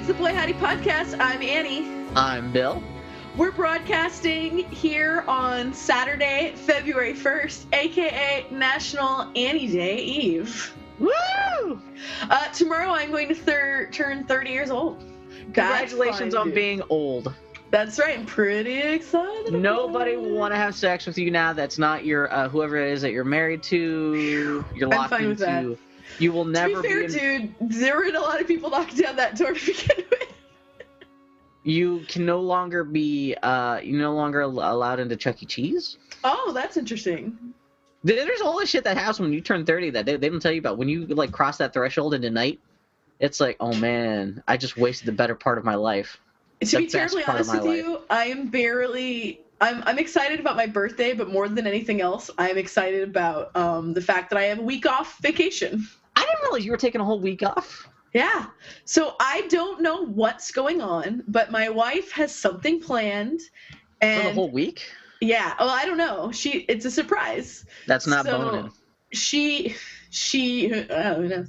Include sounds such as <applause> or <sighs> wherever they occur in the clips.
it's the Boy Howdy Podcast. I'm Annie. I'm Bill. We're broadcasting here on Saturday, February 1st, aka National Annie Day Eve. Woo! Uh, tomorrow I'm going to thir- turn 30 years old. That's Congratulations fine, on dude. being old. That's right. I'm pretty excited. Nobody will want to have sex with you now. That's not your uh, whoever it is that you're married to. You're I'm locked into. You will never to be fair, be. in- dude, there were a lot of people knocking down that door to begin with. you can no longer be. Uh, you no longer allowed into Chuck E. Cheese. Oh, that's interesting. There's all this shit that happens when you turn 30 that they, they don't tell you about. When you like cross that threshold into night, it's like, oh man, I just wasted the better part of my life. To The be terribly honest with you, I am barely. I'm I'm excited about my birthday, but more than anything else, I'm excited about um, the fact that I have a week off vacation. I didn't realize you were taking a whole week off. Yeah. So I don't know what's going on, but my wife has something planned, For and the whole week? yeah. Well, I don't know. She it's a surprise. That's not So- boning. she she uh, who knows?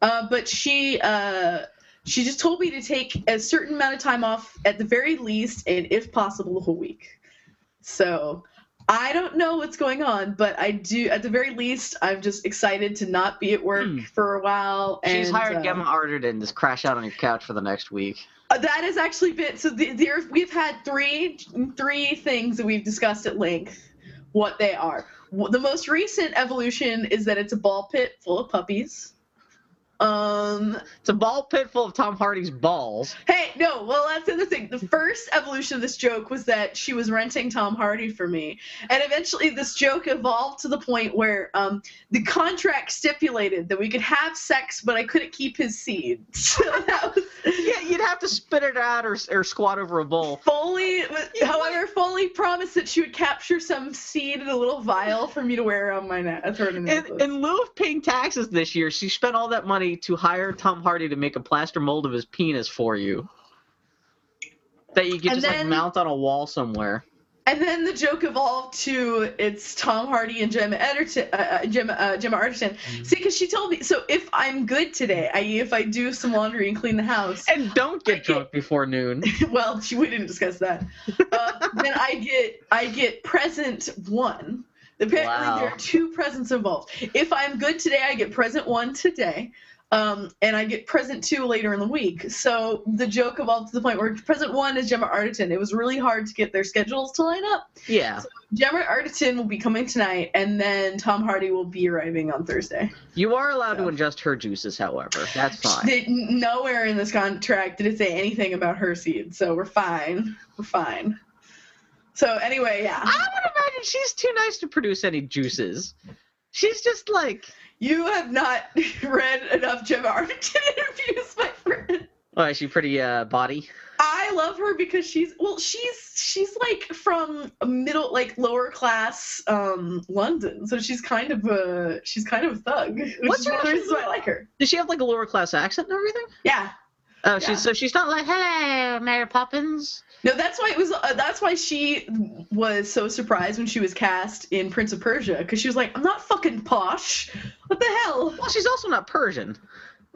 Uh, but she uh, she just told me to take a certain amount of time off at the very least, and if possible, the whole week. So I don't know what's going on, but I do. At the very least, I'm just excited to not be at work Hmm. for a while. And, She's hired uh, Gemma Arterton to just crash out on your couch for the next week. uh, that has actually been so. The, there, we've had three three things that we've discussed at length. What they are. The most recent evolution is that it's a ball pit full of puppies. Um. It's a ball pit full of Tom Hardy's balls. Hey, no. Well, that's the other thing. The first evolution of this joke was that she was renting Tom Hardy for me, and eventually this joke evolved to the point where um, the contract stipulated that we could have sex, but I couldn't keep his seed. <laughs> So that was Yeah, you'd have to spit it out or, or squat over a bowl. Foley, however, Foley promised that she would capture some seed in a little vial for me to wear on my neck. In, in lieu of paying taxes this year, she spent all that money to hire Tom Hardy to make a plaster mold of his penis for you. That you could And just like mount on a wall somewhere. And then the joke evolved to it's Tom Hardy and Gemma Ederton, uh, uh, Gemma, uh, Gemma Arterton. Mm-hmm. See, because she told me, so if I'm good today, i.e., if I do some laundry and clean the house, And don't I get drunk before noon. <laughs> well, she we didn't discuss that. Uh, then I get I get present one. Apparently, Wow. there are two presents involved. If I'm good today, I get present one today, um, and I get present two later in the week. So the joke evolved to the point where present one is Gemma Arterton. It was really hard to get their schedules to line up. Yeah. Gemma Arterton will be coming tonight, and then Tom Hardy will be arriving on Thursday. You are allowed to ingest her juices, however. That's fine. They- nowhere in this contract did it say anything about her seed, so we're fine. We're fine. So anyway, yeah, I would imagine she's too nice to produce any juices. She's just like, you have not <laughs> read enough Gemma Arterton interviews, my friend. oh, is she pretty uh, body? I love her because she's well, she's she's like from middle, like lower class um London, so she's kind of a she's kind of a thug. What's her one of the actual- reasons why I like her. Does she have like a lower class accent and everything? Yeah, Oh, Yeah. she's so she's not like, hello, Mary Poppins. No, that's why it was. Uh, that's why she was so surprised when she was cast in Prince of Persia because she was like, "I'm not fucking posh. What the hell?" Well, she's also not Persian.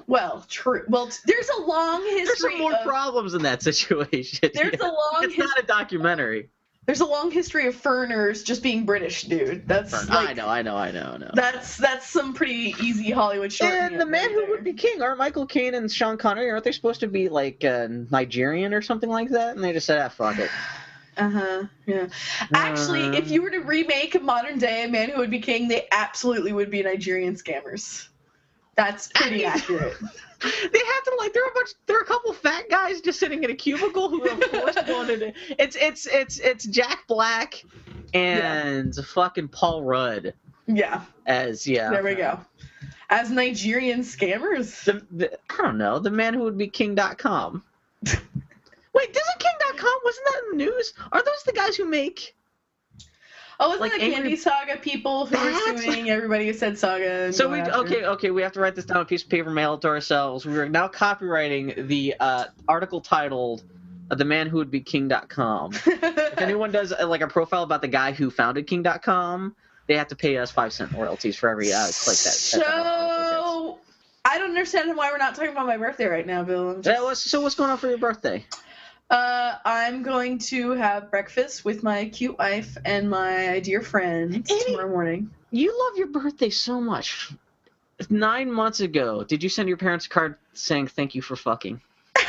Well, true. Well, t- there's a long history. There's some more of, problems in that <laughs> situation. There's a long. it's His- not a documentary. There's a long history of foreigners just being British, dude. That's like, I know, I know, I know, I know. That's that's some pretty easy Hollywood short. and the man who would be king, aren't Michael Caine and Sean Connery? Aren't they supposed to be like uh, Nigerian or something like that? And they just said, ah, fuck it. <sighs> Uh huh. Yeah. Actually, Uh, if you were to remake modern day Man Who Would Be King, they absolutely would be Nigerian scammers. That's pretty <laughs> accurate. they have to like there are a bunch there are a couple fat guys just sitting in a cubicle who of course <laughs> wanted it. It's it's it's it's Jack Black and fucking Paul Rudd Yeah. as yeah. There we go. As Nigerian scammers. The, the I don't know, the man who would be king.com. <laughs> Wait, doesn't king.com wasn't that in the news? Are those the guys who make Oh, wasn't Like the angry- Candy Saga people who were suing everybody who said Saga? So we after? okay, okay. We have to write this down on a piece of paper, mail it to ourselves. We are now copywriting the uh, article titled uh, "The Man Who Would Be King.com." <laughs> if anyone does uh, like a profile about the guy who founded King.com, they have to pay us five cent royalties for every uh, click that. that- that- So, I don't understand why we're not talking about my birthday right now, Bill. I'm Yeah, what's- so what's going on for your birthday? Uh, I'm going to have breakfast with my cute wife and my dear friends Annie- tomorrow morning. You love your birthday so much. Nine months ago, did you send your parents a card saying thank you for fucking? I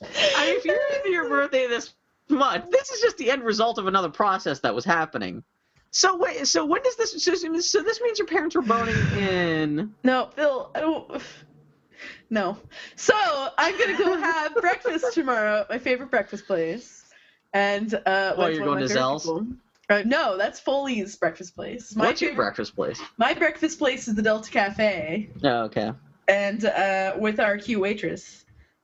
mean, if you're into your birthday this much, this is just the end result of another process that was happening. So wait, so when does this? So, so this means your parents were boning in. No, Phil, I don't. No. So I'm gonna go <laughs> have breakfast tomorrow at my favorite breakfast place, and uh, with you're going to Zell's? Uh, no, that's Foley's breakfast place. My What's your favorite- breakfast place? My breakfast place is the Delta Cafe, Oh, okay. and uh, with our cute waitress.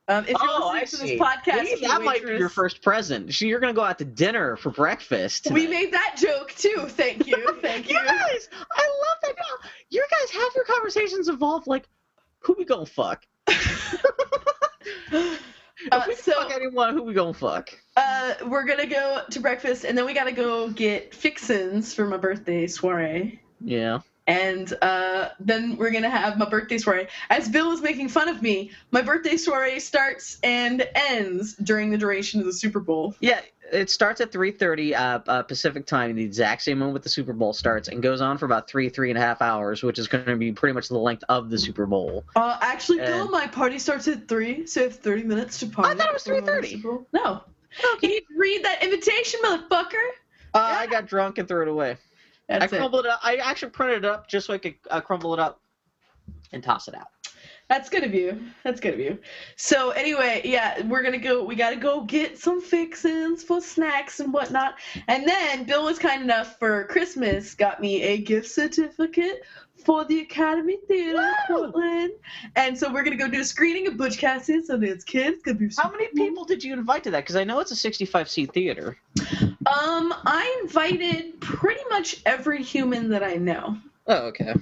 Um, if you're Oh, I listening to see. this podcast, Maybe that might be your first present. So you're gonna go out to dinner for breakfast. We made that joke too. Thank you. <laughs> Thank you. You guys, I love that. You guys have your conversations evolve like, who we gonna fuck? <laughs> <laughs> Uh, if we so- fuck anyone, who we gonna fuck? Uh, we're gonna go to breakfast, and then we gotta go get fixins for my birthday soiree. Yeah. And uh, then we're gonna have my birthday soiree. As Bill was making fun of me, my birthday soiree starts and ends during the duration of the Super Bowl. Yeah, it starts at 3:30 uh, uh, Pacific time, the exact same moment the Super Bowl starts, and goes on for about three, three and a half hours, which is going to be pretty much the length of the Super Bowl. Uh, actually, Bill, my party starts at three, so I have thirty minutes to party. I thought it was 3:30. no Bowl. No, you read that invitation, motherfucker. Uh, I got drunk and threw it away. That's I it. crumbled it up. I actually printed it up just so I could uh, crumble it up and toss it out. That's good of you. That's good of you. So anyway, yeah, we're gonna go. We gotta go get some fixins for snacks and whatnot. And then Bill was kind enough for Christmas, got me a gift certificate for the Academy Theater in Portland. And so we're gonna go do a screening of Butch Cassidy and Sundance Kid. It's gonna be How many cool. people did you invite to that? Because I know it's a 65 seat theater. Um, I invited pretty much every human that I know. Oh, okay.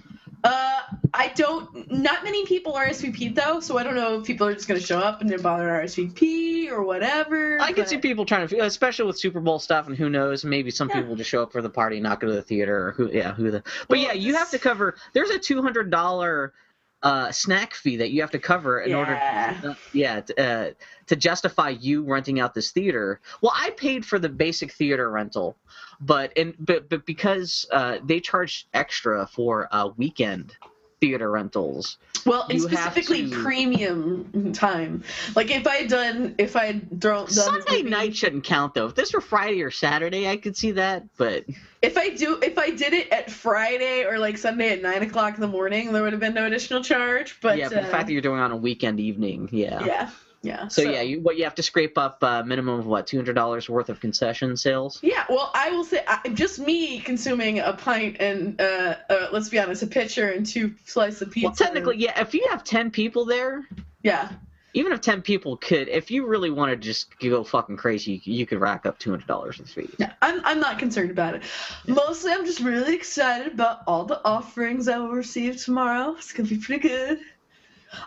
Uh, I don't. Not many people RSVP'd though, so I don't know if people are just gonna show up and they're bother RSVP or whatever. I can but- see people trying to, especially with Super Bowl stuff, and who knows, maybe some Yeah. people just show up for the party, and not go to the theater, or who, yeah, who the. But Well, yeah, you have to cover. There's a two hundred dollar uh, snack fee that you have to cover in order. Yeah. Uh, yeah, t- uh, to justify you renting out this theater. Well, I paid for the basic theater rental, but in but but because uh, they charge extra for a weekend theater rentals. Well, and specifically to- premium time. Like if I had done, if I had done Sunday movie- night shouldn't count though. If this were Friday or Saturday, I could see that, but if I do, if I did it at Friday or like Sunday at nine o'clock in the morning, there would have been no additional charge. But yeah, but uh, the fact that you're doing it on a weekend evening, yeah. yeah, yeah. So, yeah, you what you have to scrape up uh, minimum of what two hundred dollars worth of concession sales. Yeah, well, I will say, I, just me consuming a pint and, uh, uh, let's be honest, a pitcher and two slices of pizza. Well, technically, yeah. If you have ten people there, yeah. even if ten people could, if you really want to just go fucking crazy, you, you could rack up two hundred dollars in fees. Yeah, I'm, I'm not concerned about it. Mostly, I'm just really excited about all the offerings I will receive tomorrow. It's gonna be pretty good.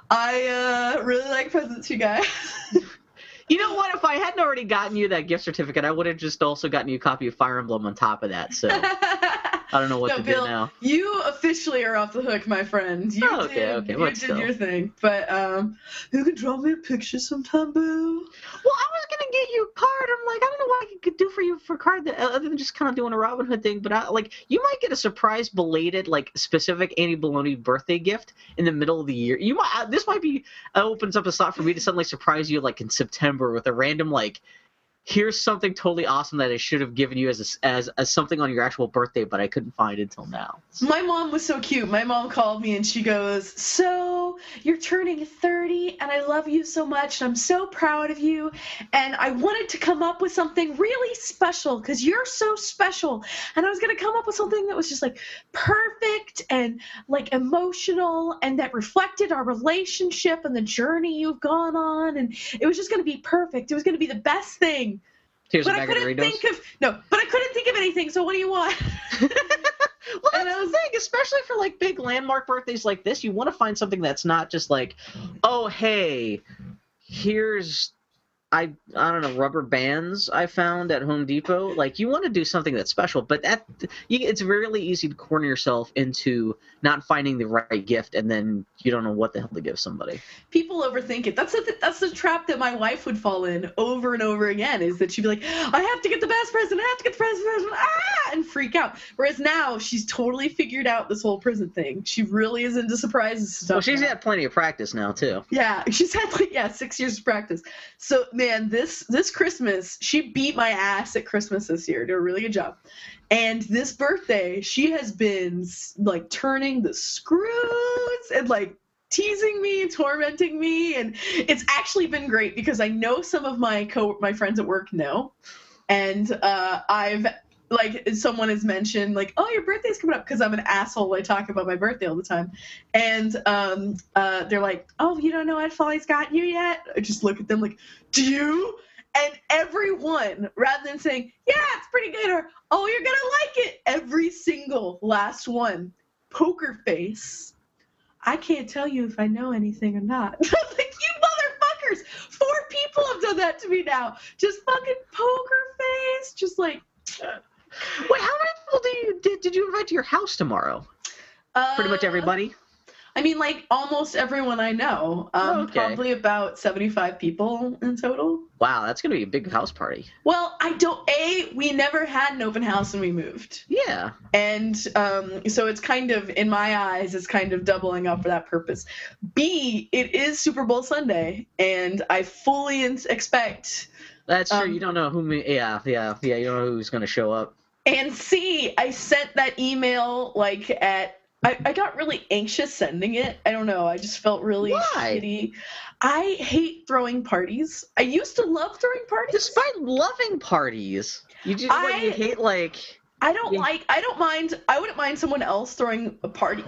I uh, really like presents, you guys. <laughs> You know what? If I hadn't already gotten you that gift certificate, I would have just also gotten you a copy of Fire Emblem on top of that. So <laughs> I don't know what No, to Bill, do now. You officially are off the hook, my friend. You Oh, okay, did, okay, you did still. your thing. But um, you can draw me a picture sometime, Boo. Well, I was gonna get you a card. I'm like, I don't know what I could do for you for a card that, other than just kind of doing a Robin Hood thing. But I, like, you might get a surprise, belated, like specific Annie Baloney birthday gift in the middle of the year. You might. uh, This might be uh, opens up a slot for me to suddenly surprise you, like in September, with a random like. Here's something totally awesome that I should have given you as a as, as something on your actual birthday, but I couldn't find until now. My mom was so cute. My mom called me and she goes, So, you're turning 30, and I love you so much, and I'm so proud of you. And I wanted to come up with something really special because you're so special. And I was to come up with something that was just like perfect and like emotional and that reflected our relationship and the journey you've gone on. And it was just to be perfect. It was to be the best thing. Here's but a I bag of couldn't Doritos. think of, no, but I couldn't think of anything. So, what do you want? <laughs> well, And that's I the thing, especially for like big landmark birthdays like this, you want to find something that's not just like, oh hey, here's I I don't know rubber bands I found at Home Depot. Like you want to do something that's special, but that you, it's really easy to corner yourself into not finding the right gift, and then you don't know what the hell to give somebody. People overthink it. That's the that's the trap that my wife would fall in over and over again. Is that she'd be like, I have to get the best present. I have to get the best present. Ah, and freak out. Whereas now she's totally figured out this whole present thing. She really is into surprises stuff. Well, she's now. had plenty of practice now too. Yeah, <laughs> she's had like yeah six years of practice. So man, this this Christmas she beat my ass at Christmas this year. Did a really good job. And this birthday, she has been like turning the screws and like teasing me, tormenting me, and it's actually been great because I know some of my co my friends at work know, and uh, I've like someone has mentioned like oh your birthday's coming up because i'm an asshole i talk about my birthday all the time. And um, uh, they're like oh you don't know what Foley's got you yet? I just look at them like do you? And everyone rather than saying yeah it's pretty good or oh you're gonna like it every single last one poker face i can't tell you if i know anything or not. <laughs> Like you motherfuckers! Four people have done that to me now. Just fucking poker face just like Wait, how many people did you did, did you invite to your house tomorrow? uh, Pretty much everybody. I mean, like almost everyone I know. Um, Okay. Probably about 75 people in total. Wow, that's gonna be a big house party. Well, I don't. A, we never had an open house when we moved, Yeah. and um, so it's kind of, in my eyes, it's kind of doubling up for that purpose. B, it is Super Bowl Sunday, and I fully expect. That's true. Um, you don't know who. Me, yeah, yeah, yeah. You don't know who's gonna show up. And C, I sent that email like at. I, I got really anxious sending it. I don't know. I just felt really Why? shitty. I hate throwing parties. I used to love throwing parties. Despite loving parties, you just what, you hate like. I don't Yeah. like. I don't mind. I wouldn't mind someone else throwing a party.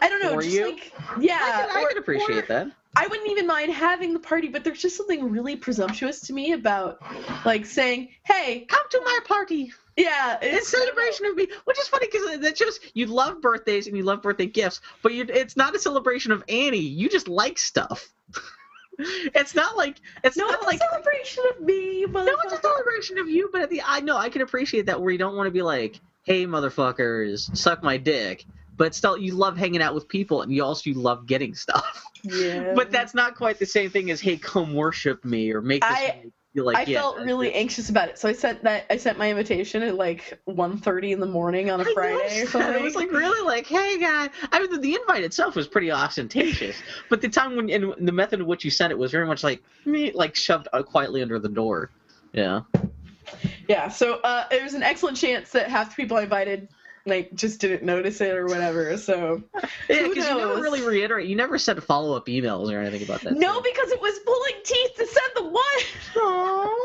I don't know. For just you? like yeah. I can, I or- can appreciate or that. I wouldn't even mind having the party, but there's just something really presumptuous to me about like saying, "Hey, Come to my party. Yeah, It's celebration of me, which is funny because that shows you love birthdays and you love birthday gifts, but you, it's not a celebration of Annie. You just like stuff. <laughs> it's not like it's No, not it's like a celebration of me, no, it's a celebration of you. But at the I know I can appreciate that where you don't want to be like, hey motherfuckers, suck my dick. But still, you love hanging out with people, and you also you love getting stuff. <laughs> Yeah. But that's not quite the same thing as hey, come worship me or make this I- feel like I yeah, felt really anxious about it, so I sent that. I sent my invitation at like 1.30 in the morning on a I Friday or something. It was like really like, hey guy. I mean, the, the invite itself was pretty ostentatious, but the time when and the method in which you sent it was very much like me, like shoved uh, quietly under the door. Yeah. Yeah, so uh, it was an excellent chance that half the people I invited like just didn't notice it or whatever. So <laughs> Yeah, Who because you never really reiterate. You never sent follow up emails or anything about that. no, so- because it was pulling teeth to send the one.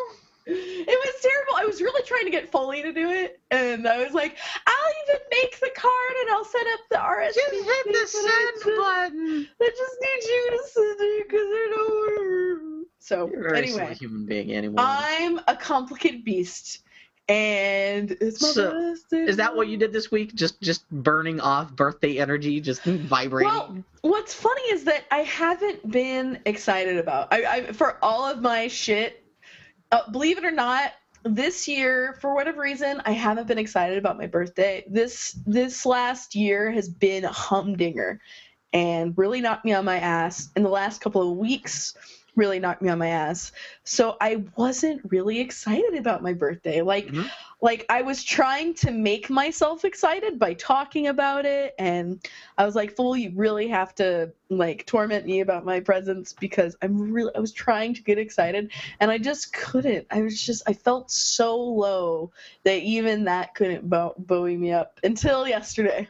It was terrible. I was really trying to get Foley to do it, and I was like, "I'll even make the card and I'll set up the RSVP." Just hit the send just- button. I just need you to send it because I don't. So You're a very silly anyway, human being, anyway. I'm a complicated beast, and it's my So, birthday. Is that what you did this week? Just just burning off birthday energy, just vibrating. Well, what's funny is that I haven't been excited about. I, I for all of my shit. Uh, believe it or not, this year, for whatever reason, I haven't been excited about my birthday. This this last year has been a humdinger, and really knocked me on my ass. In the last couple of weeks, really knocked me on my ass. So I wasn't really excited about my birthday. Like Mhm. like I was trying to make myself excited by talking about it and I was like, "Foley, you really have to like torment me about my presents because I'm really I was trying to get excited and I just couldn't. I was just I felt so low that even that couldn't bow, buoy me up until yesterday.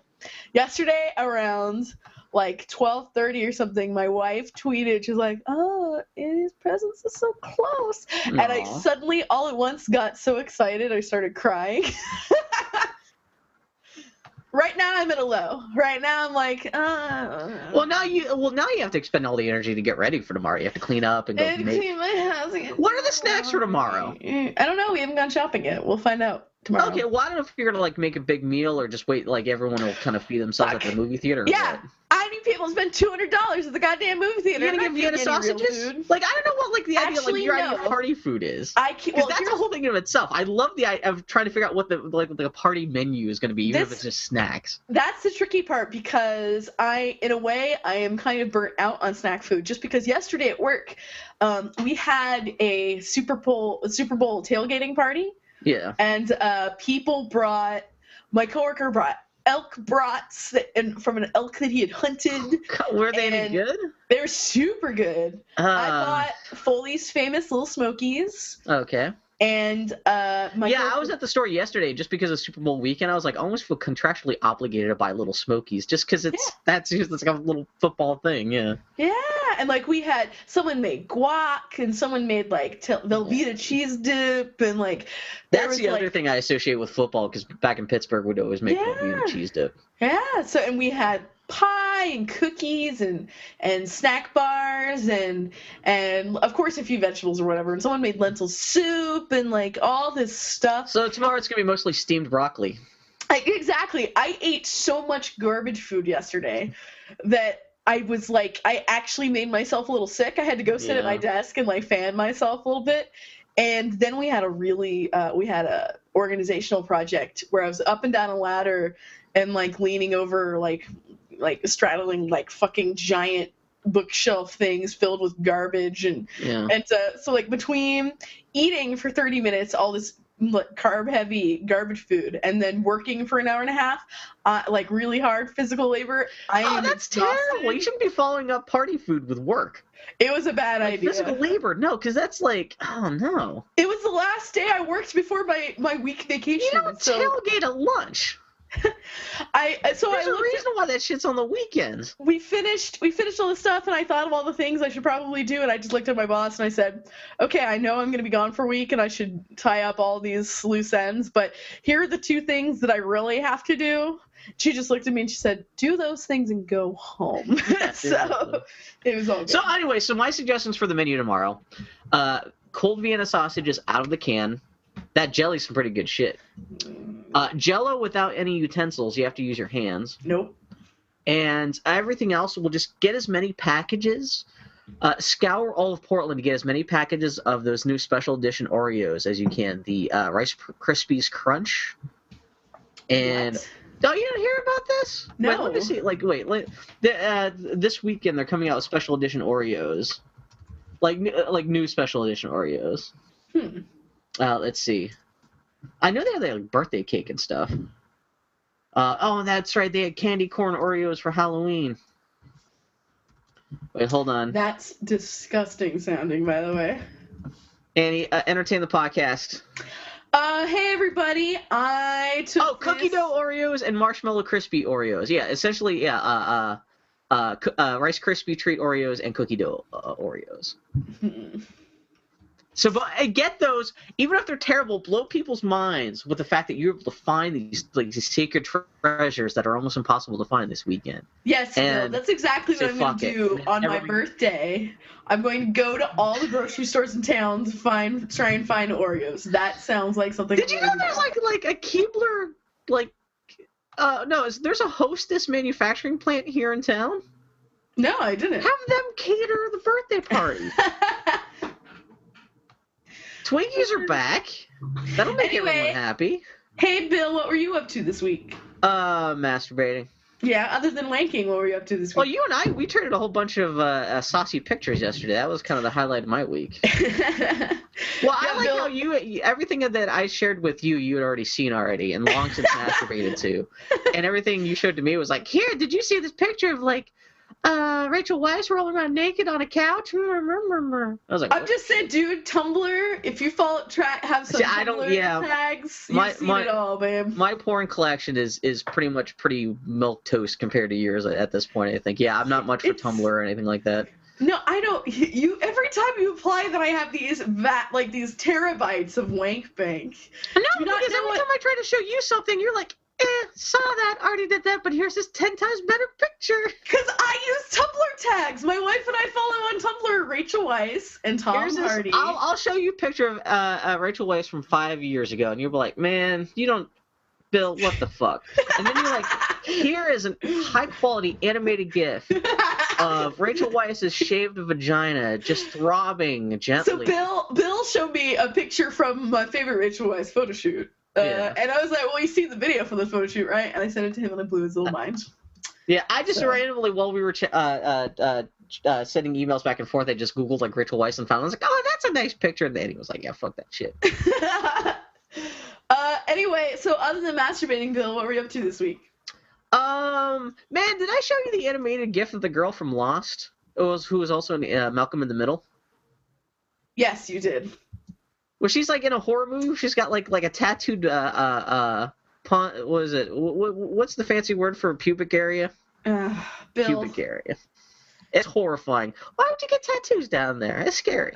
Yesterday around like 12:30 or something, my wife tweeted, she's like, "Oh, his presence is so close." And I suddenly, all at once, got so excited I started crying. <laughs> right now, I'm at a low. Right now, I'm like, uh. Well, now you well now you have to expend all the energy to get ready for tomorrow. You have to clean up and go and make. clean my house. What are the snacks for tomorrow? I don't know. We haven't gone shopping yet. We'll find out tomorrow. Okay, well, I don't know if you're gonna like make a big meal or just wait like everyone will kind of feed themselves at the movie theater. Yeah. I don't people spend two hundred dollars at the goddamn movie theater. You're gonna get not Vienna sausages? Like I don't know what like the idea like Actually, your idea of party food is. I can't. Because Well, that's a whole thing in itself. I love the idea of trying to figure out what the like the party menu is going to be, even if it's just snacks. that's the tricky part because I, in a way, I am kind of burnt out on snack food. Just because yesterday at work, um, we had a Super Bowl Super Bowl tailgating party, Yeah. and uh, people brought. My coworker brought elk brats that, and from an elk that he had hunted. <laughs> Were they any good? They were super good. I Uh, bought Foley's famous Little Smokies, Okay. and uh, my yeah, I was at the store yesterday just because of Super Bowl weekend. I was like, I almost feel contractually obligated to buy Little Smokies just because it's that's just it's like a little football thing. Yeah. Yeah, and like we had someone made guac, and someone made like tel- Velveeta cheese dip, and like That's was the like other thing I associate with football because back in Pittsburgh we'd always make Yeah. Velveeta cheese dip. yeah. So and we had pie and cookies and and snack bars and and of course a few vegetables or whatever. And someone made lentil soup and like all this stuff. So tomorrow it's gonna be mostly steamed broccoli. I, exactly. I ate so much garbage food yesterday that I was like, I actually made myself a little sick. I had to go sit at my desk and like fan myself a little bit. And then we had a really, uh, we had a organizational project where I was up and down a ladder and like leaning over, like, like straddling like fucking giant bookshelf things filled with garbage and Yeah. and uh, so like between eating for 30 minutes all this like, carb heavy garbage food and then working for an hour and a half uh, like really hard physical labor i Oh, am that's exhausted. terrible. You shouldn't be following up party food with work. it was a bad Like idea physical labor. No, because that's like, oh no. it was the last day i worked before my my week vacation You don't so tailgate at lunch. <laughs> i so There's i a at, reason why that shit's on the weekends. we finished we finished all the stuff and i thought of all the things i should probably do and i just looked at my boss and i said okay i know i'm going to be gone for a week and i should tie up all these loose ends but here are the two things that i really have to do she just looked at me and she said do those things and go home <laughs> <laughs> so it was all good. So anyway, so my suggestions for the menu tomorrow: uh, cold Vienna sausages out of the can. That jelly's some pretty good shit. Uh, Jello without any utensils. You have to use your hands. nope and everything else will just get as many packages uh, scour all of portland to get as many packages of those new special edition oreos as you can the uh, rice krispies crunch and What? oh you didn't hear about this wait, let me see like wait let, the, uh, this weekend they're coming out with special edition oreos like uh, like new special edition oreos Hmm. uh, let's see i know they had like birthday cake and stuff uh, oh, that's right. They had candy corn Oreos for Halloween. Wait, hold on. that's disgusting sounding by the way Annie, uh, entertain the podcast. uh hey everybody i took Oh, cookie this- dough Oreos and marshmallow crispy Oreos. Yeah, essentially, yeah. Uh, uh, uh, uh, Rice Krispie treat Oreos and cookie dough uh, Oreos. <laughs> So, but uh, get those, even if they're terrible, blow people's minds with the fact that you're able to find these like these sacred treasures that are almost impossible to find this weekend. Yes, And that's exactly what I'm going to it. do on my birthday. I'm going to go to all the grocery stores in town to find, try and find Oreos. That sounds like something. Did you know there's like like a Keebler like uh no, is there's a Hostess manufacturing plant here in town? No, I didn't. Have them cater the birthday party. <laughs> Twinkies are back. That'll make Anyway. everyone happy. hey, Bill, what were you up to this week? Uh, masturbating. Yeah, other than wanking, what were you up to this week? Well, you and I, we traded a whole bunch of uh, uh, saucy pictures yesterday. That was kind of the highlight of my week. <laughs> Well, I Yeah, like Bill- how you everything that I shared with you, you had already seen already and long since <laughs> masturbated to, and everything you showed to me was like, here, did you see this picture of like uh, Rachel Weisz rolling around naked on a couch? Hmm, hmm, hmm, I was like, I'm what? just saying, dude, Tumblr. If you follow track, have some See, I don't- Tumblr yeah. tags. My- You've seen my- it all, babe. my porn collection is is pretty much pretty milk toast compared to yours at this point. I think. Yeah, I'm not much for It's- Tumblr or anything like that. No, I don't. You every time you apply that I have these vat like these terabytes of wank bank. No, Do you because every what- time I try to show you something, you're like, eh, saw that, already did that, but here's this ten times better picture. <laughs> Cause I use Tumblr tags. My wife and I follow on Tumblr Rachel Weisz and Tom Here's this. I'll, I'll show you a picture of uh, uh, Rachel Weisz from five years ago, and you'll be like, man, you don't. Bill, what the fuck? And then you're like, here is a high quality animated GIF of <laughs> Rachel Weisz's shaved vagina just throbbing gently. so. Bill Bill showed me a picture from my favorite Rachel Weisz photo shoot. Uh, Yeah. And I was like, well, you see the video for the photo shoot, right? And I sent it to him and I blew his little mind. yeah, I just So- randomly while we were ch- uh, uh, uh, uh, sending emails back and forth, I just googled like Rachel Weisz and found. I was like, oh, that's a nice picture. And then he was like, yeah, fuck that shit. <laughs> uh, anyway, so other than masturbating, Bill, what were you up to this week? Um, man, did I show you the animated GIF of the girl from Lost? It was who was also in uh, Malcolm in the Middle. Yes, you did. Where she's like in a horror movie. She's got like like a tattooed uh uh uh. What is it? Wh- wh- what's the fancy word for pubic area? Uh, Bill. Pubic area. It's horrifying. Why would you get tattoos down there? It's scary,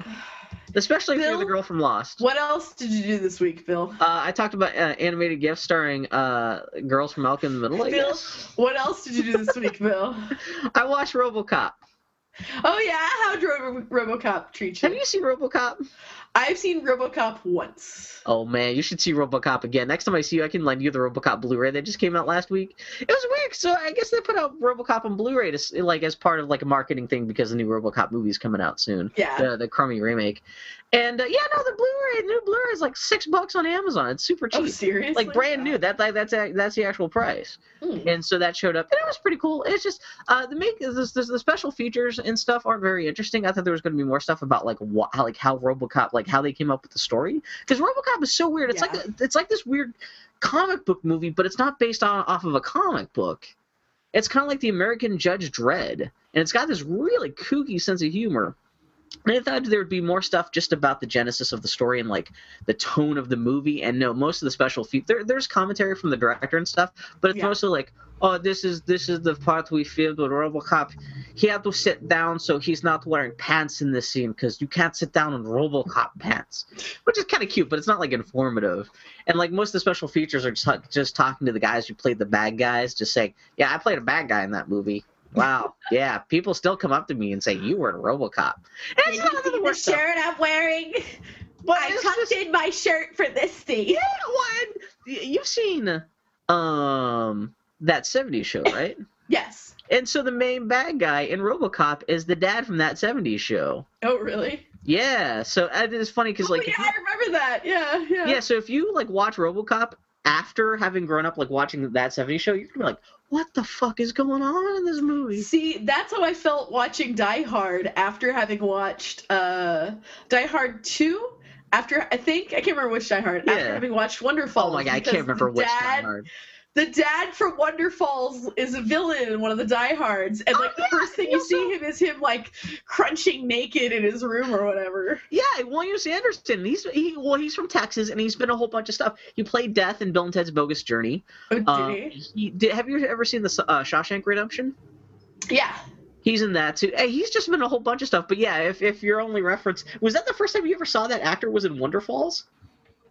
especially if you're the girl from Lost. What else did you do this week, Bill? Uh, I talked about uh, animated GIFs starring uh, girls from Malcolm in the Middle. I Bill? guess. What else did you do this week, Bill? <laughs> I watched RoboCop. Oh yeah, how did Robo- RoboCop treat you? Have you seen RoboCop? I've seen RoboCop once. Oh man, you should see RoboCop again. Next time I see you, I can lend you the RoboCop Blu-ray that just came out last week. It was weird. So I guess they put out RoboCop on Blu-ray to, like as part of like a marketing thing because the new RoboCop movie's coming out soon. Yeah. The the crummy remake. And uh, yeah, no, the Blu-ray, the new Blu-ray is like six bucks on Amazon. It's super cheap. Oh seriously? like brand new. That, that that's a- that's the actual price. Hmm. And so that showed up, and it was pretty cool. It's just uh, the make the, the, the special features and stuff aren't very interesting. I thought there was going to be more stuff about like what, how, like how RoboCop, like how they came up with the story, because RoboCop is so weird. It's Yeah. like a, it's like this weird comic book movie, but it's not based on off of a comic book. It's kind of like the American Judge Dredd, and it's got this really kooky sense of humor. I thought there would be more stuff just about the genesis of the story and like the tone of the movie. And no, most of the special features there, there's commentary from the director and stuff, but it's Yeah. mostly like, oh, this is this is the part we filmed with RoboCop. He had to sit down, so he's not wearing pants in this scene because you can't sit down in RoboCop pants, which is kind of cute, but it's not like informative. And like most of the special features are just, just talking to the guys who played the bad guys, just saying, yeah, I played a bad guy in that movie. Wow, yeah, people still come up to me and say you were in RoboCop. And it's not the stuff. I'm wearing? But tucked just- in my shirt for this scene. Yeah, what? You've seen um that 70s show, <laughs> right? Yes. and so the main bad guy in RoboCop is the dad from that 70s show. Oh really? Yeah, so uh, it's funny because oh, like yeah, you- I remember that. Yeah, yeah. yeah, so if you like watch RoboCop after having grown up like watching that 70s show, you're gonna be like, what the fuck is going on in this movie? See, that's how I felt watching Die Hard after having watched uh, Die Hard 2. After, I think, I can't remember which Die Hard, Yeah. after having watched Wonderfalls. Oh my god, I can't remember which Die Hard. The dad from Wonderfalls is a villain in one of the Die Hards. And, Oh, like, the yeah, first thing you also- see him is him, like, crunching naked in his room or whatever. Yeah, William Sanderson. He's he well, he's from Texas, and he's been a whole bunch of stuff. He played Death in Bill and Ted's Bogus Journey. Oh, did Um, he? he did, have you ever seen the uh, Shawshank Redemption? Yeah. He's in that too. Hey, he's just been a whole bunch of stuff. But yeah, if if your only reference was that the first time you ever saw that actor was in Wonderfalls?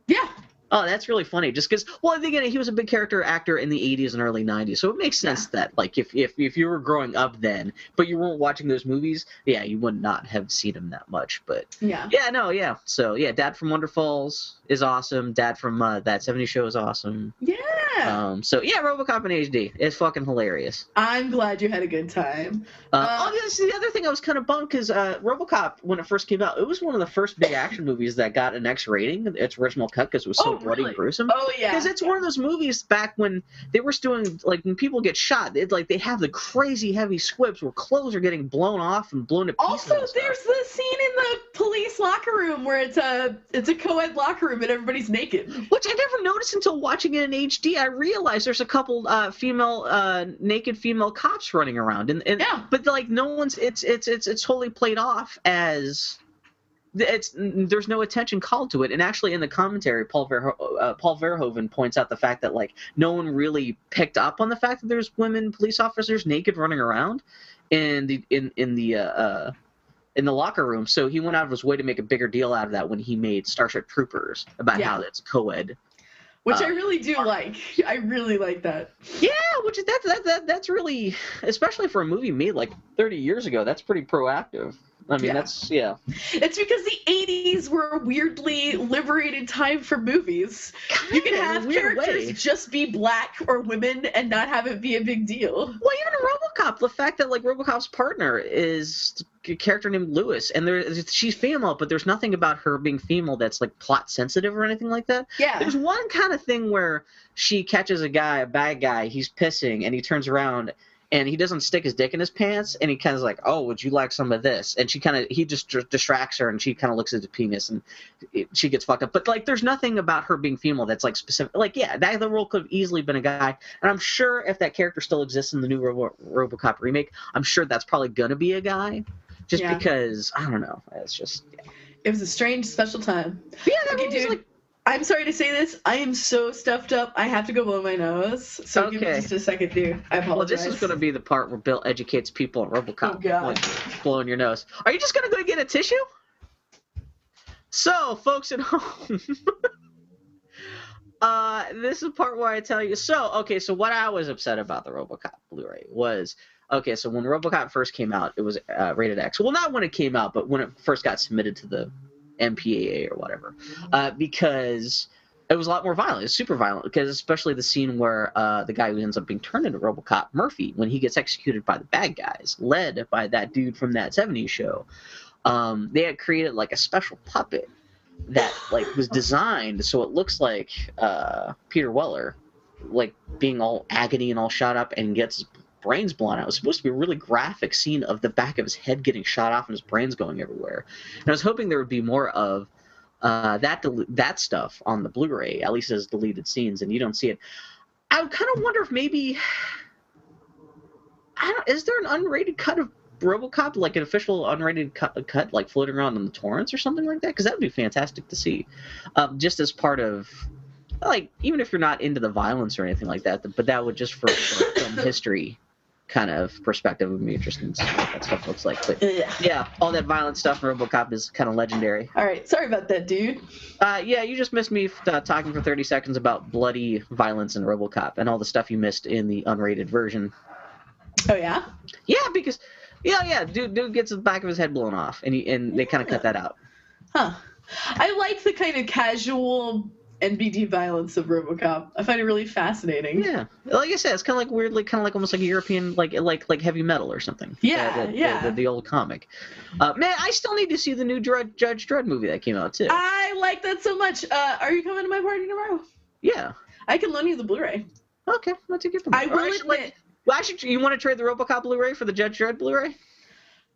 Yeah. Oh, that's really funny. Just because, well, again, he was a big character actor in the '80s and early '90s, so it makes sense that, like, if if if you were growing up then, but you weren't watching those movies, yeah, you would not have seen him that much. But Yeah. yeah, no, yeah. So yeah, Dad from Wonderfalls is awesome. Dad from uh, that '70s show is awesome. Yeah. Um, so yeah, RoboCop in HD is fucking hilarious. I'm glad you had a good time. Uh, Uh, oh, this the other thing I was kind of bummed because uh, RoboCop, when it first came out, it was one of the first big action movies that got an X rating, its original cut, because it was so Oh, bloody really? gruesome. Oh, yeah. Because it's one of those movies back when they were doing like when people get shot, it, like they have the crazy heavy squibs where clothes are getting blown off and blown to pieces. Also, there's the scene in the police locker room where it's a it's a co-ed locker room and everybody's naked. Which I never noticed until watching it in HD. I realized there's a couple uh, female, uh, naked female cops running around, and, and Yeah. but like no one's. It's it's it's it's totally played off as. It's there's no attention called to it, and actually in the commentary, Paul Verho- uh, Paul Verhoeven points out the fact that like no one really picked up on the fact that there's women police officers naked running around in the in in the uh, uh, in the locker room. So he went out of his way to make a bigger deal out of that when he made Starship Troopers about Yeah. how it's co-ed Which Uh, I really do like. <laughs> I really like that. Yeah, which is that's that, that that's really especially for a movie made like 30 years ago. That's pretty proactive. I mean, Yeah. that's yeah. It's because the 80s 80s were a weirdly liberated time for movies. You can Kinda, in have characters way. just be black or women and not have it be a big deal. Well, even RoboCop, the fact that like RoboCop's partner is a character named Lewis, and there she's female, but there's nothing about her being female that's like plot sensitive or anything like that. Yeah. There's one kind of thing where she catches a guy, a bad guy, he's pissing, and he turns around and he doesn't stick his dick in his pants, and he kind of like, "Oh, would you like some of this?" And she kind of he just distracts her, and she kind of looks at the penis, and it, she gets fucked up. But like, there's nothing about her being female that's like specific. Like, yeah, that the role could have easily been a guy, and I'm sure if that character still exists in the new Robo- RoboCop remake, I'm sure that's probably gonna be a guy, just Yeah. because I don't know. It's just yeah. It was a strange, special time. Yeah, that Okay, dude. like I'm sorry to say this. I am so stuffed up. I have to go blow my nose. So give me just a second, dude. I apologize. Well, this is going to be the part where Bill educates people on RoboCop. Oh, God. blowing your nose. Are you just going to go get a tissue? So, folks at <laughs> home, uh, this is the part where I tell you. So, okay, so what I was upset about the RoboCop Blu-ray was okay. So when RoboCop first came out, it was uh, rated X. Well, not when it came out, but when it first got submitted to the MPAA or whatever, uh, because it was a lot more violent. It's super violent because especially the scene where uh, the guy who ends up being turned into RoboCop, Murphy, when he gets executed by the bad guys, led by that dude from that '70s show. Um, they had created like a special puppet that like was <laughs> designed so it looks like uh, Peter Weller, like being all agony and all shot up and gets brains blown out. It was supposed to be a really graphic scene of the back of his head getting shot off and his brains going everywhere. And I was hoping there would be more of uh, that del- that stuff on the Blu-ray, at least as deleted scenes, and you don't see it. I kind of wonder if maybe I don't. Is there an unrated cut of RoboCop, like an official unrated cut, cut like floating around on the torrents or something like that? Because that would be fantastic to see, um, just as part of. Like even if you're not into the violence or anything like that, but that would just for, for film <laughs> history kind of perspective would be interesting to see what that stuff looks like. But Ugh. yeah, all that violent stuff in RoboCop is kind of legendary. All right. Sorry about that, dude. Uh, yeah, you just missed me uh, talking for 30 seconds about bloody violence in RoboCop and all the stuff you missed in the unrated version. Oh yeah. Yeah, because yeah, yeah, dude, dude gets the back of his head blown off, and he, and they kind of cut that out. Huh. I like the kind of casual NBD violence of RoboCop. I find it really fascinating. Yeah, like I said, it's kind of like weirdly, kind of like almost like a European, like like like heavy metal or something. Yeah, the, the- yeah. The, the old comic. Uh, man, I still need to see the new Dredd, Judge Dredd movie that came out too. I like that so much. Uh, are you coming to my party tomorrow? yeah. I can loan you the Blu-ray. Okay, let's it from I will actually, admit, Well, actually, you want to trade the RoboCop Blu-ray for the Judge Dredd Blu-ray?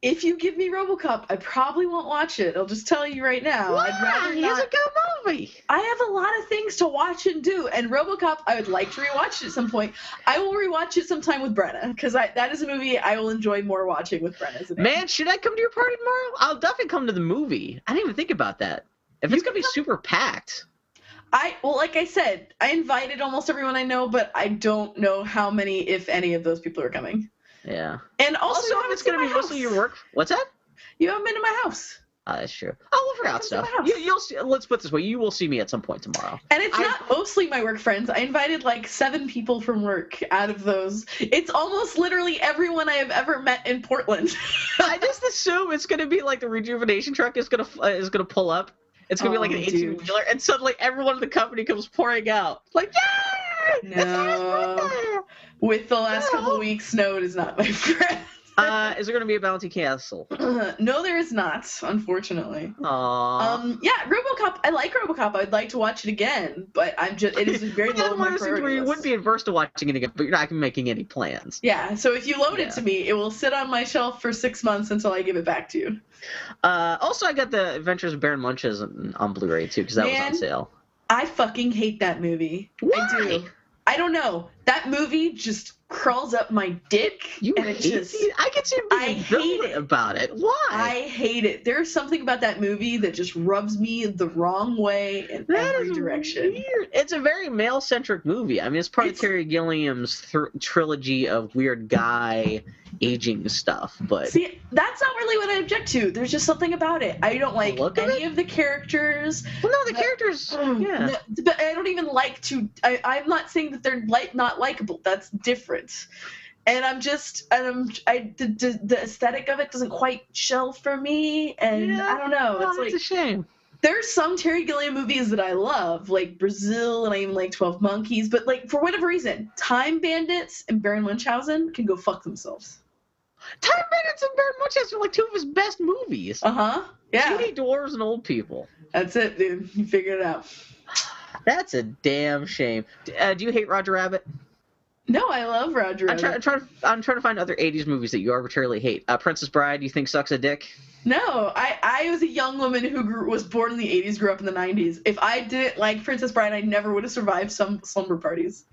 If you give me RoboCop, I probably won't watch it. I'll just tell you right now. I'd rather It's a good movie. I have a lot of things to watch and do, and RoboCop, I would like to rewatch it at some point. I will rewatch it sometime with Brenna because that is a movie I will enjoy more watching with Brenna. Man, should I come to your party tomorrow? I'll definitely come to the movie. I didn't even think about that. If You it's gonna be can super packed. I well, like I said, I invited almost everyone I know, but I don't know how many, if any, of those people are coming. Yeah. And also, Also, if it's gonna be my mostly your work. What's that? You haven't been to my house, Oh, that's true. Oh, figure out to stuff. house. You, you'll see. Let's put it this way: you will see me at some point tomorrow. and it's I- not mostly my work friends. I invited like seven people from work. Out of those, it's almost literally everyone I have ever met in Portland. <laughs> I just assume it's gonna be like the rejuvenation truck is gonna uh, is gonna pull up. It's gonna be like Oh, an eighteen wheeler, and suddenly everyone in the company comes pouring out, like, "Yay! <laughs> No. With the last couple No. of weeks, no, it is not my <laughs> friend. Uh, is there gonna be a bounty castle? <clears throat> no, there is not, unfortunately. Aww. Um, yeah, RoboCop. I like RoboCop. I'd like to watch it again, but I'm just it is very <laughs> low on my of those things priority you wouldn't be adverse to watching it again, but you're not making any plans. Yeah, so if you loan Yeah. it to me, it will sit on my shelf for six months until I give it back to you. Uh, also, I got the Adventures of Baron Munchausen, Blu-ray too because that was on Man. sale. I fucking hate that movie. I do. I don't know. That movie just crawls up my dick, You and hate it just. it? I get you I hate it. about it. Why? I hate it. There's something about that movie that just rubs me the wrong way in That every direction. Weird. It's a very male-centric movie. I mean, it's part It's- of Terry Gilliam's thr trilogy of weird guy aging stuff. But See, that's not really what I object to. There's just something about it. I don't like look any of the characters. well, no, the the- characters. <clears throat> Mm, Yeah. no, but I don't even like to. I, I'm not saying that they're like not likable. That's different. And I'm just, and I'm, I the, the, the aesthetic of it doesn't quite shell for me, and Yeah. I don't know. Oh, it's like a shame. there's some Terry Gilliam movies that I love, like Brazil, and I even like Twelve Monkeys. But like for whatever reason, Time Bandits and Baron Munchausen can go fuck themselves. Time Bandits and Baron Munchausen are like two of his best movies. Uh huh. Yeah. Puny dwarves and old people. That's it, dude. <laughs> You figured it out. <sighs> That's a damn shame. Uh, do you hate Roger Rabbit? No, I love Roger. I'm, try, I'm, trying to, I'm trying to find other 80s movies that you arbitrarily hate. Uh, Princess Bride, you think sucks a dick? No, I, I was a young woman who grew, was born in the 80s, grew up in the 90s. If I didn't like Princess Bride, I never would have survived some slumber parties.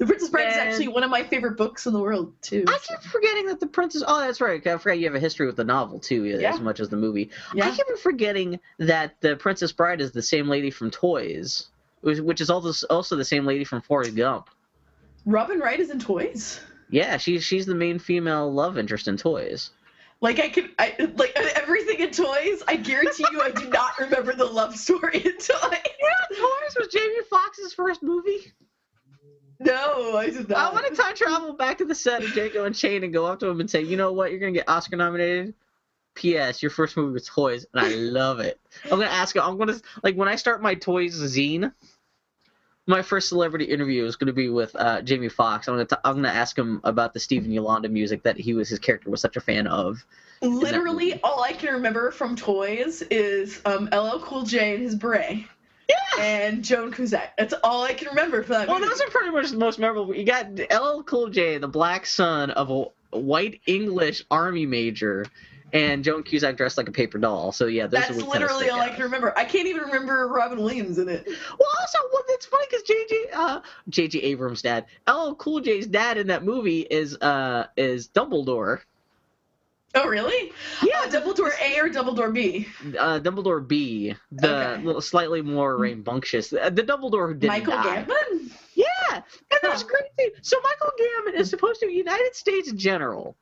The Princess Bride is actually one of my favorite books in the world, too. I keep forgetting that the Princess. Oh, that's right. I forgot you have a history with the novel too, Yeah. as much as the movie. Yeah. I keep forgetting that the Princess Bride is the same lady from Toys, which which is also also the same lady from Forrest Gump. Robin Wright is in Toys. Yeah, she's she's the main female love interest in Toys. Like I can, I like everything in Toys. I guarantee you, I do not remember the love story in Toys. <laughs> Yeah, Toys was Jamie Foxx's first movie. No, I did I want to time travel back to the set of Django Unchained and go up to him and say, you know what, you're gonna get Oscar nominated. P.S. Your first movie was Toys, and I love it. I'm gonna ask him. I'm gonna like when I start my Toys zine. My first celebrity interview is gonna be with uh, Jamie Foxx. I'm gonna t- I'm gonna ask him about the Stephen Yolanda music that he was his character was such a fan of. Literally, all I can remember from Toys is um, LL Cool J and his beret, Yeah. and Joan Cusack. That's all I can remember from that Well, movie. those are pretty much the most memorable. You got LL Cool J, the black son of a white English army major, and Joan Cusack dressed like a paper doll. So yeah, those That's are what kinda literally all I can remember. I can't even remember Robin Williams in it. Well, also, well, it's funny because JJ, uh, JJ Abrams' dad, LL Cool J's dad in that movie is uh is Dumbledore. Oh, really? Yeah, Uh, Dumbledore A or Dumbledore B? uh, Dumbledore B, the Okay. little slightly more rambunctious, the, the Dumbledore didn't Michael die. Gambon? Yeah, and Huh. great thing. So Michael Gambon is supposed to be United States General.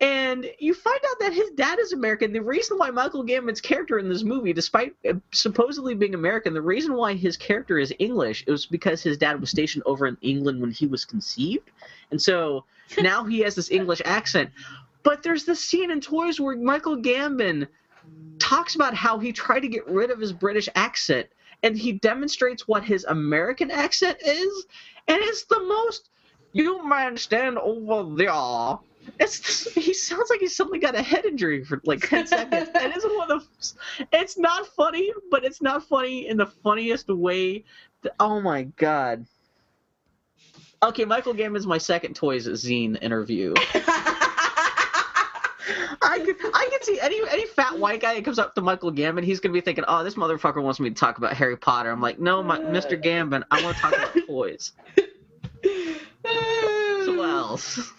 And you find out that his dad is American. The reason why Michael Gambon's character in this movie, despite uh, supposedly being American, the reason why his character is English is because his dad was stationed over in England when he was conceived. And so <laughs> now he has this English accent. But there's this scene in Toys where Michael Gambon talks about how he tried to get rid of his British accent and he demonstrates what his American accent is, and it's the most you man stand over there. It's he sounds like he's suddenly got a head injury for like ten <laughs> seconds. And it's one of the it's not funny, but it's not funny in the funniest way. that- oh my god. Okay, Michael Gambon's my second Toys Zine interview. <laughs> I can, I could see any any fat white guy that comes up to Michael Gambon, he's gonna be thinking, "Oh, this motherfucker wants me to talk about Harry Potter." I'm like, "No, my, Mr. Gambon, I want to talk about <laughs> toys." So what else?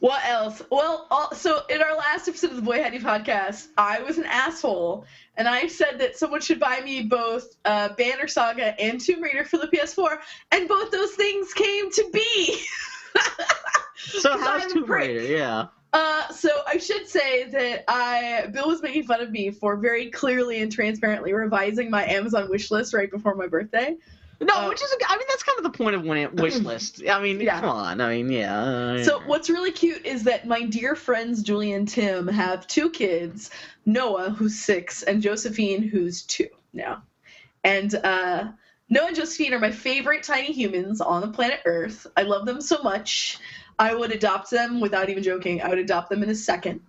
What else? Well, all, so in our last episode of the Boy Howdy podcast, I was an asshole, and I said that someone should buy me both uh, Banner Saga and Tomb Raider for the PS4, and both those things came to be. <laughs> so how's Tomb. Raider? Yeah. Uh, so I should say that I Bill was making fun of me for very clearly and transparently revising my Amazon wish list right before my birthday. No, Uh, which is, I mean, that's kind of the point of win- wish <clears throat> list. I mean, Yeah. come on. I mean, yeah. So what's really cute is that my dear friends Julie and Tim have two kids, Noah who's six and Josephine who's two now, and uh, Noah and Josephine are my favorite tiny humans on the planet Earth. I love them so much. I would adopt them without even joking. I would adopt them in a second,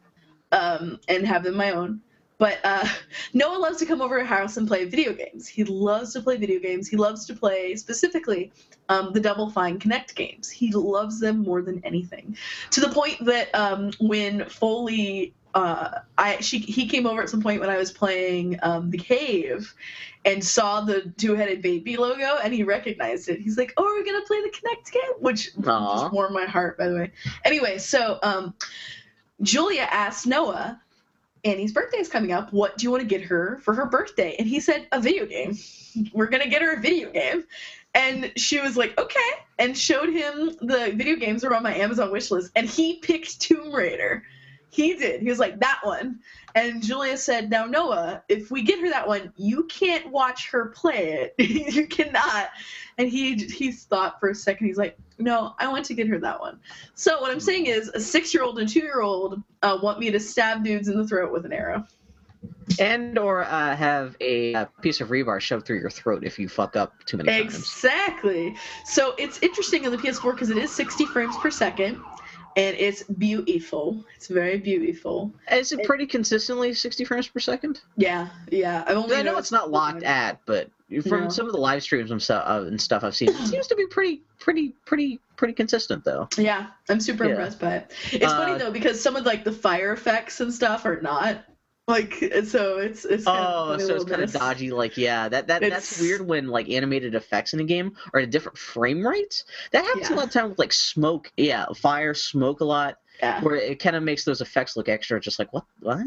um, and have them my own. But uh, <laughs> Noah loves to come over to house and play video games. He loves to play video games. He loves to play specifically um, the Double Fine Kinect games. He loves them more than anything, to the point that um, when Foley, uh, I she he came over at some point when I was playing um, the Cave, and saw the two-headed baby logo, and he recognized it. He's like, "Oh, we're gonna play the Kinect game," which Aw. just warmed my heart, by the way. Anyway, so um, Julia asked Noah. Annie's birthday is coming up. What do you want to get her for her birthday? And he said, a video game. We're going to get her a video game. And she was like, okay. And showed him the video games that were on my Amazon wish list. And he picked Tomb Raider. He did. He was like, that one. And Julia said, now, Noah, if we get her that one, you can't watch her play it. <laughs> you cannot. And he he thought for a second. He's like, no, I want to get her that one. So what I'm saying is, a six year old and two year old uh, want me to stab dudes in the throat with an arrow. and or uh, have a, a piece of rebar shoved through your throat if you fuck up too many times. Exactly. So it's interesting on the PS4 because it is 60 frames per second, and it's beautiful. It's very beautiful. Is it pretty consistently 60 frames per second? Yeah, yeah. I've only I know it's not locked at, but from No. some of the live streams and stuff, uh, and stuff I've seen, it seems to be pretty, pretty, pretty, pretty consistent though. Yeah, I'm super Yeah. impressed by it. It's Uh, funny though because some of like the fire effects and stuff are not like so it's it's Oh, so it's kind of dodgy. Like, yeah, that, that that's weird when like animated effects in a game are at a different frame rate. That happens a lot of time with like smoke. Yeah, fire, smoke a lot, Yeah. where it kind of makes those effects look extra. Just like what, what?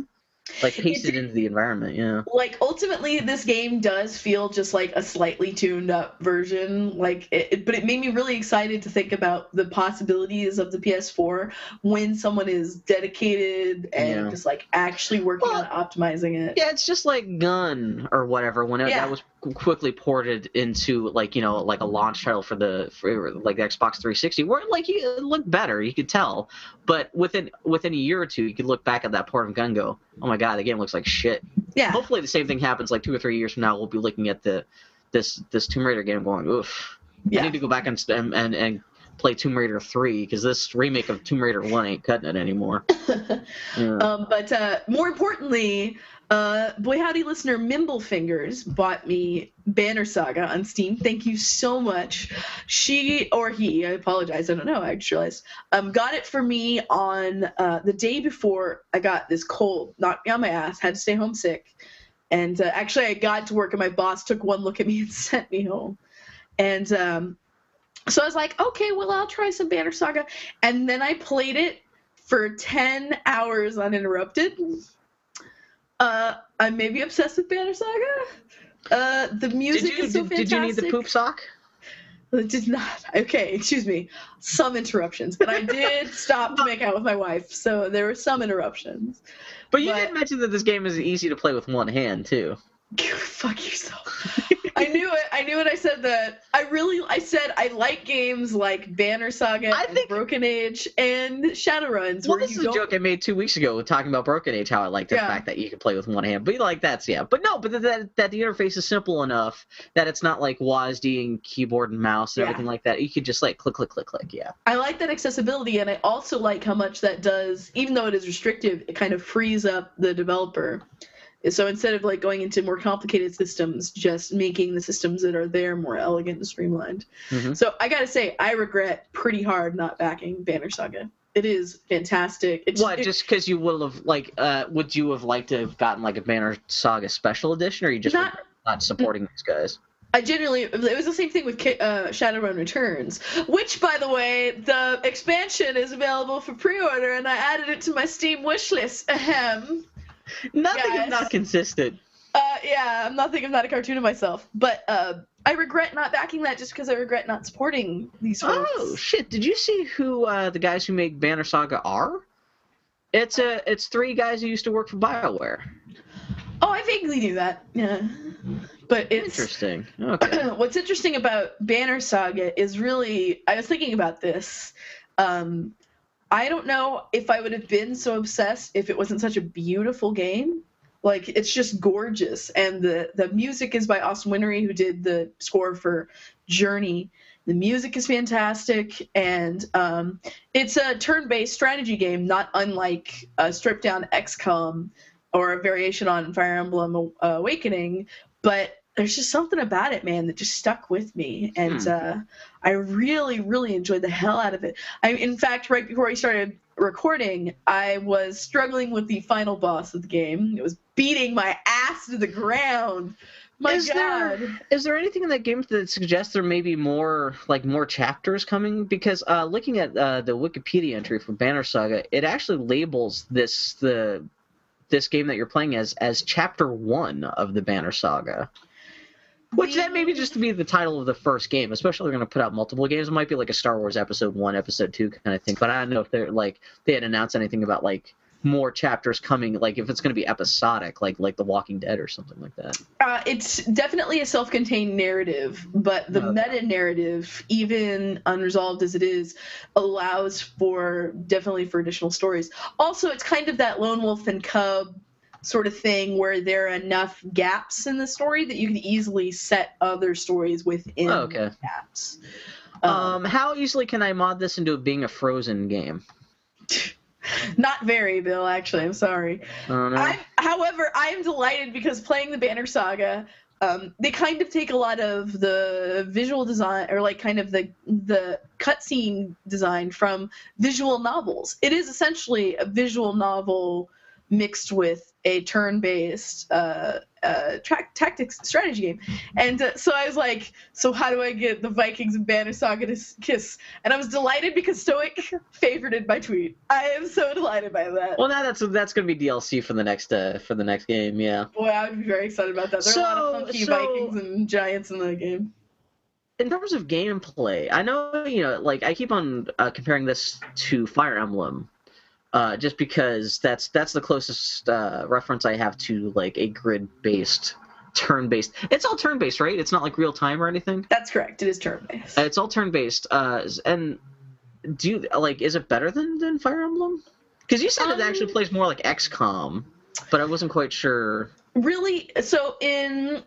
Like pasted into the environment. Yeah. Like ultimately, this game does feel just like a slightly tuned up version. Like, it, but it made me really excited to think about the possibilities of the PS4 when someone is dedicated and Yeah. just like actually working Well, on optimizing it. Yeah, it's just like Gun or whatever. When it, Yeah. that was quickly ported into like you know like a launch title for the for like the Xbox 360, where like you it looked better, you could tell. But within within a year or two, you could look back at that port of Gun, and go, oh my god, the game looks like shit. Yeah. Hopefully, the same thing happens like two or three years from now. We'll be looking at the this this Tomb Raider game, going, oof. Yeah. I need to go back and and and, and play Tomb Raider 3 because this remake of Tomb Raider 1 ain't cutting it anymore. <laughs> Yeah. Um, but uh, more importantly, uh, boy howdy listener Mimblefingers bought me Banner Saga on Steam. Thank you so much. She or he, I apologize, I don't know. I just realized, um, got it for me on uh, the day before I got this cold, knocked me on my ass, had to stay home sick. And uh, actually, I got to work, and my boss took one look at me <laughs> and sent me home. And um, so I was like, okay, well, I'll try some Banner Saga. And then I played it for 10 hours uninterrupted. Uh, I'm maybe obsessed with Banner Saga. Uh, the music you is so did, fantastic. did you need the poop sock? It did not. Okay, excuse me. Some interruptions, but I did <laughs> stop to make out with my wife, so there were some interruptions. But you But- did mention that this game is easy to play with one hand too. Fuck yourself. <laughs> I knew it. I knew it. I said that. I really. I said I like games like Banner Saga, I and think- Broken Age, and Shadowruns. Well, this is a don't- joke I made two weeks ago talking about Broken Age. How I like the Yeah. fact that you can play with one hand, but like that's yeah. But no, but that- that that the interface is simple enough that it's not like WASD and keyboard and mouse and Yeah. everything like that. You could just like click, click, click, click. Yeah. I like that accessibility, and I also like how much that does, even though it is restrictive, it kind of frees up the developer. So instead of like going into more complicated systems, just making the systems that are there more elegant and streamlined. Mhm. So I gotta say, I regret pretty hard not backing Banner Saga. It is fantastic. It's What? it- Just because you would have like, uh, would you have liked to have gotten like a Banner Saga special edition, or you just Not- not supporting these guys? I genuinely, it was the same thing with uh, Shadowrun Returns, which, by the way, the expansion is available for pre-order, and I added it to my Steam wish list. Ahem. Nothing Guys. is not consistent. Uh, yeah, I'm not thinking I'm not a cartoon of myself, but uh, I regret not backing that just because I regret not supporting these folks. Oh shit! Did you see who uh, the guys who make Banner Saga are? It's a it's three guys who used to work for Bioware. Oh, I vaguely knew that. Yeah, but it's Interesting. Okay. <clears throat> what's interesting about Banner Saga is really I was thinking about this. Um, I don't know if I would have been so obsessed if it wasn't such a beautiful game. Like it's just gorgeous, and the the music is by Austin Wintory, who did the score for Journey. The music is fantastic, and um, it's a turn-based strategy game, not unlike a stripped-down XCOM or a variation on Fire Emblem Awakening. But there's just something about it, man, that just stuck with me, and Hmm. uh, I really, really enjoyed the hell out of it. I, in fact, right before I started recording, I was struggling with the final boss of the game. It was beating my ass to the ground. My Is there- God. Is there anything in that game that suggests there may be more like more chapters coming? Because uh, looking at uh, the Wikipedia entry for Banner Saga, it actually labels this the this game that you're playing as as chapter one of the Banner Saga. Which that maybe just to be the title of the first game, especially if they're going to put out multiple games. It might be like a Star Wars Episode One, Episode Two kind of thing. But I don't know if they're like they had announced anything about like more chapters coming, like if it's going to be episodic, like like The Walking Dead or something like that. Uh, it's definitely a self-contained narrative, but the Okay. meta narrative, even unresolved as it is, allows for definitely for additional stories. Also, it's kind of that lone wolf and cub sort of thing where there are enough gaps in the story that you can easily set other stories within Oh, okay. gaps. Um, how easily can I mod this into being a Frozen game? <laughs> not very, Bill. Actually, I'm sorry. I don't. I'm, however, I am delighted because playing the Banner Saga, um, they kind of take a lot of the visual design or like kind of the the cutscene design from visual novels. It is essentially a visual novel mixed with a turn-based uh, uh, track tactics strategy game. And uh, so I was like, so how do I get the Vikings and Banner Saga to s- kiss? And I was delighted because Stoic <laughs> favorited my tweet. I am so delighted by that. well, now that's that's gonna be DLC for the next uh, for the next game. Yeah. Boy, I would be very excited about that. There are a lot of funky so- Vikings and Giants in the game. in terms of gameplay, I know you know, like I keep on uh, comparing this to Fire Emblem, uh, just because that's that's the closest uh, reference I have to like a grid-based, turn-based. It's all turn-based, right? It's not like real time or anything. That's correct. It is turn based. Uh, It's all turn-based. Uh, and do you like is it better than than Fire Emblem? Because you said it actually Um, plays more like XCOM, but I wasn't quite sure. really, so in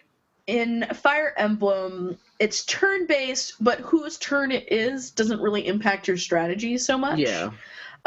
in Fire Emblem, it's turn based, but whose turn it is doesn't really impact your strategy so much. Yeah,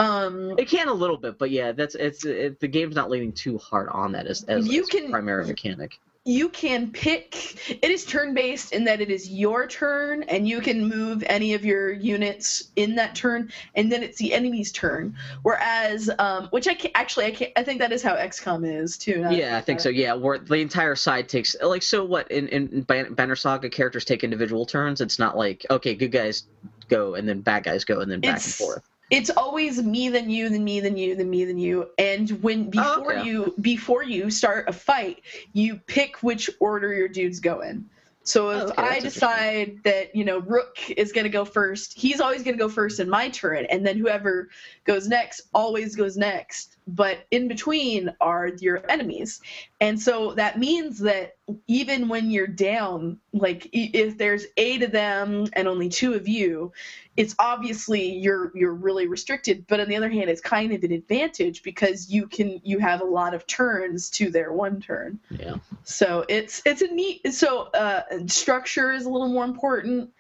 Um, it can a little bit, but yeah, that's it's it, the game's not leaning too hard on that as as, You as can- primary mechanic. you can pick it is turn based in that it is your turn and you can move any of your units in that turn and then it's the enemy's turn whereas um which i can actually i can i think that is how xcom is too Yeah, I think so. Yeah, where the entire side takes like so. What in in Banner Saga characters take individual turns. It's not like okay, good guys go and then bad guys go and then back It's- and forth. It's always me then you then me then you then me then you. And when oh, before Oh, okay. you before you start a fight you pick which order your dudes go in. So if Oh, okay, i decide that you know rook is going to go first he's always going to go first in my turn and then whoever goes next always goes next but in between are your enemies. And so that means that even when you're down like if there's eight of them and only two of you it's obviously you're you're really restricted. But on the other hand it's kind of an advantage because you can you have a lot of turns to their one turn. Yeah. so it's it's a neat so uh structure is a little more important.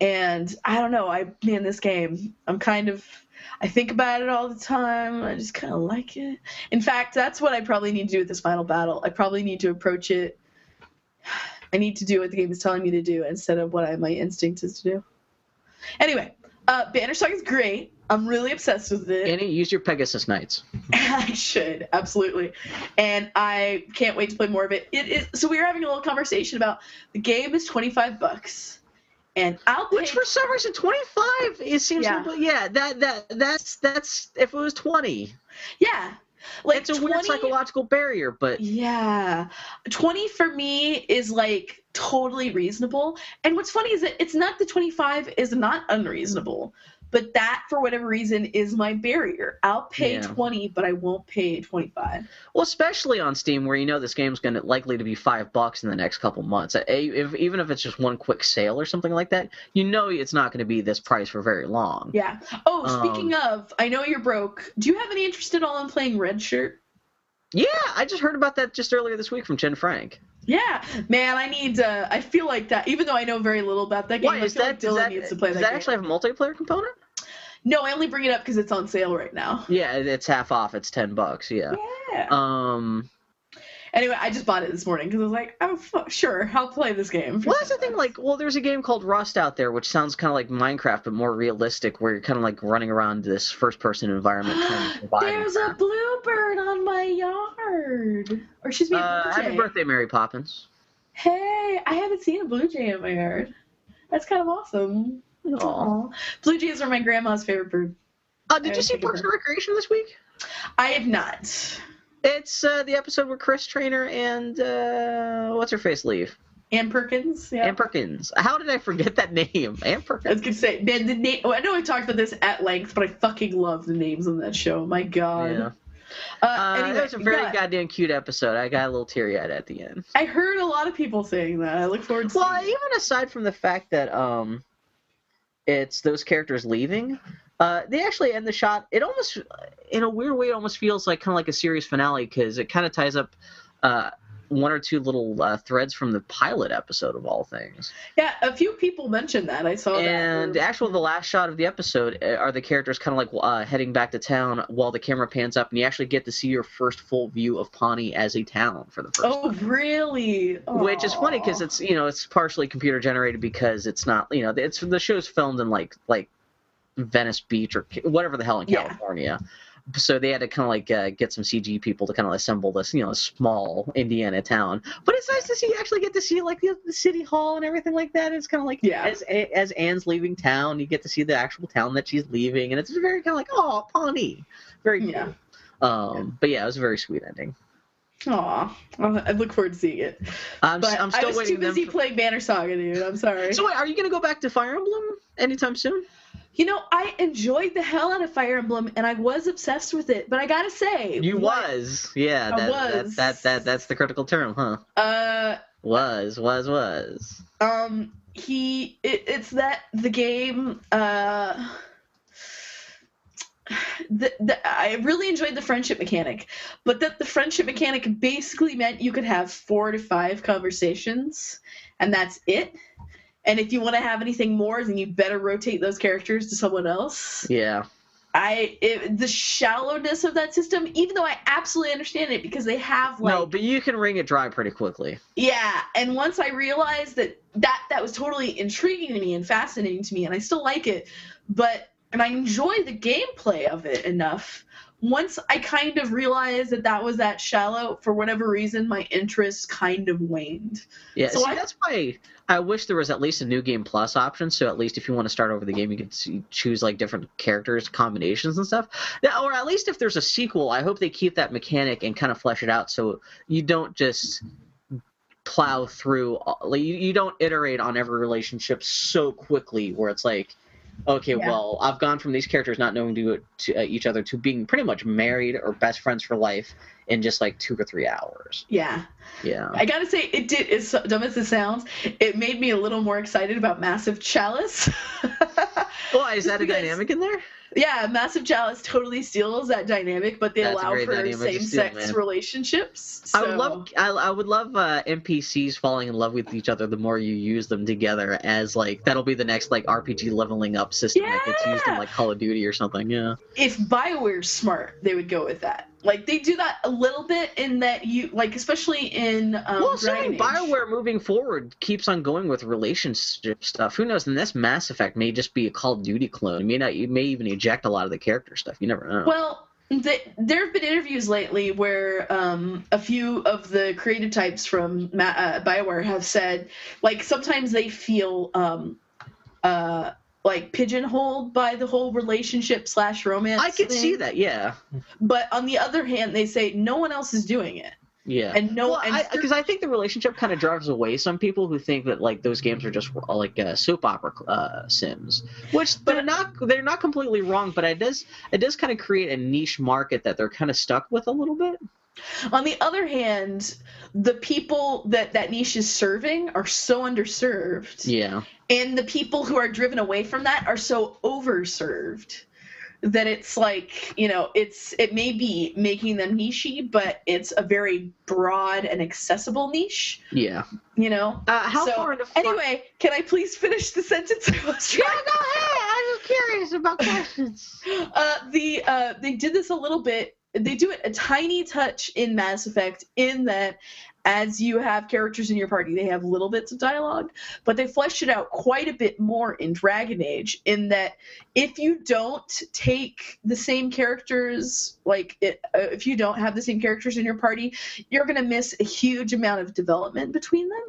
And i don't know i man this game i'm kind of i think about it all the time. I just kind of like it. In fact that's what i probably need to do with this final battle. I probably need to approach it. <sighs> I need to do what the game is telling me to do instead of what I, my instinct is to do. Anyway uh banner Saga is great. I'm really obsessed with it. Annie, use your Pegasus Knights. <laughs> I should absolutely, and I can't wait to play more of it. It is so we were having a little conversation about the game is twenty five bucks, and I'll. Which for some reason twenty five it seems Yeah. like yeah that that that's that's if it was twenty yeah, like it's a 20, weird psychological barrier but Yeah, twenty for me is like totally reasonable. And what's funny is that it's not the twenty five is not unreasonable, but that for whatever reason is my barrier. I'll pay Yeah. twenty, but I won't pay twenty five. well especially on Steam where you know this game's going to likely to be five bucks in the next couple months if, even if it's just one quick sale or something like that you know it's not going to be this price for very long Yeah. Oh, Um, speaking of, I know you're broke. Do you have any interest at all in playing Redshirt? Yeah, I just heard about that just earlier this week from Jenn Frank. Yeah, man, I need. Uh, I feel like that. Even though I know very little about that game, Why I is that? like Does Dylan that, needs to play does that, that game. actually have a multiplayer component? No, I only bring it up because it's on sale right now. Yeah, it's half off. It's ten bucks. Yeah. Yeah. Um. anyway, I just bought it this morning because I was like, I'm fu- sure I'll play this game. Well, that's the thing. Like, well, there's a game called Rust out there, which sounds kind of like Minecraft, but more realistic, where you're kind of like running around this first-person environment. <gasps> There's a bluebird on my yard. Or excuse me, a Uh, happy birthday, Mary Poppins. Hey, I haven't seen a blue jay in my yard. That's kind of awesome. Blue jays are my grandma's favorite bird. Uh, did I you see Parks and Recreation this week? I have not. It's uh, the episode where Chris Traeger and uh, what's her face leave. Ann Perkins. Yeah. Ann Perkins. How did I forget that name? <laughs> Ann Perkins. I was gonna say, man, the name. Oh, I know I talked about this at length, but I fucking love the names on that show. My god. Yeah. Uh, Uh, anyway, it was a very yeah, goddamn cute episode. I got a little teary eyed at the end. I heard a lot of people saying that. I look forward to. Well, even aside from the fact that um, it's those characters leaving, Uh, they actually end the shot. It almost, in a weird way, it almost feels like kind of like a series finale because it kind of ties up uh, one or two little uh, threads from the pilot episode of all things. Yeah, a few people mentioned that. I saw and that. actually, the last shot of the episode uh, are the characters kind of like uh, heading back to town while the camera pans up, and you actually get to see your first full view of Pawnee as a town for the first Oh, time. really? Which is funny because it's you know it's partially computer generated because it's not you know it's the show's filmed in like like Venice Beach or whatever the hell in Yeah. California. So they had to kind of like uh, get some CG people to kind of assemble this, you know, small Indiana town. But it's nice to see you actually get to see like the, the city hall and everything like that. It's kind of like Yeah. as as Ann's leaving town, you get to see the actual town that she's leaving, and it's very kind of like oh Pawnee, very cool. Yeah. Um, but yeah, it was a very sweet ending. Aw, I look forward to seeing it. I'm, But I'm still I was too busy them. playing Banner Saga, dude. I'm sorry. So wait, are you gonna go back to Fire Emblem anytime soon? You know, I enjoyed the hell out of Fire Emblem, and I was obsessed with it. But I gotta say, You what- was, yeah. That, was. That, that that that's the critical term, huh? Uh, Was was was. um, he. It, it's that the game. Uh, <sighs> the, the, I really enjoyed the friendship mechanic, but that the friendship mechanic basically meant you could have four to five conversations, and that's it. And if you want to have anything more, then you better rotate those characters to someone else. Yeah. I it, the shallowness of that system, even though I absolutely understand it because they have like no, but you can wring it dry pretty quickly. yeah, and once I realized that that that was totally intriguing to me and fascinating to me, and I still like it, but and I enjoy the gameplay of it enough. Once I kind of realized that that was that shallow, for whatever reason, my interest kind of waned. Yeah, So see, I- that's why I wish there was at least a new game plus option. So at least if you want to start over the game, you could see, choose like different characters, combinations, and stuff. Yeah, or at least if there's a sequel, I hope they keep that mechanic and kind of flesh it out so you don't just plow through. Uh, like you, you don't iterate on every relationship so quickly, where it's like. Okay, Yeah. well, I've gone from these characters not knowing to, to uh, each other to being pretty much married or best friends for life in just like two or three hours. Yeah, Yeah. I gotta say, it did. As dumb as it sounds, it made me a little more excited about Massive Chalice. <laughs> Why is that a dynamic in there? Yeah, Massive Chalice totally steals that dynamic, but they That's allow for dynamic to steal, same-sex relationships. I would love I, I would love uh, NPCs falling in love with each other the more you use them together as like that'll be the next like RPG leveling up system that gets used in like Call of Duty or something. Yeah. if Bioware's smart, they would go with that. Like they do that a little bit in that you like, especially in um, well, assuming Bioware moving forward keeps on going with relationship stuff, who knows? And this Mass Effect may just be a Call of Duty clone. It may not. You may even eject a lot of the character stuff. You never know. Well, th- there have been interviews lately where um, a few of the creative types from Ma- uh, Bioware have said, like, sometimes they feel um, uh, like pigeonholed by the whole relationship slash romance. I could see that. Yeah. But on the other hand, they say no one else is doing it, Yeah. and no, Well, and because I, think the relationship kind of drives away some people who think that like those games are just uh, like uh, soap opera uh, sims, which but, they're not. They're not completely wrong, but it does it does kind of create a niche market that they're kind of stuck with a little bit. On the other hand, the people that that niche is serving are so underserved, Yeah, and the people who are driven away from that are so overserved that it's like you know it's it may be making them nichey, but it's a very broad and accessible niche. yeah. You know. Uh, how So, far into far- Anyway, can I please finish the sentence I was <laughs> yeah, go ahead. I'm just curious about questions. Uh, the uh, they did this a little bit. They do it a tiny touch in Mass Effect in that as you have characters in your party, they have little bits of dialogue, but they fleshed it out quite a bit more in Dragon Age. In that, if you don't take the same characters, like it, uh, if you don't have the same characters in your party, you're gonna miss a huge amount of development between them.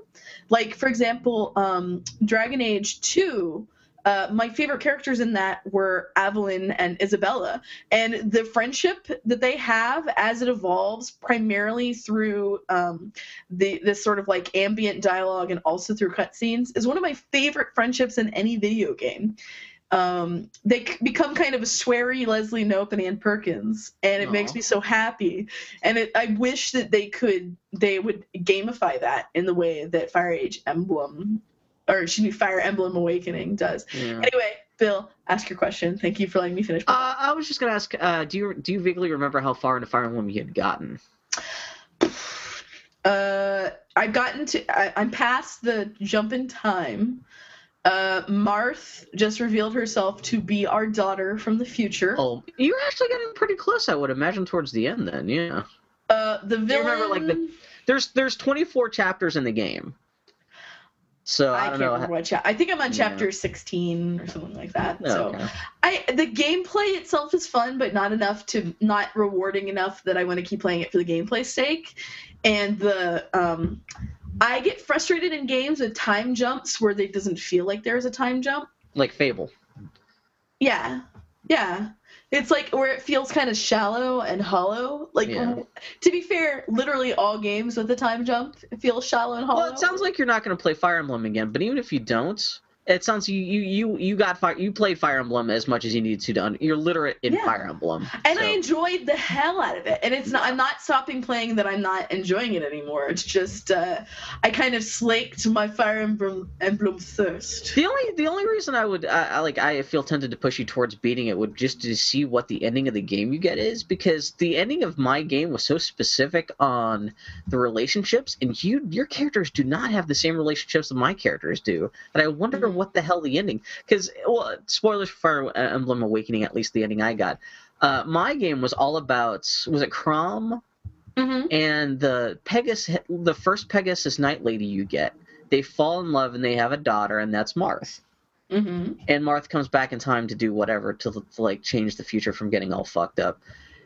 Like for example, um, Dragon Age Two uh, my favorite characters in that were Aveline and Isabela, and the friendship that they have as it evolves, primarily through um, the this sort of like ambient dialogue and also through cutscenes, is one of my favorite friendships in any video game. Um, they become kind of a sweary Leslie Knope and Ann Perkins, and it makes me so happy. And it, I wish that they could, they would gamify that in the way that Fire Age Emblem, or excuse me, Fire Emblem Awakening does. Yeah. Anyway, Bill, ask your question. Thank you for letting me finish. Uh, I was just gonna ask. Uh, do you do you vaguely remember how far into Fire Emblem you had gotten? <sighs> Uh, I've gotten to. I, I'm past the jump in time. Uh, Marth just revealed herself to be our daughter from the future. Oh, you're actually getting pretty close. I would imagine towards the end. Then, yeah. Uh, the villain. you remember, like, the- There's there's 24 chapters in the game. So I, I, don't can't know. remember what chapter. I think I'm on Yeah. chapter 16 or something like that. Oh, so okay. I the gameplay itself is fun, but not enough to not rewarding enough that I want to keep playing it for the gameplay's sake. And the um, I get frustrated in games with time jumps where it doesn't feel like there is a time jump. Like Fable. Yeah, yeah. It's like where it feels kind of shallow and hollow. Like Yeah. to be fair, literally all games with a time jump feel shallow and hollow. Well, it sounds like you're not going to play Fire Emblem again. But even if you don't, it sounds you you you you got fire. You played Fire Emblem as much as you needed to. Done. You're literate in Yeah. Fire Emblem. and so- I enjoyed the hell out of it. And it's not I'm not stopping playing that I'm not enjoying it anymore. It's just uh, I kind of slaked my Fire Emblem emblem thirst. The only the only reason I would I, I like I feel tempted to push you towards beating it would just to see what the ending of the game you get is because the ending of my game was so specific on the relationships and you your characters do not have the same relationships that my characters do that I wonder Mhm. What the hell the ending because well spoilers for Emblem Awakening at least the ending I got uh, my game was all about was it Chrom Mm-hmm. and the Pegasus the first Pegasus Knight lady you get they fall in love and they have a daughter and that's Marth Mm-hmm. and Marth comes back in time to do whatever to, to like change the future from getting all fucked up.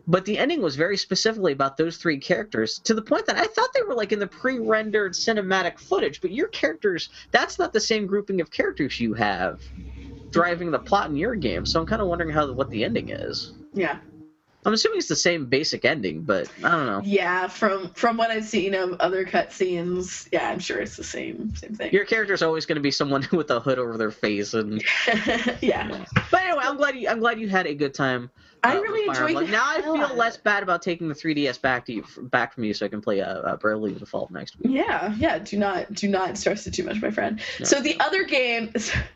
But the ending was very specifically about those three characters to the point that I thought they were like in the pre-rendered cinematic footage, but your characters that's not the same grouping of characters you have driving the plot in your game. So I'm kind of wondering how what the ending is. Yeah. I'm assuming it's the same basic ending, but I don't know. Yeah, from from what I've seen of other cutscenes, yeah, I'm sure it's the same same thing. Your character's always going to be someone <laughs> with a hood over their face, and <laughs> yeah. but anyway, I'm glad you I'm glad you had a good time I uh, really with Fire enjoyed Emblem. Now I feel of less bad about taking the 3DS back to you, back from you, so I can play uh, uh, Bravely Default next week. Yeah, yeah. Do not do not stress it too much, my friend. No. So the other game, <laughs>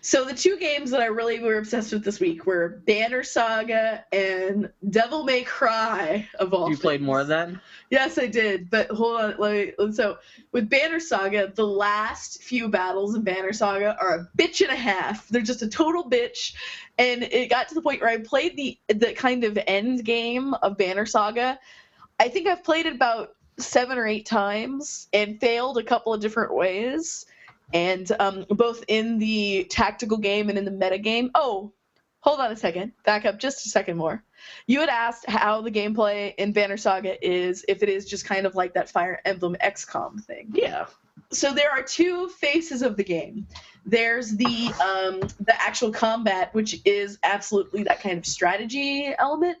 so the two games that I really were obsessed with this week were Banner Saga and Devil May Cry. Of all, you played more of that? Yes, I did. But hold on, let me. So with Banner Saga, the last few battles in Banner Saga are a bitch and a half. They're just a total bitch, and it got to the point where I played the the kind of end game of Banner Saga. I think I've played it about seven or eight times and failed a couple of different ways, and um, both in the tactical game and in the meta game. Oh, hold on a second. Back up just a second more. You had asked how the gameplay in Banner Saga is, if it is just kind of like that Fire Emblem XCOM thing. Yeah. So there are two faces of the game. There's the um, the actual combat, which is absolutely that kind of strategy element,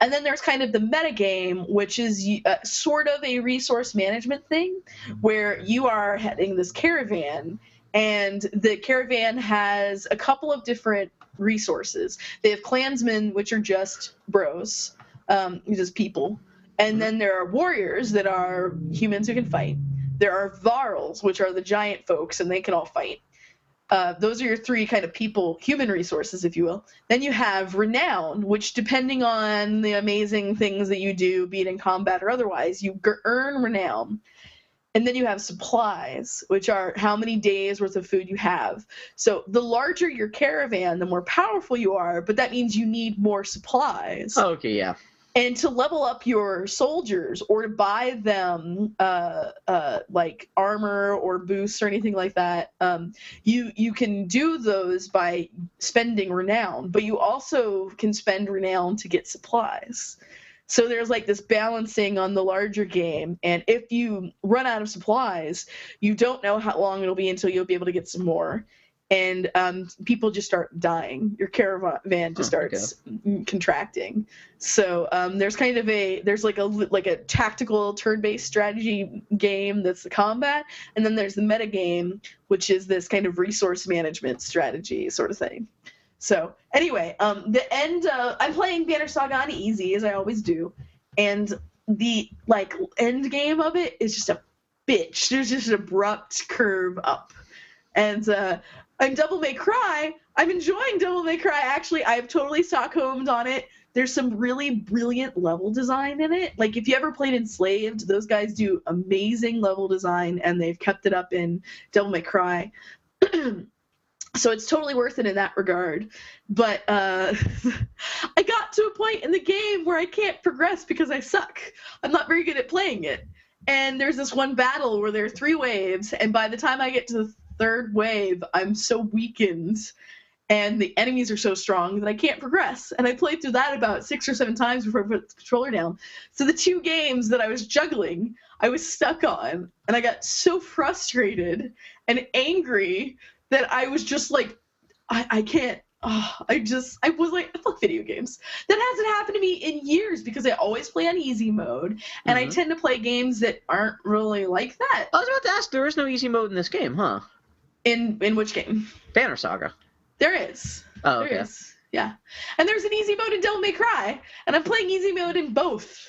and then there's kind of the meta game, which is uh, sort of a resource management thing, where you are heading this caravan, and the caravan has a couple of different resources. They have clansmen, which are just bros, um, just people, and then there are warriors that are humans who can fight. There are varls, which are the giant folks, and they can all fight. Uh, those are your three kind of people, human resources, if you will. Then you have renown, which, depending on the amazing things that you do, be it in combat or otherwise, you earn renown. And then you have supplies, which are how many days worth of food you have. So the larger your caravan, the more powerful you are, but that means you need more supplies Oh, okay, yeah. And to level up your soldiers or to buy them uh, uh, like armor or boosts or anything like that um, you you can do those by spending renown but you also can spend renown to get supplies. So there's like this balancing on the larger game and if you run out of supplies you don't know how long it'll be until you'll be able to get some more and um, people just start dying your caravan just Oh, okay. starts contracting so um, there's kind of a there's like a like a tactical turn-based strategy game that's the combat, and then there's the meta game, which is this kind of resource management strategy sort of thing. So anyway, um, the end. Uh, I'm playing Banner Saga on easy as I always do, and the like end game of it is just a bitch. There's just an abrupt curve up, And uh, I'm Devil May Cry. I'm enjoying Devil May Cry. Actually, I have totally Stockholmed on it. There's some really brilliant level design in it. Like if you ever played Enslaved, those guys do amazing level design, and they've kept it up in Devil May Cry. <clears throat> so it's totally worth it in that regard. But uh, <laughs> I got to a point in the game where I can't progress because I suck. I'm not very good at playing it. And there's this one battle where there are three waves, and by the time I get to the third wave, I'm so weakened and the enemies are so strong that I can't progress. And I played through that about six or seven times before I put the controller down. So the two games that I was juggling, I was stuck on, and I got so frustrated and angry that I was just like, I, I can't. Oh, I just, I was like, fuck video games. That hasn't happened to me in years because I always play on easy mode, and Mhm. I tend to play games that aren't really like that. I was about to ask, there is no easy mode in this game, huh? In in which game? Banner Saga. There is. Oh, There okay. is. Yeah. And there's an easy mode in Devil May Cry, and I'm playing easy mode in both.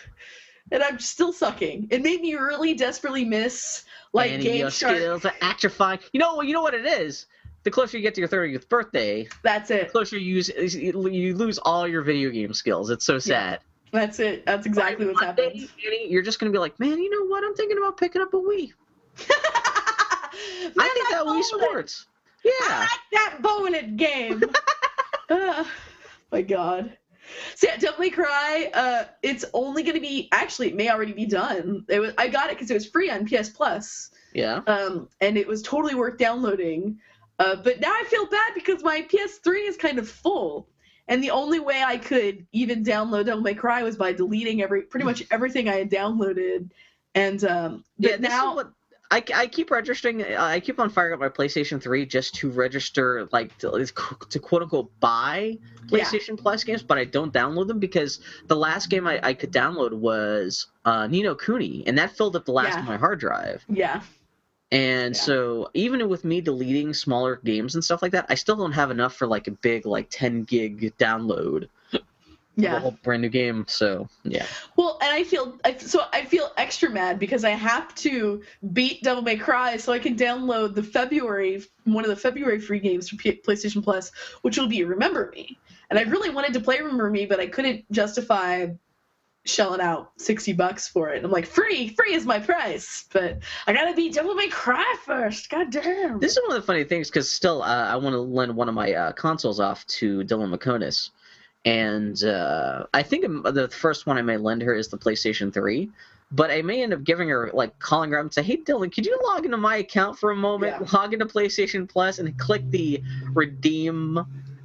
And I'm still sucking. It made me really desperately miss like and Game your Shark. skills are atrophying. You know, you know what it is. The closer you get to your 30th birthday, That's the it. closer you use you lose all your video game skills. It's so sad. That's it. That's exactly what's happening. you're just gonna be like, man, you know what? I'm thinking about picking up a Wii. <laughs> I think that Wii Sports. Yeah. I like that bonnet game. <laughs> uh, my God. So yeah, May Cry. Uh, it's only going to be actually it may already be done. It was I got it because it was free on PS Plus. Yeah. um, and it was totally worth downloading. Uh, but now I feel bad because my PS3 is kind of full, and the only way I could even download Devil May Cry was by deleting every pretty much everything I had downloaded. And um, but Yeah, now what I, I keep registering. uh, I keep on firing up my PlayStation 3 just to register, like, to, to quote unquote buy Yeah. PlayStation Plus games, but I don't download them because the last game I, I could download was uh, Ni no Kuni, and that filled up the last Yeah. of my hard drive. yeah, And Yeah. so even with me deleting smaller games and stuff like that, I still don't have enough for like a big like 10 gig download of a yeah. whole brand new game. So yeah. Well, and I feel I, so I feel extra mad because I have to beat Devil May Cry so I can download the February one of the February free games for P- PlayStation Plus, which will be Remember Me. And I really wanted to play Remember Me, but I couldn't justify shelling out 60 bucks for it. I'm like, free, free is my price, but I gotta beat Devil May Cry first. God damn. This is one of the funny things because still, uh, I want to lend one of my uh, consoles off to Dylan McConis, and uh, I think the first one I may lend her is the PlayStation 3. But I may end up giving her like calling her up and say, "Hey Dylan, could you log into my account for a moment? Yeah. Log into PlayStation Plus and click the redeem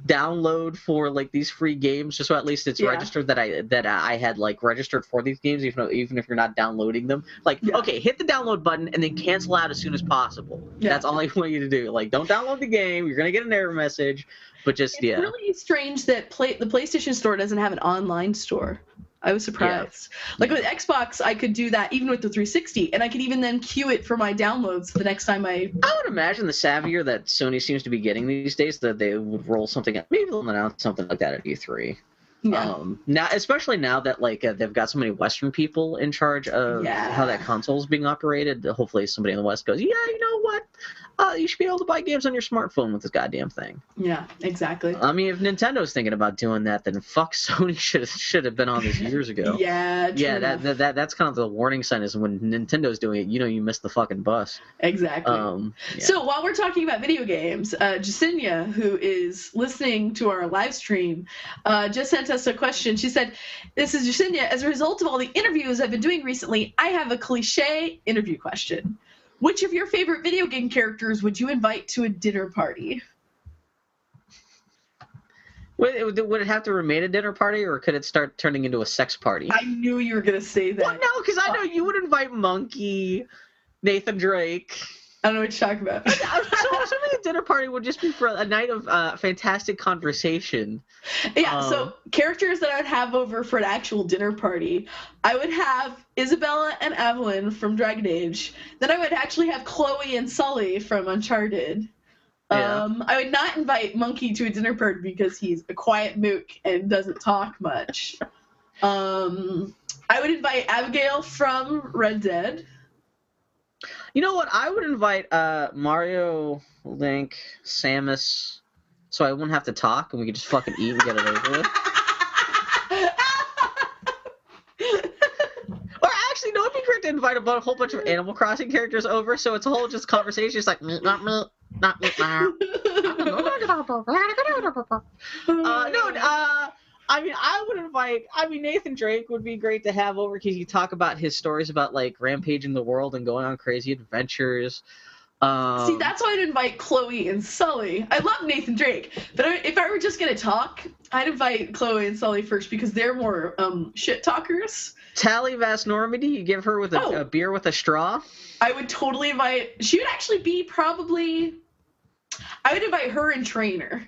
download for like these free games, just so at least it's Yeah. registered that I that I had like registered for these games, even though, even if you're not downloading them. Like, Yeah. okay, hit the download button and then cancel out as soon as possible. That's all I want you to do. Like, don't download the game. You're gonna get an error message, but just It's yeah. really strange that play, the PlayStation Store doesn't have an online store. I was surprised. Like with Xbox, I could do that even with the 360, and I could even then queue it for my downloads the next time I. I would imagine the savvier that Sony seems to be getting these days that they would roll something. Out. Maybe they'll announce something like that at E3. Yeah. Um, now, especially now that like uh, they've got so many Western people in charge of Yeah. how that console is being operated. Hopefully, somebody in the West goes, "Yeah, you know what? Uh, you should be able to buy games on your smartphone with this goddamn thing." yeah. Exactly. I mean, if Nintendo's thinking about doing that, then fuck <laughs> Sony should have should have been on this years ago. <laughs> Yeah. Yeah, that, that, that that's kind of the warning sign is when Nintendo's doing it, you know you missed the fucking bus. exactly. Um, yeah. So while we're talking about video games, uh, Jacinia, who is listening to our live stream, uh, just sent us a question. She said, "This is Jacinia. As a result of all the interviews I've been doing recently, I have a cliche interview question. Which of your favorite video game characters would you invite to a dinner party?" would, it, would it have to remain a dinner party, or could it start turning into a sex party? I knew you were gonna say that. well, no, because I know you would invite Monkey, Nathan Drake. I don't know what you're talking about. <laughs> so, so maybe a dinner party would just be for a night of uh, fantastic conversation. Yeah, Um, so characters that I would have over for an actual dinner party, I would have Isabela and Aveline from Dragon Age. Then I would actually have Chloe and Sully from Uncharted. Yeah. Um, I would not invite Monkey to a dinner party because he's a quiet mook and doesn't talk much. Um, I would invite Abigail from Red Dead. You know what? I would invite uh, Mario, Link, Samus, so I wouldn't have to talk and we could just fucking eat and get it over with. <laughs> Or actually, no, it'd be great to invite a whole bunch of Animal Crossing characters over, so it's a whole just conversation. It's like, "Meep, not me, not me. Uh, no, uh, I mean, I would invite. I mean, Nathan Drake would be great to have over because you talk about his stories about like rampaging the world and going on crazy adventures. Um, See, that's why I'd invite Chloe and Sully. I love Nathan Drake, but I- if I were just gonna talk, I'd invite Chloe and Sully first because they're more um, shit talkers. Tali vas Normandy. You give her with a, Oh. a beer with a straw. I would totally invite. She would actually be probably. I would invite her and Trainer.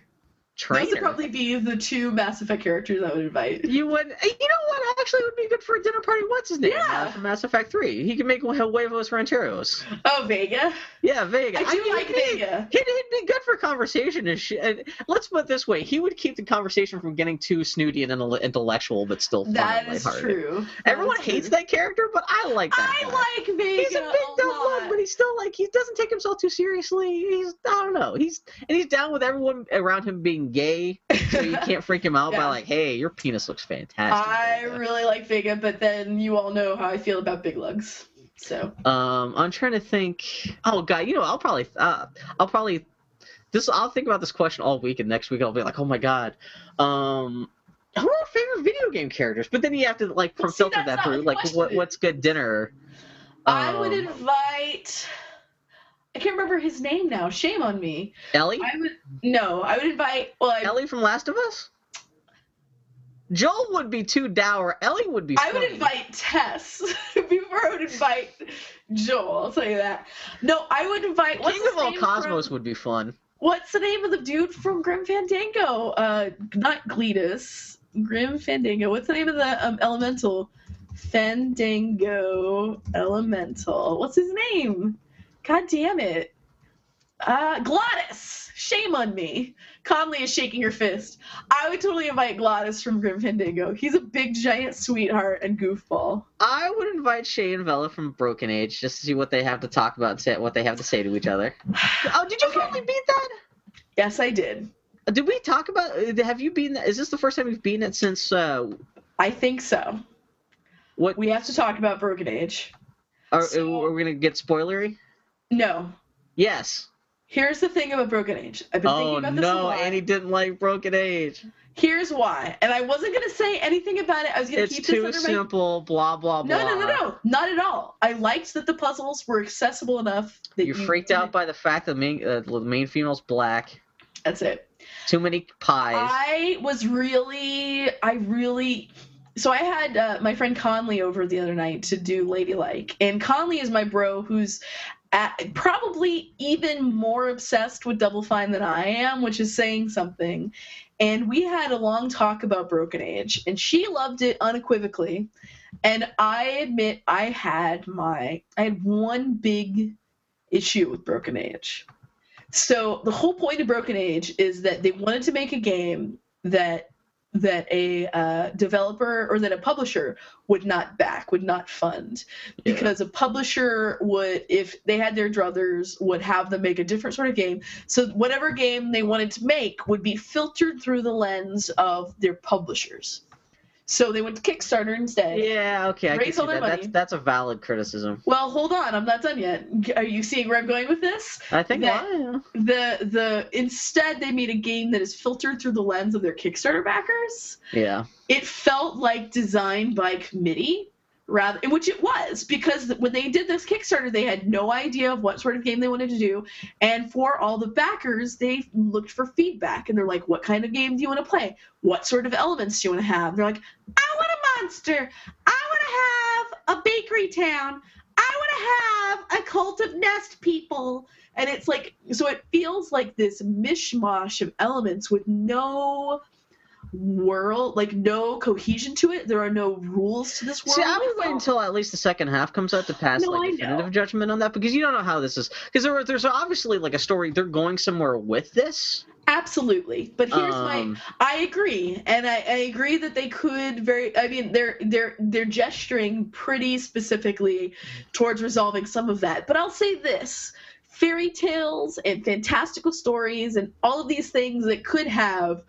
Those would probably be the two Mass Effect characters I would invite. You would. You know what? Actually, would be good for a dinner party. What's his name? Yeah. Uh, from Mass Effect Three. He can make huevos rancheros. Oh, Vega. Yeah, Vega. I do mean, like he'd be- Vega. He'd, he'd be good for conversation and shit. and Let's put it this way: he would keep the conversation from getting too snooty and intellectual, but still fun That and is true. That Everyone is hates true. that character, but I like that. guy. I like Vega. He's a big dumb lug, but he's still like he doesn't take himself too seriously. He's I don't know. He's and he's down with everyone around him being gay, so you can't freak him out by like, hey, your penis looks fantastic. I Vega." really like Vega, but then you all know how I feel about big lugs. So Um, I'm trying to think. Oh god, you know, I'll probably, uh, I'll probably, this. I'll think about this question all week, and next week I'll be like, oh my god, um, who are our favorite video game characters? But then you have to like filter that through. Like, what what's good dinner? I would Um, invite. I can't remember his name now. Shame on me. Ellie, I would no. I would invite. Well, I, Ellie from Last of Us. Joel would be too dour. Ellie would be. I would invite Tess <laughs> before I would invite Joel. I'll tell you that. No, I would invite. What's King of all Cosmos from- would be fun. What's the name of the dude from Grim Fandango? Uh, not Gletus. Grim Fandango. What's the name of the um, elemental? Fandango elemental. What's his name? God damn it. Uh, Glottis. Shame on me. Conley is shaking her fist. I would totally invite Glottis from Grim Fandango. He's a big giant sweetheart and goofball. I would invite Shay and Vella from Broken Age just to see what they have to talk about, what they have to say to each other. <sighs> Oh, did you Okay. finally beat that? Yes, I did. Did we talk about? Have you been? Is this the first time you've been it since? Uh, I think so. what? We have to talk about Broken Age. Are, so- are we gonna get spoilery? No. Yes. Here's the thing about Broken Age. I've been thinking Oh about this a no, lot. Annie didn't like Broken Age. Here's why. And I wasn't gonna say anything about it. I was gonna It's keep too this under my simple. Blah blah blah. No, no, no, no, not at all. I liked that the puzzles were accessible enough that You're you freaked out by the fact that the main uh, the main female's black. That's it. Too many pies. I was really, I really. So I had uh, my friend Conley over the other night to do Ladylike, and Conley is my bro who's probably even more obsessed with Double Fine than I am, which is saying something. And we had a long talk about Broken Age, and she loved it unequivocally. And I admit I had my, I had one big issue with Broken Age. So the whole point of Broken Age is that they wanted to make a game that that a uh, developer or that a publisher would not back, would not fund, Yeah. because a publisher would, if they had their druthers, would have them make a different sort of game. So whatever game they wanted to make would be filtered through the lens of their publishers. So they went to Kickstarter instead. Yeah, okay, I Raise all their that. That's money. that's a valid criticism. Well, hold on, I'm not done yet. Are you seeing where I'm going with this? I think That- yeah. the the instead they made a game that is filtered through the lens of their Kickstarter backers. Yeah. It felt like designed by committee rather which it was because when they did this Kickstarter they had no idea of what sort of game they wanted to do and for all the backers they looked for feedback and they're like what kind of game do you want to play? What sort of elements do you want to have? They're like I want a monster. I want to have a bakery town. I want to have a cult of nest people and it's like so it feels like this mishmash of elements with no world like no cohesion to it there are no rules to this world See, I would wait until at least the second half comes out to pass No, like definitive judgment on that because you don't know how this is because there, there's obviously like a story they're going somewhere with this. Absolutely, but here's Um, my. I agree, and I, I agree that they could very. I mean, they're they're they're gesturing pretty specifically towards resolving some of that. But I'll say this: fairy tales and fantastical stories and all of these things that could have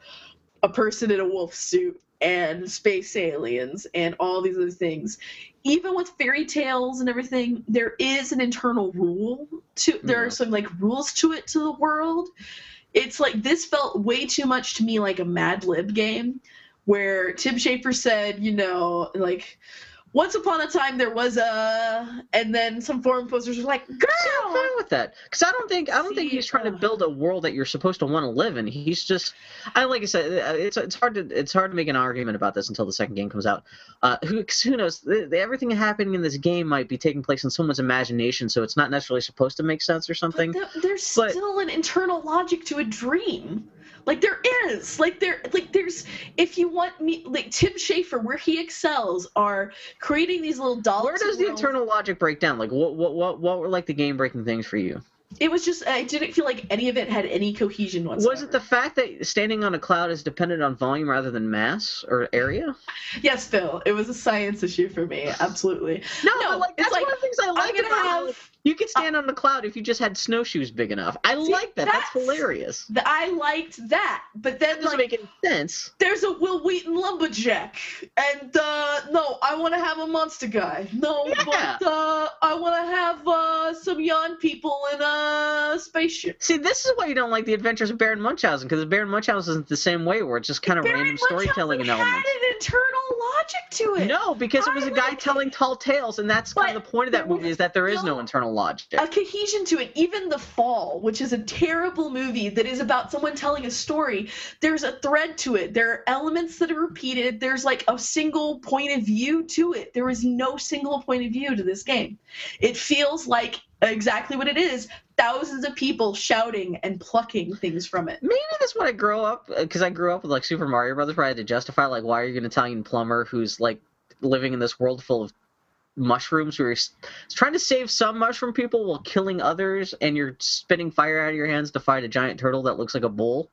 a person in a wolf suit and space aliens and all these other things. Even with fairy tales and everything, there is an internal rule to. There Yeah. are some like rules to it to the world it's like this felt way too much to me like a Mad Lib game where Tim Schafer said, you know, like once upon a time there was a and then some forum posters were like, See, I'm fine with that because I don't think I don't think he's trying to uh, build a world that you're supposed to want to live in. He's just, I like I said, uh, it's it's hard to it's hard to make an argument about this until the second game comes out. Uh, who who knows? The, the- everything happening in this game might be taking place in someone's imagination, so it's not necessarily supposed to make sense or something. But th- there's But- still an internal logic to a dream. Like there is, like there, like there's. If you want me, like Tim Schafer, where he excels, are creating these little dolls. Where does the internal logic break down? Like, what what what what were like the game breaking things for you? It was just I didn't feel like any of it had any cohesion whatsoever. Was it the fact that standing on a cloud is dependent on volume rather than mass or area? Yes, Phil. It was a science issue for me. Absolutely. No, No, but, like that's like, one of the things I like about have. You could stand on the cloud if you just had snowshoes big enough. I See, like that. That's, that's- hilarious. The, I liked that, but then That doesn't like make any sense. there's a Wil Wheaton lumberjack, and uh, no, I want to have a monster guy. No, Yeah. but uh, I want to have uh, some young people in a Uh, spaceship. See, this is why you don't like the Adventures of Baron Munchausen, because Baron Munchausen isn't the same way, where it's just kind of Baron random storytelling and elements. had an internal logic to it. No, because it was a guy like telling tall tales, and that's kind of the point of that movie is that there is no- internal logic. a cohesion to it. Even The Fall, which is a terrible movie that is about someone telling a story, there's a thread to it. There are elements that are repeated. There's like a single point of view to it. There is no single point of view to this game. It feels like exactly what it is thousands of people shouting and plucking things from it. Maybe that's what I grew up uh, because I grew up with like Super Mario Brothers, where I had to justify like why are you an Italian plumber who's like living in this world full of mushrooms who are trying to save some mushroom people while killing others, and you're spitting fire out of your hands to fight a giant turtle that looks like a bull.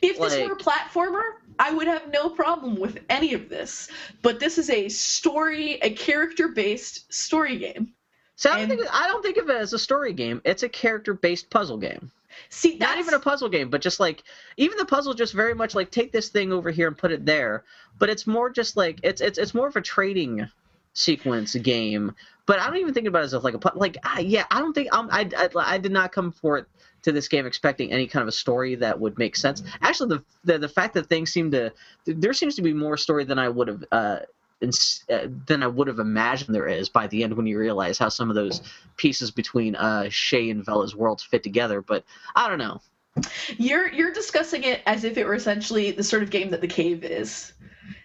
If this were a platformer, I would have no problem with any of this. But this is a story, a character based story game. So I don't, think, I don't think of it as a story game. It's a character-based puzzle game. See, that's, Not even a puzzle game, but just like even the puzzle, just very much like take this thing over here and put it there. But it's more just like it's it's it's more of a trading sequence game. But I don't even think about it as like a like ah, yeah. I don't think um, I, I I did not come for it to this game expecting any kind of a story that would make sense. Actually, the the, the fact that things seem to there seems to be more story than I would have. Uh, than I would have imagined there is by the end when you realize how some of those pieces between uh, Shay and Vella's worlds fit together. But I don't know. You're you're discussing it as if it were essentially the sort of game that the cave is.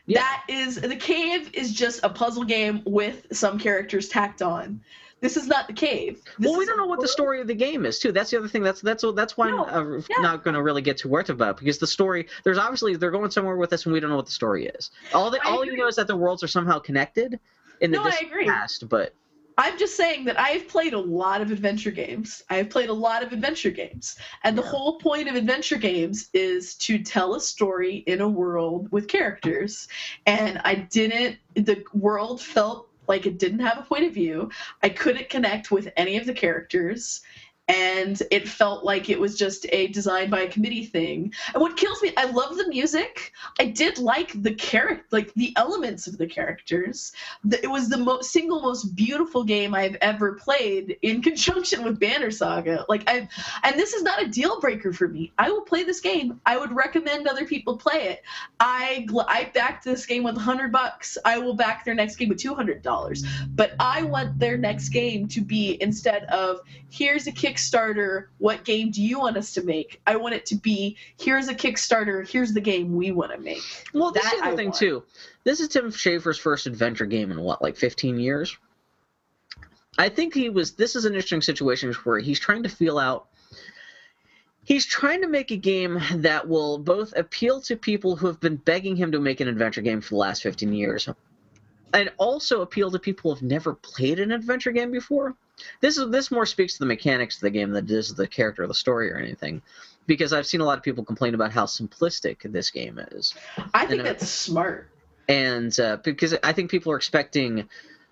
Yeah. That is the cave is just a puzzle game with some characters tacked on. This is not the cave. This well, we don't know what the story of the game is too. That's the other thing. That's that's that's why No, I'm uh, yeah. not going to really get too worked about because the story. There's obviously they're going somewhere with this, and we don't know what the story is. All that I all you know is that the worlds are somehow connected in the No, distant past. But I'm just saying that I've played a lot of adventure games. I've played a lot of adventure games. And the Yeah. whole point of adventure games is to tell a story in a world with characters. And I didn't, the world felt like it didn't have a point of view. I couldn't connect with any of the characters. And it felt like it was just a design by a committee thing. And what kills me, I love the music. I did like the character, like the elements of the characters the, it was the mo- single most beautiful game I've ever played in <laughs> conjunction with Banner Saga. Like I, and this is not a deal breaker for me. I will play this game. I would recommend other people play it. I I backed this game with hundred bucks. I will back their next game with two hundred dollars. But I want their next game to be instead of here's a Kickstarter. What game do you want us to make? I want it to be here's a Kickstarter. Here's the game we want to make. well, this That is the I thing want. too. This is Tim Schafer's first adventure game in what, like 15 years. I think he was. This is an interesting situation where he's trying to feel out. He's trying to make a game that will both appeal to people who have been begging him to make an adventure game for the last 15 years, and also appeal to people who have never played an adventure game before. This is this more speaks to the mechanics of the game than it does the character of the story or anything. Because I've seen a lot of people complain about how simplistic this game is, I think And, uh, that's smart. and uh, because I think people are expecting,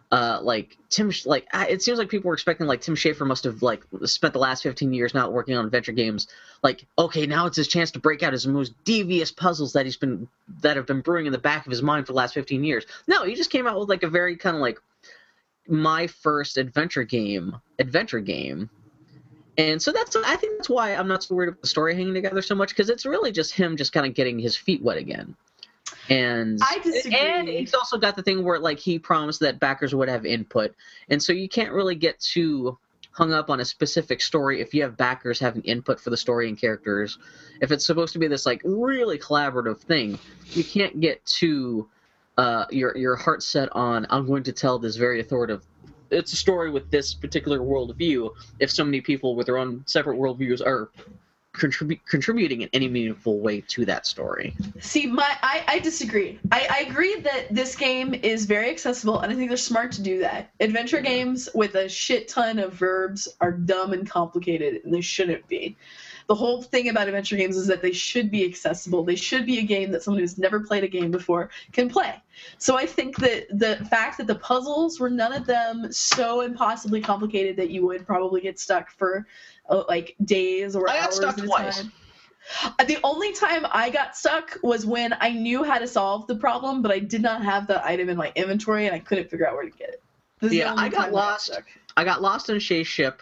uh, like Tim, like it seems like people were expecting like Tim Schafer must have like spent the last fifteen years not working on adventure games. Like, okay, now it's his chance to break out his most devious puzzles that he's been that have been brewing in the back of his mind for the last fifteen years. No, he just came out with like a very kind of like my first adventure game, adventure game. And so that's I think that's why I'm not so worried about the story hanging together so much because it's really just him just kind of getting his feet wet again. And I disagree. and it's also got the thing where like he promised that backers would have input, and so you can't really get too hung up on a specific story if you have backers having input for the story and characters. If it's supposed to be this like really collaborative thing, you can't get too uh, your your heart set on I'm going to tell this very authoritative. It's a story with this particular worldview. If so many people with their own separate worldviews are contribute contributing in any meaningful way to that story. See, my I, I disagree. I, I agree that this game is very accessible, and I think they're smart to do that. Adventure games with a shit ton of verbs are dumb and complicated, and they shouldn't be. The whole thing about adventure games is that they should be accessible. They should be a game that someone who's never played a game before can play. So I think that the fact that the puzzles were none of them so impossibly complicated that you would probably get stuck for uh, like days or I got hours stuck at twice. time. Uh, The only time I got stuck was when I knew how to solve the problem, but I did not have the item in my inventory and I couldn't figure out where to get it. This is the Yeah, I got lost. stuck. I got lost in Shay's ship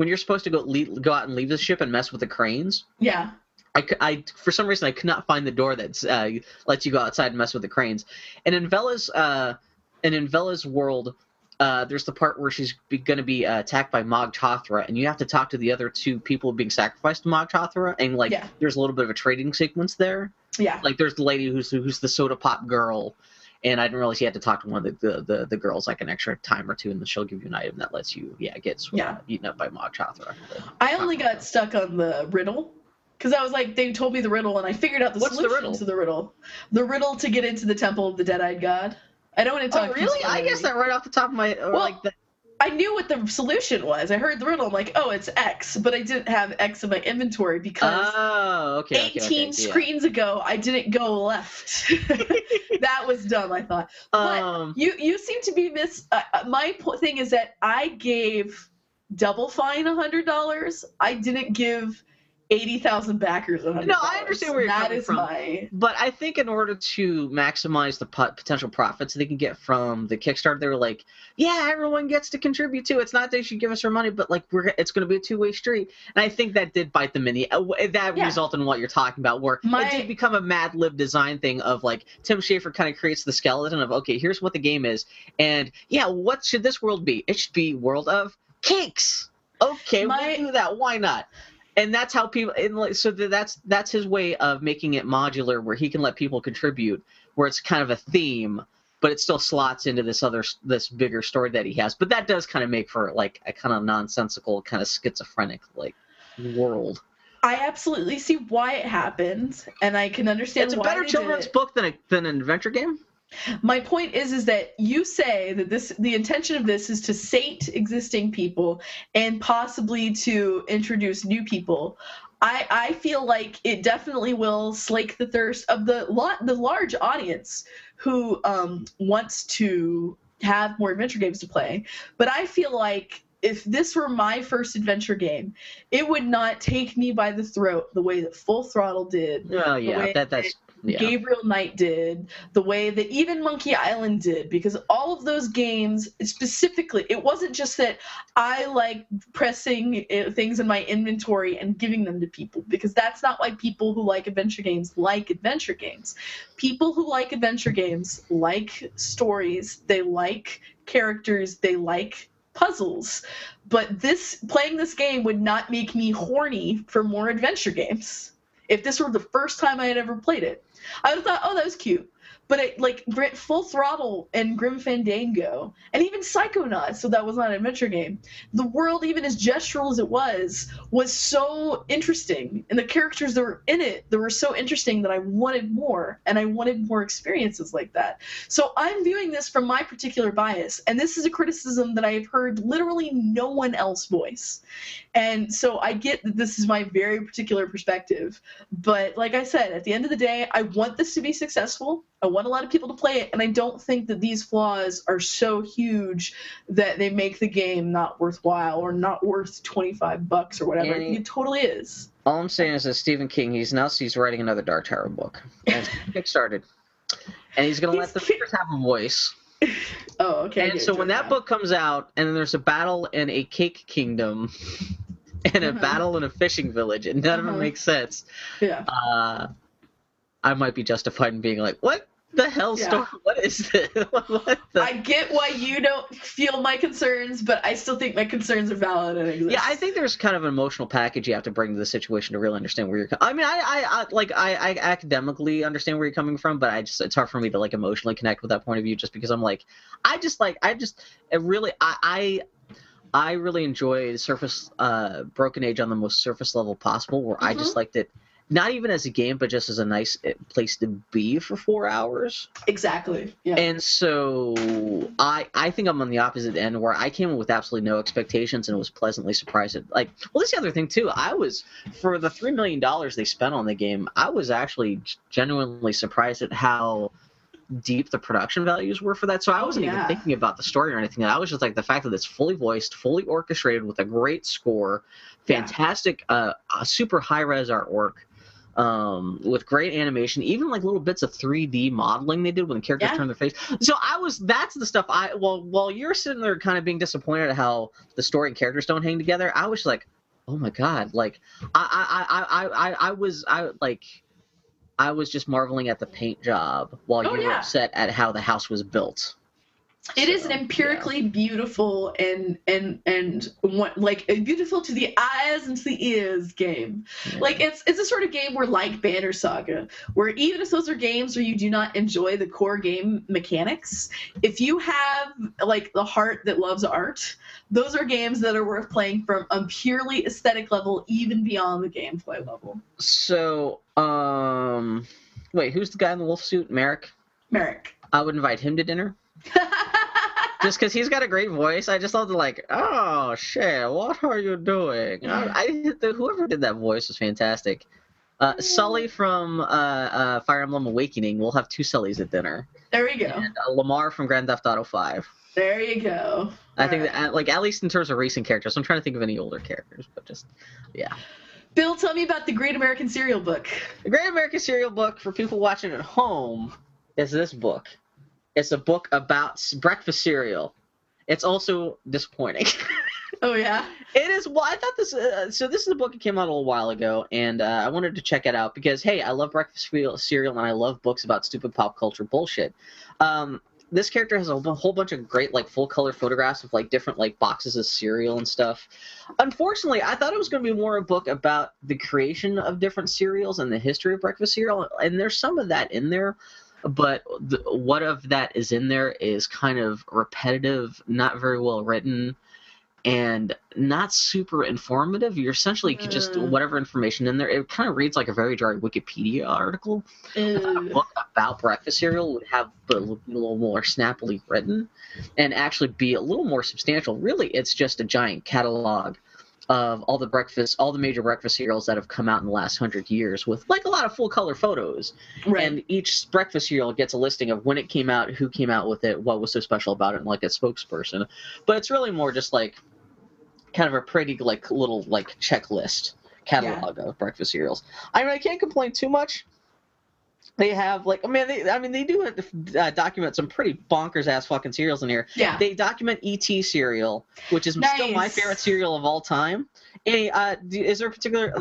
when you're supposed to go leave, go out and leave the ship and mess with the cranes. Yeah. I, I for some reason I could not find the door that uh, lets you go outside and mess with the cranes. And in Vella's uh, and in Vella's world, uh, there's the part where she's going to be uh, attacked by Mog Tothra, and you have to talk to the other two people being sacrificed to Mog Tothra, and like Yeah. there's a little bit of a trading sequence there. Yeah. Like there's the lady who's who's the soda pop girl. And I didn't realize you had to talk to one of the, the, the, the girls like an extra time or two, and then she'll give you an item that lets you, yeah, get Yeah. eaten up by Tothra. I only got stuck on the riddle because I was like, they told me the riddle and I figured out the What's the riddle? to the riddle. The riddle to get into the temple of the dead-eyed god. I don't want to Oh, talk. too really? I guess that right off the top of my Well, like the, I knew what the solution was. I heard the riddle. I'm like, oh, it's X, but I didn't have X in my inventory because oh, okay, okay, 18 okay, yeah. screens ago I didn't go left. <laughs> that was dumb. I thought. But Um, you you seem to be miss. Uh, uh, my po- thing is that I gave Double Fine a hundred dollars. I didn't give eighty thousand backers. No, I understand where you're That coming is from. my. but I think in order to maximize the pot- potential profits they can get from the Kickstarter, they were like, "Yeah, everyone gets to contribute too. It's not they should give us our money, but like we're it's going to be a two way street." And I think that did bite them in the uh, that Yeah. resulted in what you're talking about, where My- it did become a Mad Lib design thing of like Tim Schafer kind of creates the skeleton of okay, here's what the game is, and yeah, what should this world be? It should be world of cakes. Okay, My- we'll do that. Why not? And that's how people and like so that's that's his way of making it modular where he can let people contribute where it's kind of a theme but it still slots into this other this bigger story that he has. But that does kind of make for like a kind of nonsensical kind of schizophrenic like world. I absolutely see why it happened, and I can understand it's a better children's book than a, than an adventure game My point is, is that you say that this the intention of this is to sate existing people and possibly to introduce new people. I, I feel like it definitely will slake the thirst of the lot the large audience who um, wants to have more adventure games to play. But I feel like if this were my first adventure game, it would not take me by the throat the way that Full Throttle did oh yeah that that's yeah Gabriel Knight did, the way that even Monkey Island did, because all of those games specifically, it wasn't just that I like pressing uh, things in my inventory and giving them to people, because that's not why people who like adventure games like adventure games. People who like adventure games like stories, they like characters, they like puzzles. But this playing this game would not make me horny for more adventure games if this were the first time I had ever played it. I would have thought, oh, that was cute. but it, like Full Throttle and Grim Fandango, and even Psychonauts, so that was not an adventure game. The world, even as gestural as it was, was so interesting, and the characters that were in it that were so interesting that I wanted more, and I wanted more experiences like that. So I'm viewing this from my particular bias, and this is a criticism that I have heard literally no one else voice. And so I get that this is my very particular perspective. But like I said, at the end of the day, I want this to be successful. I want a lot of people to play it, and I don't think that these flaws are so huge that they make the game not worthwhile or not worth 25 bucks or whatever. Annie- it totally is. All I'm saying is that Stephen King, he's now he's writing another Dark Tower book. And it's kickstarted. And he's gonna let the readers have a voice. <laughs> Oh, okay. And so when that book comes out, and then there's a battle in a cake kingdom, <laughs> and a Mhm. battle in a fishing village, and none of Uh-huh. it makes sense, Yeah. uh, I might be justified in being like, "What the hell, Yeah. story? What is this? <laughs> what the?" I get why you don't feel my concerns, but I still think my concerns are valid and exist. Yeah, I think there's kind of an emotional package you have to bring to the situation to really understand where you're. I mean, I, I, I like, I, I academically understand where you're coming from, but I just, it's hard for me to like emotionally connect with that point of view, just because I'm like, I just like, I just, it really, I, I, I really enjoy Surface, uh, Broken Age on the most surface level possible, where I just liked it, not even as a game, but just as a nice uh, place to be for four hours. exactly. Yeah. And so I I think I'm on the opposite end where I came in with absolutely no expectations and was pleasantly surprised at like well this the other thing too I was for the three million dollars they spent on the game I was actually genuinely surprised at how deep the production values were for that so I wasn't yeah. even thinking about the story or anything I was just like the fact that it's fully voiced fully orchestrated with a great score Yeah. fantastic uh, uh super high res artwork um, with great animation, even like little bits of 3D modeling they did when the characters Yeah. turned their face. So I was that's the stuff I well while you're sitting there kind of being disappointed at how the story and characters don't hang together, I was like, oh my god, like I I I I I, I was I like I was just marveling at the paint job while Oh, you were yeah. upset at how the house was built. It is So, an empirically beautiful and and and what like beautiful to the eyes and to the ears game. yeah. Like it's it's a sort of game where like Banner Saga, where even if those are games where you do not enjoy the core game mechanics, if you have like the heart that loves art, those are games that are worth playing from a purely aesthetic level, even beyond the gameplay level. So um wait, who's the guy in the wolf suit? Marek? Marek. I would invite him to dinner. <laughs> just because he's got a great voice, I just love to like, oh shit, what are you doing? I, I the, whoever did that voice was fantastic. Uh, Sully from uh, uh, Fire Emblem Awakening. We'll have two Sullys at dinner, there we go. and uh, Lamar from Grand Theft Auto Five. There you go. I think Alright. that, like at least in terms of racing characters, I'm trying to think of any older characters, but just yeah. Bill, tell me about the Great American Cereal Book. the Great American Cereal Book for people watching at home is this book. It's a book about breakfast cereal. It's also disappointing. <laughs> Oh yeah. It is. Well, I thought this. Uh, so this is a book that came out a little while ago, and uh, I wanted to check it out because hey, I love breakfast cereal, cereal, and I love books about stupid pop culture bullshit. Um, this character has a whole bunch of great like full color photographs of like different like boxes of cereal and stuff. Unfortunately, I thought it was going to be more a book about the creation of different cereals and the history of breakfast cereal, and there's some of that in there. But the, what of that is in there is kind of repetitive, not very well written and not super informative. You're essentially could just Mm. whatever information in there. It kind of reads like a very dry Wikipedia article. A book about breakfast cereal would have a little more snappily written, and actually be a little more substantial. Really, it's just a giant catalog of all the breakfast, all the major breakfast cereals that have come out in the last hundred years, with like a lot of full color photos. Right. And each breakfast cereal gets a listing of when it came out, who came out with it, what was so special about it, and like a spokesperson. But it's really more just like kind of a pretty like little like checklist catalog of breakfast cereals. I mean, I can't complain too much. They have like, I mean, they, I mean, they do uh, document some pretty bonkers ass fucking cereals in here. yeah. They document ET cereal, which is still my favorite cereal of all time. Any, uh, do, is there a particular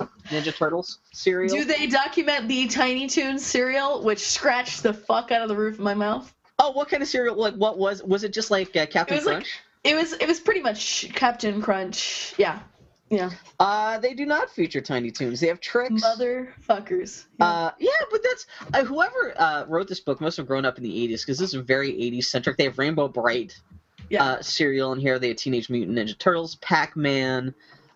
uh, Ninja Turtles cereal? Do they document the Tiny Toons cereal, which scratched the fuck out of the roof of my mouth? Oh, what kind of cereal? Like, what was was it? Just like uh, Captain It was like- Crunch? It was it was pretty much Captain Crunch. Yeah. Yeah. Uh, they do not feature Tiny Toons. They have Trix. Motherfuckers. Yeah. Uh, yeah, but that's uh, whoever uh, wrote this book must have grown up in the '80s because this is very '80s centric. They have Rainbow Brite Yeah. uh, cereal in here. They have Teenage Mutant Ninja Turtles, Pac-Man,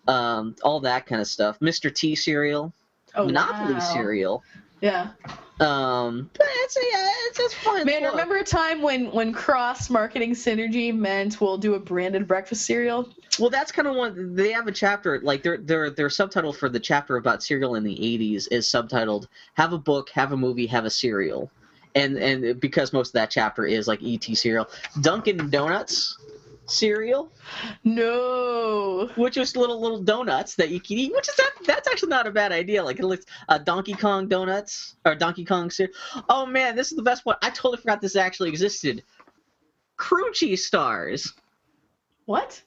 um, all that kind of stuff. Mr. T cereal, oh, Monopoly wow. cereal. Yeah. Um, but it's yeah, it's it's fun. Man, Look, remember a time when when cross marketing synergy meant we'll do a branded breakfast cereal? Well, that's kind of one. They have a chapter like their their their subtitle for the chapter about cereal in the '80s is subtitled "Have a book, have a movie, have a cereal," and and because most of that chapter is like ET cereal, Dunkin' Donuts cereal, No. which is little little donuts that you can eat, which is that that's actually not a bad idea. Like it looks uh, Donkey Kong donuts or Donkey Kong cereal. Oh man, this is the best one. I totally forgot this actually existed. Crunchy stars, What?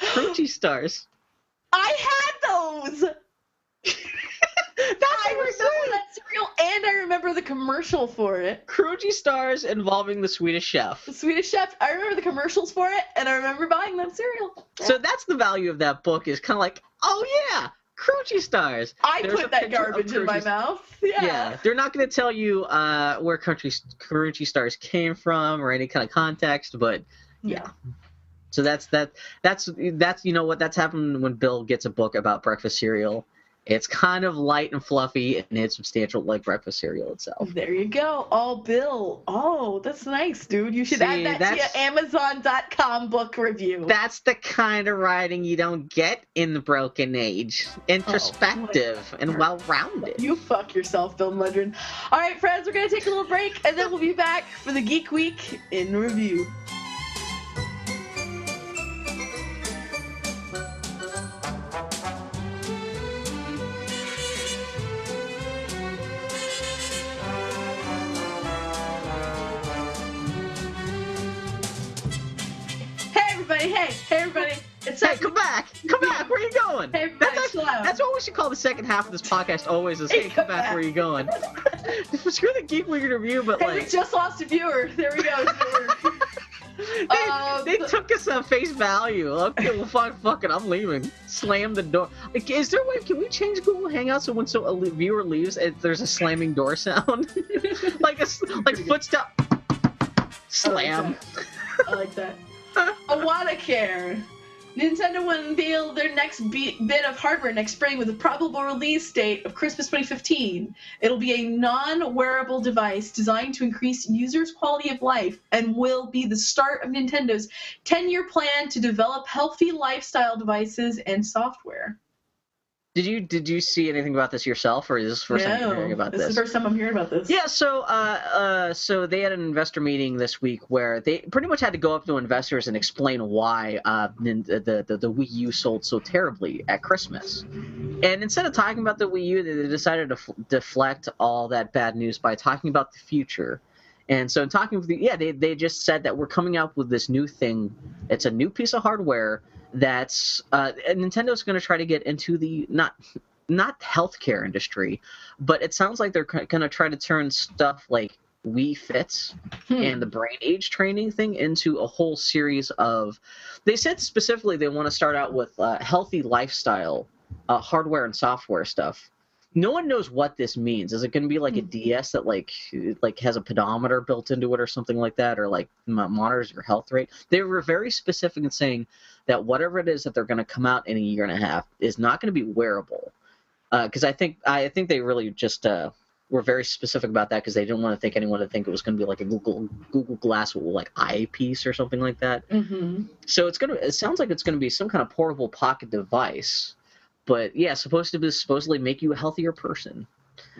crunchy stars. <laughs> I had those. <laughs> That's I remember that cereal, and I remember the commercial for it. Crunchy stars involving the Swedish chef. The Swedish Chef. I remember the commercials for it, and I remember buying that cereal. So that's the value of that book is kind of like, oh yeah, Crunchy stars. I There's put that garbage in my mouth. Yeah. Yeah, they're not going to tell you uh, where country Crunchy stars came from or any kind of context, but Yeah. so that's that. That's that's you know what that's happened when Bill gets a book about breakfast cereal. It's kind of light and fluffy, and it's substantial like breakfast cereal itself. There you go. All Bill. Oh, that's nice, dude. You should See, add that to your Amazon.com book review. That's the kind of writing you don't get in the Broken Age. Introspective oh, and well rounded. You fuck yourself, Bill Mudron. All right, friends, we're gonna take a little break, and then we'll be back for the Geek Week in review. Everybody! It's Hey, come back! Come back! Where are you going? Hey, everybody, that's, out. that's what we should call the second half of this podcast. Always is, hey, come back! Where are you going? Screw the geek week review, but Hey, we just lost a viewer. There we go. <laughs> they, Um, they took us at face value. Okay, well, fuck, fuck it, I'm leaving. Slam the door. Like, is there a way? Can we change Google Hangouts so when so a viewer leaves, it, there's a slamming door sound, <laughs> like a like footstep. Slam. I like that. Awada <laughs> Care. Nintendo will unveil their next be- bit of hardware next spring with a probable release date of Christmas 2015. It'll be a non wearable device designed to increase users' quality of life and will be the start of Nintendo's 10 year plan to develop healthy lifestyle devices and software. Did you did you see anything about this yourself, or is this the first time you're hearing about this this? is the first time I'm hearing about this. Yeah, so uh, uh, so they had an investor meeting this week where they pretty much had to go up to investors and explain why uh, the, the the Wii U sold so terribly at Christmas. And instead of talking about the Wii U, they they decided to f- deflect all that bad news by talking about the future. And so, in talking with the yeah, they they just said that we're coming up with this new thing. It's a new piece of hardware that's uh, Nintendo's going to try to get into the not not healthcare industry, but it sounds like they're going to try to turn stuff like Wii Fits Hmm. and the brain age training thing into a whole series of. They said specifically they want to start out with uh, healthy lifestyle uh, hardware and software stuff. No one knows what this means. Is it going to be like a Hmm. DS that like like has a pedometer built into it or something like that, or like monitors your health rate? They were very specific in saying that whatever it is that they're going to come out in a year and a half is not going to be wearable. Because I think I think they really just uh, were very specific about that because they didn't want to think anyone to think it was going to be like a Google Google Glass like eyepiece or something like that. Mm-hmm. So it's gonna. It sounds like it's gonna be some kind of portable pocket device, but yeah, supposed to be supposedly make you a healthier person.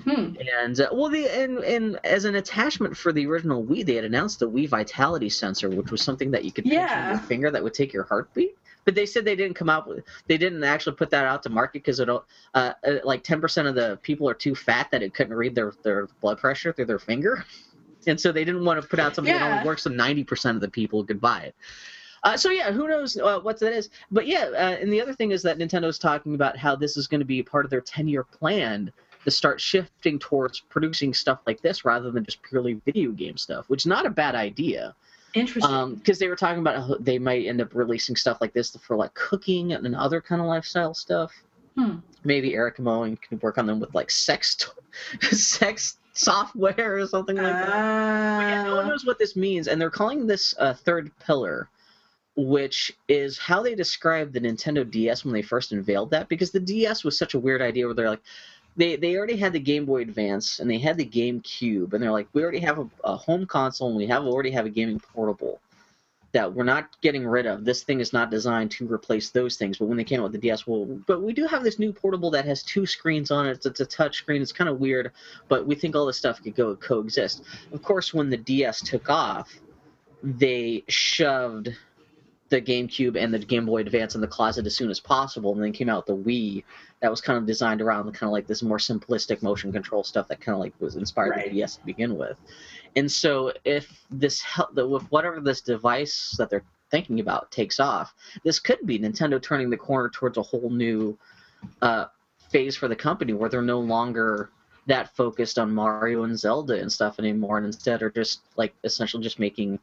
Hmm. And uh, well, the and and as an attachment for the original Wii, they had announced the Wii Vitality sensor, which was something that you could pinch Yeah. with your finger that would take your heartbeat. But they said they didn't come out with, they didn't actually put that out to market because it, uh, uh, like ten percent of the people are too fat that it couldn't read their their blood pressure through their finger, and so they didn't want to put out something that only works so ninety percent of the people could buy it. Uh, so yeah, who knows uh, what that is? But yeah, uh, and the other thing is that Nintendo's talking about how this is going to be part of their ten-year plan to start shifting towards producing stuff like this rather than just purely video game stuff, which is not a bad idea. Interesting. because they were talking about how they might end up releasing stuff like this for like cooking and other kind of lifestyle stuff. Hmm. Maybe Eric Moen can work on them with like sex, <laughs> sex software or something like that. But yeah, no one Uh, knows what this means, and they're calling this a third pillar, which is how they described the Nintendo DS when they first unveiled that. Because the DS was such a weird idea, where they're like, they they already had the Game Boy Advance and they had the GameCube, and they're like, we already have a, a home console and we have already have a gaming portable that we're not getting rid of. This thing is not designed to replace those things. But when they came out with the DS, well, but we do have this new portable that has two screens on it. It's, a touch screen. It's kind of weird, but we think all this stuff could go coexist. Of course, when the DS took off, they shoved the GameCube and the Game Boy Advance in the closet as soon as possible, and then came out the Wii that was kind of designed around kind of like this more simplistic motion control stuff that kind of like was inspired by the DS to begin with. And so if this help with whatever this device that they're thinking about takes off, this could be Nintendo turning the corner towards a whole new uh, phase for the company where they're no longer that focused on Mario and Zelda and stuff anymore, and instead are just like essentially just making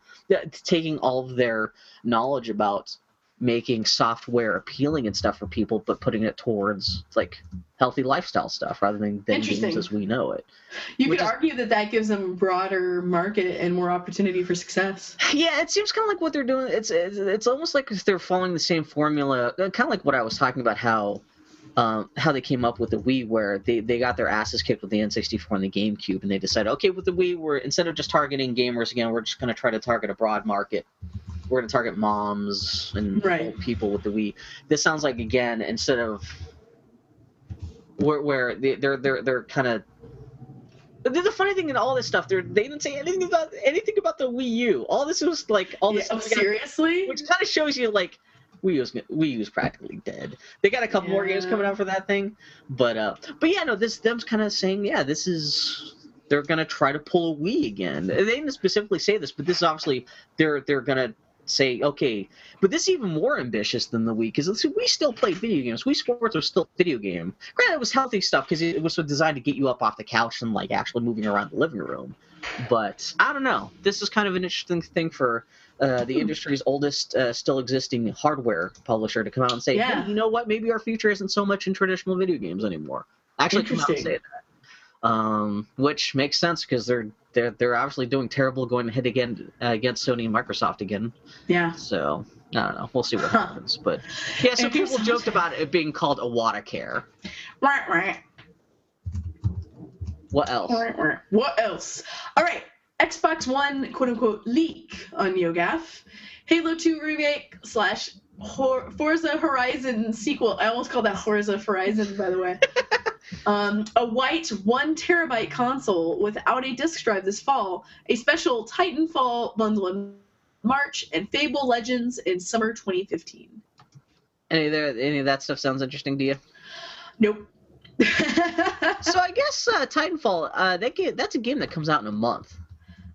taking all of their knowledge about making software appealing and stuff for people, but putting it towards like healthy lifestyle stuff rather than, than games as we know it. you could is- argue that that gives them broader market and more opportunity for success. <sighs> Yeah, it seems kind of like what they're doing. It's it's, it's almost like if they're following the same formula, uh, kind of like what I was talking about how. Um, how they came up with the Wii, where they, they got their asses kicked with the N64 and the GameCube, and they decided, okay, with the Wii, we're instead of just targeting gamers again, we're just going to try to target a broad market. We're going to target moms and Right. old people with the Wii. This sounds like again instead of where where they, they're they're they're kind of the, funny thing in all this stuff, they didn't say anything about anything about the Wii U. All this was like all Yeah, this oh, stuff got- seriously? which kind of shows you like Wii U's Wii U's practically dead. They got a couple more games coming out for that thing, but uh, but yeah, no, this them's kind of saying yeah, this is they're gonna try to pull a Wii again. They didn't specifically say this, but this is obviously they're they're gonna say okay, but this is even more ambitious than the Wii because we still play video games. Wii Sports was still a video game. Granted, it was healthy stuff because it was designed to get you up off the couch and like actually moving around the living room. But I don't know. This is kind of an interesting thing for uh, the Hmm. industry's oldest uh, still existing hardware publisher to come out and say, Yeah. hey, you know what? Maybe our future isn't so much in traditional video games anymore. Actually, come out and say that. Um, which makes sense because they're they're they're obviously doing terrible going head again uh, against Sony and Microsoft again. Yeah. So I don't know. We'll see what Huh. <laughs> happens. But yeah, so people joked about it being called a water care. Right, right. What else? What else? All right. Xbox One quote unquote leak on NeoGaf. Halo 2 remake slash Forza Horizon sequel. I almost called that Forza Horizon, by the way. <laughs> um, a white one terabyte console without a disk drive this fall. A special Titanfall bundle in March and Fable Legends in summer 2015. Any of that any of that stuff sounds interesting to you? Nope. <laughs> So I guess uh, Titanfall, uh, that game, that's a game that comes out in a month.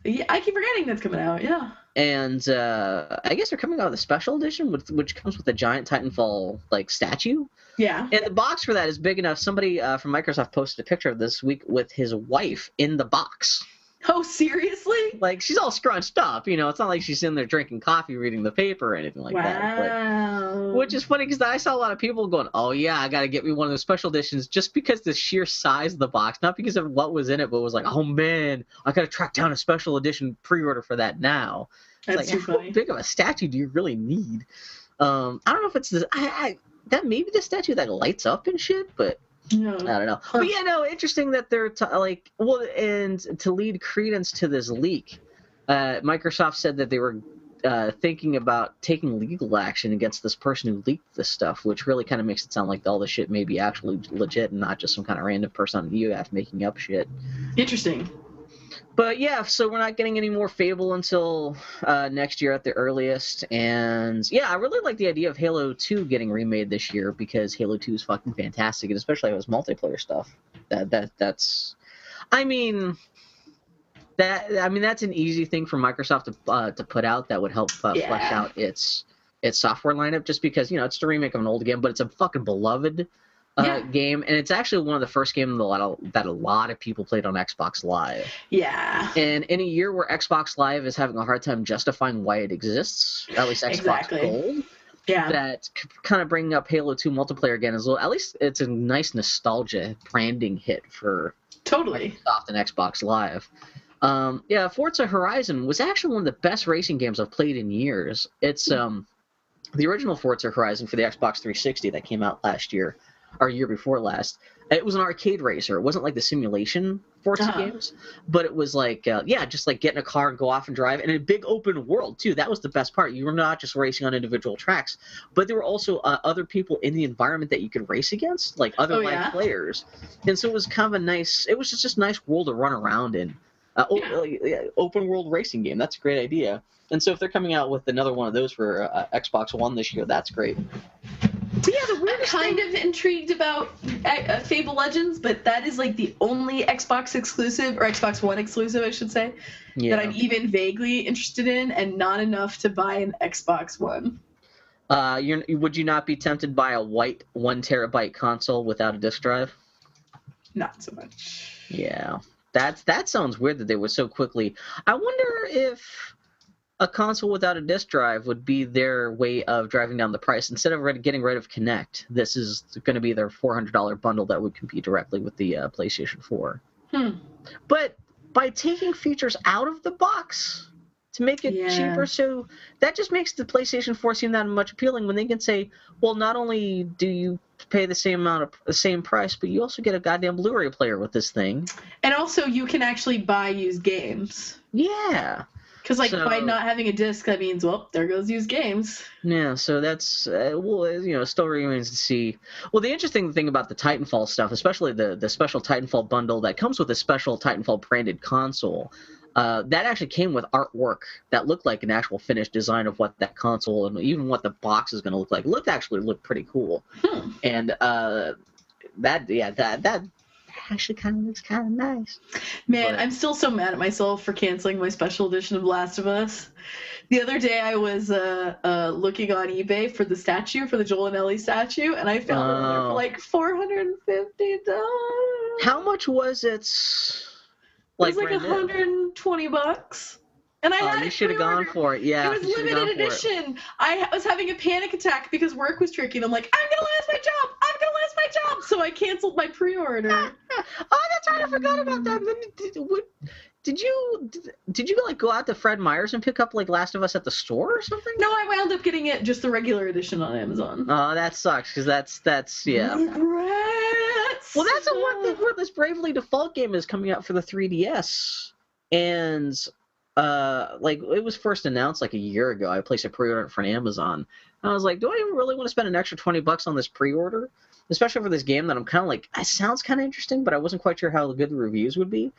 Yeah, I keep forgetting that's coming out. Yeah. and uh, I guess they're coming out with a special edition, with, which comes with a giant Titanfall like statue. Yeah. And the box for that is big enough. Somebody uh, from Microsoft posted a picture of this week with his wife in the box. <laughs> Oh, seriously? Like she's all scrunched up, you know. It's not like she's in there drinking coffee, reading the paper, or anything like that. wow. But, which is funny because I saw a lot of people going, "Oh yeah, I got to get me one of those special editions," just because the sheer size of the box, not because of what was in it, but it was like, "Oh man, I got to track down a special edition pre-order for that now." It's That's like, how funny. big of a statue do you really need? Um, I don't know if it's I, I that maybe the statue that lights up and shit, but No. I don't know. But yeah, no, interesting that they're t- like well, and to lead credence to this leak, uh, Microsoft said that they were uh, thinking about taking legal action against this person who leaked this stuff, which really kind of makes it sound like all this shit may be actually legit and not just some kind of random person on the UF making up shit. Interesting. But yeah, so we're not getting any more Fable until uh, next year at the earliest. And yeah, I really like the idea of Halo 2 getting remade this year because Halo 2 is fucking fantastic, and especially with multiplayer stuff. That that that's, I mean, that I mean that's an easy thing for Microsoft to uh, to put out that would help uh, flesh out its its software lineup. Just because you know it's the remake of an old game, but it's a fucking beloved uh, Yeah. game, and it's actually one of the first games that a lot of, that a lot of people played on Xbox Live. Yeah. And in a year where Xbox Live is having a hard time justifying why it exists, at least Xbox Exactly. Gold, Yeah. that kind of bringing up Halo 2 multiplayer again is a little, at least it's a nice nostalgia branding hit for Totally. Microsoft and Xbox Live. Um, yeah, Forza Horizon was actually one of the best racing games I've played in years. It's um, the original Forza Horizon for the Xbox 360 that came out last year, or year before last. It was an arcade racer. It wasn't like the simulation Forza Uh-huh. games, but it was like, uh, yeah, just like get in a car and go off and drive, and a big open world too. That was the best part. You were not just racing on individual tracks, but there were also uh, other people in the environment that you could race against, like other Oh, live yeah? players. And so it was kind of a nice. It was just just a nice world to run around in. Uh, Yeah. uh, yeah, open world racing game. That's a great idea. And so if they're coming out with another one of those for uh, Xbox One this year, that's great. But yeah, the I'm kind thing. of intrigued about uh, Fable Legends, but that is like the only Xbox exclusive or Xbox One exclusive, I should say, Yeah. that I'm even vaguely interested in, and not enough to buy an Xbox One. Uh, you're, would you not be tempted by a white one terabyte console without a disk drive? Not so much. Yeah, that's that sounds weird that they were so quickly. I wonder if a console without a disk drive would be their way of driving down the price instead of getting rid of Kinect. This is going to be their four hundred dollar bundle that would compete directly with the uh, PlayStation Four. Hmm. But by taking features out of the box to make it Yeah. cheaper, so that just makes the PlayStation 4 seem that much appealing when they can say, well, not only do you pay the same amount of the same price, but you also get a goddamn Blu-ray player with this thing. And also, you can actually buy used games. Yeah. Because, like, So- by not having a disc, that means, well, there goes used games. Yeah, so that's uh, well, uh, you know, still remains to see. Well, the interesting thing about the Titanfall stuff, especially the the special Titanfall bundle that comes with a special Titanfall branded console, uh, that actually came with artwork that looked like an actual finished design of what that console and even what the box is going to look like. It looked actually looked pretty cool, Hmm. and uh, that yeah that that actually kind of looks kind of nice. Man, But- I'm still so mad at myself for canceling my special edition of Last of Us. The other day, I was uh, uh, looking on eBay for the statue, for the Joel and Ellie statue, and I found it there for like four hundred and fifty dollars. How much was it? Like It was like brand new? hundred and twenty bucks, and I Oh, had you should have gone for it. Yeah, it was you should've gone limited for it. edition. I was having a panic attack because work was tricky, and I'm like, I'm gonna lose my job. I'm gonna lose my job. So I canceled my pre-order. <laughs> Oh, that's right. I forgot about that. Then Did, what, did you did, did you like go out to Fred Meyer's and pick up like Last of Us at the store or something? no, I wound up getting it just the regular edition on Amazon. Oh, that sucks because that's that's yeah. Regrets. Well, that's a one thing where this Bravely Default game is coming out for the 3DS, and uh, like it was first announced like a year ago. I placed a pre-order for Amazon. And I was like, do I even really want to spend an extra 20 bucks on this pre-order? Especially for this game that I'm kind of like, it sounds kind of interesting, but I wasn't quite sure how good the reviews would be.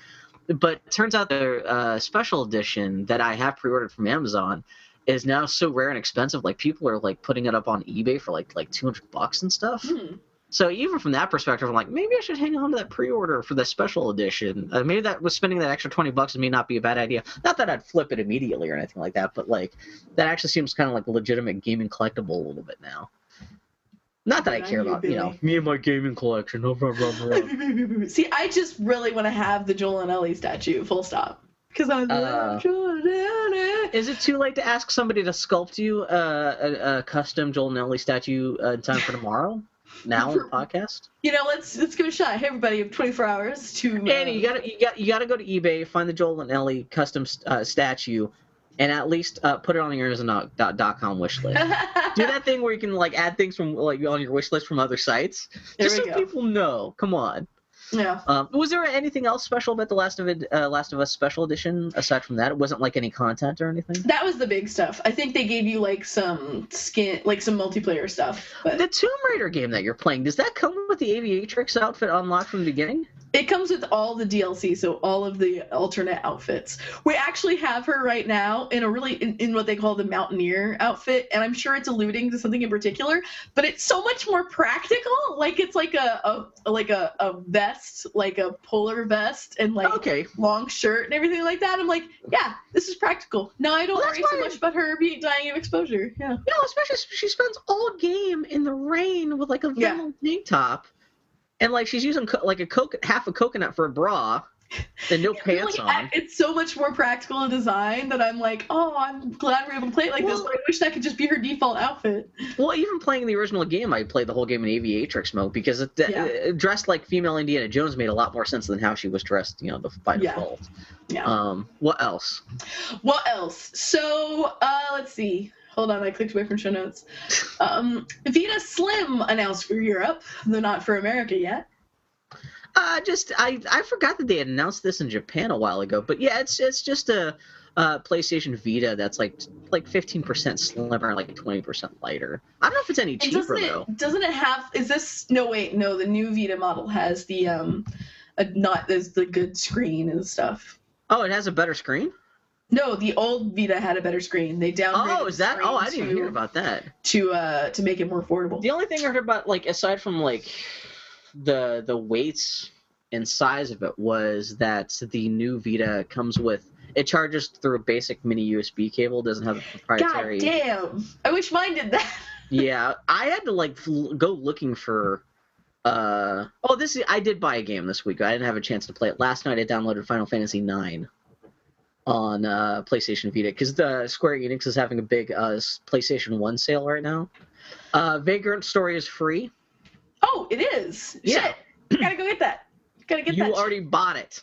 But it turns out the uh, special edition that I have pre-ordered from Amazon is now so rare and expensive. Like people are like putting it up on eBay for like like 200 bucks and stuff. Hmm. So even from that perspective, I'm like, maybe I should hang on to that pre-order for the special edition. Uh, maybe that was spending that extra twenty bucks may not be a bad idea. Not that I'd flip it immediately or anything like that, but like that actually seems kind of like a legitimate gaming collectible a little bit now. Not that I care about, you know, me and my gaming collection. Blah, blah, blah, blah. See, I just really want to have the Joel and Ellie statue, full stop. Because I Uh, love Joel and Ellie. Is it too late to ask somebody to sculpt you uh, a, a custom Joel Nelly statue uh, in time for tomorrow? Now on the <laughs> podcast? You know, let's let's give it a shot. Hey, everybody, you have 24 hours to. Uh, Annie, you gotta you got you gotta go to eBay, find the Joel and Ellie custom uh, statue, and at least uh, put it on your Amazon.com wish list. <laughs> Do that thing where you can like add things from like on your wish list from other sites, There just so go. people know. Come on. yeah. Um, was there anything else special about the Last of It, uh, Last of Us special edition aside from that? It wasn't like any content or anything. That was the big stuff. I think they gave you like some skin, like some multiplayer stuff, but The Tomb Raider game that you're playing does that come with the Aviatrix outfit unlocked from the beginning? It comes with all the DLC, so all of the alternate outfits. We actually have her right now in a really in, in what they call the Mountaineer outfit, and I'm sure it's alluding to something in particular, but it's so much more practical. Like it's like a, a like a, a vest, like a polar vest, and like Okay, long shirt and everything like that. I'm like, yeah, this is practical. Now I don't Well, worry so much about her being dying of exposure. Yeah. No, especially she spends all game in the rain with like a Yeah. vinyl tank top and like she's using co- like a coke half a coconut for a bra, and no <laughs> pants on. it's so much more practical in design that I'm like, oh, I'm glad we're able to play it like this. But I wish that could just be her default outfit. Well, even playing the original game, I played the whole game in aviatrix mode because it, Yeah. uh, dressed like female Indiana Jones made a lot more sense than how she was dressed, you know, by Yeah. default. Yeah. Um, what else? What else? So, uh, let's see. Hold on, I clicked away from show notes. Um, Vita Slim announced for Europe, though not for America yet. Uh, just I I forgot that they had announced this in Japan a while ago, but yeah, it's it's just a, uh PlayStation Vita that's like like fifteen percent slimmer, like twenty percent lighter. I don't know if it's any cheaper doesn't though. doesn't it have? Is this no wait no the new Vita model has the um, a, not there's the good screen and stuff. Oh, it has a better screen. No, the old Vita had a better screen. They downgraded. Oh, is that? the Oh, I didn't hear to- about that. to uh to make it more affordable. The only thing I heard about, like aside from like the the weights and size of it, was that the new Vita comes with it charges through a basic mini USB cable. Doesn't have a God proprietary. damn! I wish mine did that. <laughs> yeah, I had to like fl- go looking for. Uh oh, this is, I did buy a game this week. I didn't have a chance to play it last night. I downloaded Final Fantasy IX on uh, PlayStation Vita because the Square Enix is having a big uh, PlayStation One sale right now. Uh, Vagrant Story is free. Oh, it is. Yeah. Shit. Gotta go get that. Gotta get you that. You already bought it.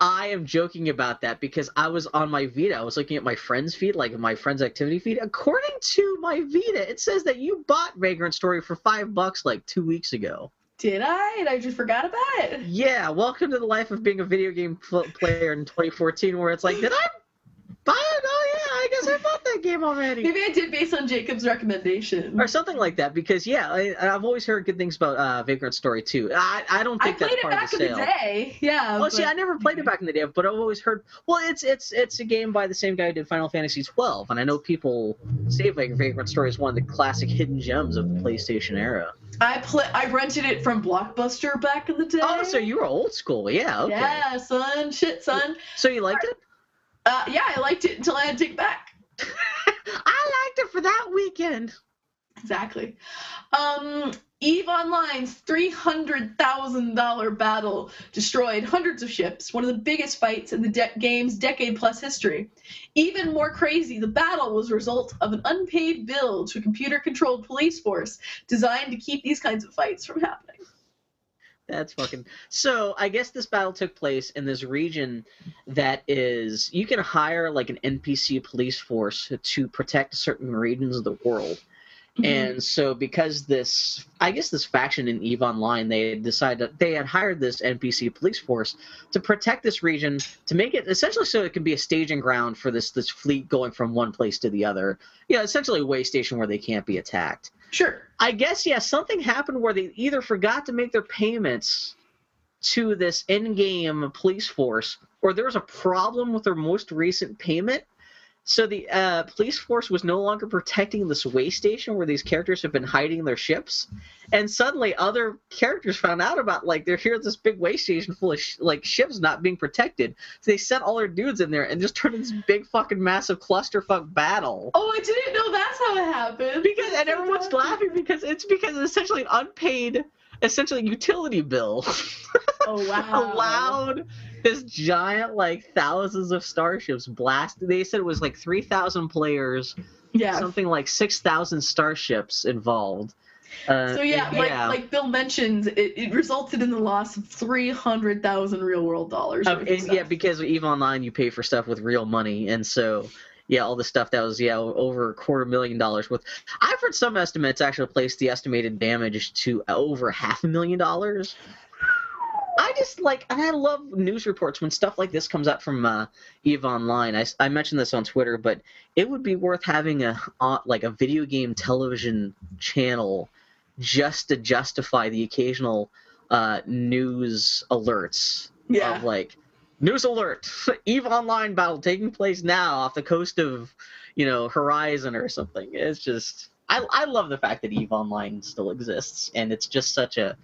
I am joking about that because I was on my Vita. I was looking at my friend's feed, like my friend's activity feed. According to my Vita, it says that you bought Vagrant Story for five bucks like two weeks ago. Did I? And I just forgot about it. Yeah, welcome to the life of being a video game pl- player in 2014, where it's like, did I buy it? I guess I bought that game already. Maybe I did based on Jacob's recommendation. Or something like that, because yeah, I, I've always heard good things about uh, Vagrant Story too. I, I don't I think played that's it part of the in the day. Yeah. Well, see, I never played it back in the day, but I've always heard. Well, it's it's it's a game by the same guy who did Final Fantasy twelve, and I know people say like Vagrant Story is one of the classic hidden gems of the PlayStation era. I play. I rented it from Blockbuster back in the day. Oh, so you were old school, yeah, okay. Yeah, son. Shit, son. So you liked it? Uh, yeah, I liked it until I had to take it back. I liked it for that weekend. Exactly. Um, Eve Online's three hundred thousand dollar battle destroyed hundreds of ships. One of the biggest fights in the de- game's decade-plus history. Even more crazy, the battle was a result of an unpaid bill to a computer-controlled police force designed to keep these kinds of fights from happening. That's fucking. So I guess this battle took place in this region that is you can hire like an NPC police force to protect certain regions of the world. Mm-hmm. And so, because this, I guess this faction in Eve Online, they had decided that they had hired this NPC police force to protect this region, to make it essentially so it can be a staging ground for this this fleet going from one place to the other. Yeah, essentially a way station where they can't be attacked. Sure. I guess yeah, something happened where they either forgot to make their payments to this in-game police force, or there was a problem with their most recent payment. So the uh, police force was no longer protecting this way station where these characters have been hiding their ships, and suddenly other characters found out about like they're here at this big way station full of sh- like ships not being protected. So they sent all their dudes in there and just turned this big fucking massive clusterfuck battle. Oh, I didn't know that's how it happened. Because and everyone's laughing because it's because it's essentially an unpaid, essentially utility bill <laughs> Oh wow. allowed this giant like thousands of starships blast. They said it was like three thousand players, Yeah. something like six thousand starships involved. Uh, So yeah, like like Bill mentioned, it, it resulted in the loss of three hundred thousand real world dollars. And, yeah, because Eve Online you pay for stuff with real money, and so yeah, all the stuff that was yeah over a quarter million dollars worth. I've heard some estimates actually place the estimated damage to over half a million dollars. I just like and I love news reports when stuff like this comes out from uh, Eve Online. I, I mentioned this on Twitter, but it would be worth having a uh, like a video game television channel just to justify the occasional uh, news alerts yeah. of like news alert <laughs> eve online battle taking place now off the coast of you know horizon or something it's just i, I love the fact that eve online still exists and it's just such a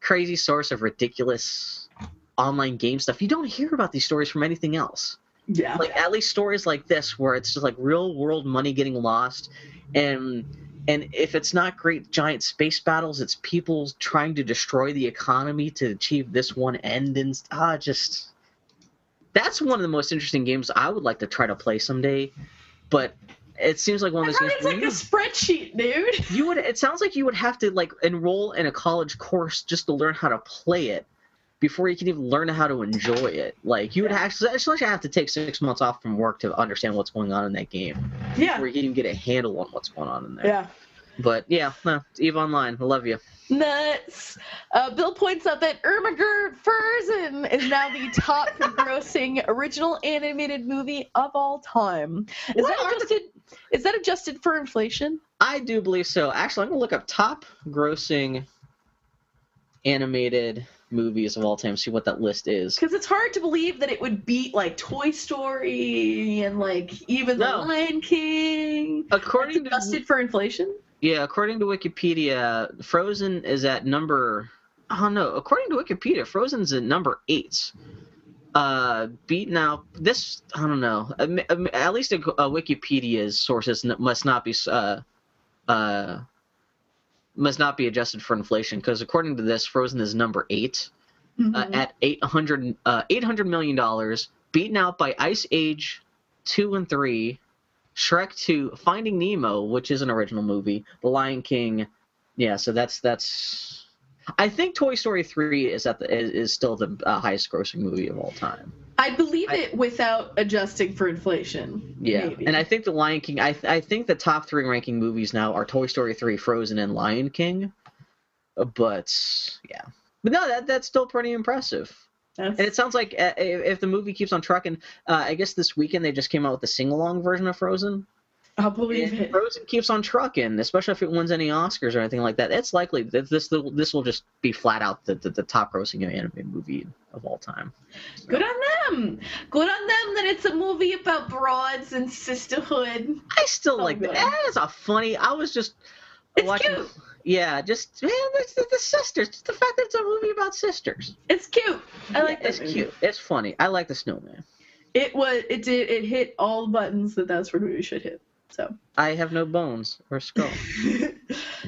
crazy source of ridiculous online game stuff you don't hear about these stories from anything else yeah. like at least stories like this where it's just like real world money getting lost and and if it's not great giant space battles, it's people trying to destroy the economy to achieve this one end, and ah, just that's one of the most interesting games I would like to try to play someday. But it seems like one of those games it's like a spreadsheet, dude. <laughs> you would. It sounds like you would have to like enroll in a college course just to learn how to play it before you can even learn how to enjoy it. Like you would Yeah. actually, actually have to take six months off from work to understand what's going on in that game, Yeah. before you can even get a handle on what's going on in there. Yeah. But yeah, no, Eve Online, I love you. Nuts. Uh, Bill points out that Ermagerd Frozen is now the <laughs> top grossing original animated movie of all time. Is What that adjusted? Is that adjusted for inflation? I do believe so. Actually, I'm gonna look up top grossing animated movies of all time. See what that list is. Because it's hard to believe that it would beat like Toy Story and like even No. The Lion King. According to adjusted for inflation. Yeah, according to Wikipedia, Frozen is at number. Oh no! According to Wikipedia, Frozen's at number eight. Uh, beaten out. This I don't know. At least uh, Wikipedia's sources must not be uh, uh, must not be adjusted for inflation because according to this, Frozen is number eight. uh, Mhm. at 800 uh, 800 million dollars beaten out by ice age 2 and 3 shrek 2 finding nemo which is an original movie. The lion king. Yeah so that's that's i think toy story 3 is at the is, is still the uh, highest grossing movie of all time. I believe I- it without adjusting for inflation. yeah maybe. and i think the lion king I, I think the top three ranking movies now are toy story 3 frozen and lion king. But yeah. But no that that's still pretty impressive And it sounds like uh, if the movie keeps on trucking, uh, I guess this weekend they just came out with the sing along version of Frozen. I'll believe If it. Frozen keeps on trucking, especially if it wins any Oscars or anything like that. It's likely that this this will just be flat out the, the, the top grossing animated movie of all time. Good on them. Good on them that it's a movie about broads and sisterhood. I still Oh, like that. That is a funny. I was just It's watching. cute. Yeah, just man, the, the sisters. Just the fact that it's a movie about sisters. It's cute. I like Yeah, it's movie. cute. It's funny. I like the snowman. It was. It did. It hit all the buttons that that's what movie should hit. So. I have no bones or skull. <laughs>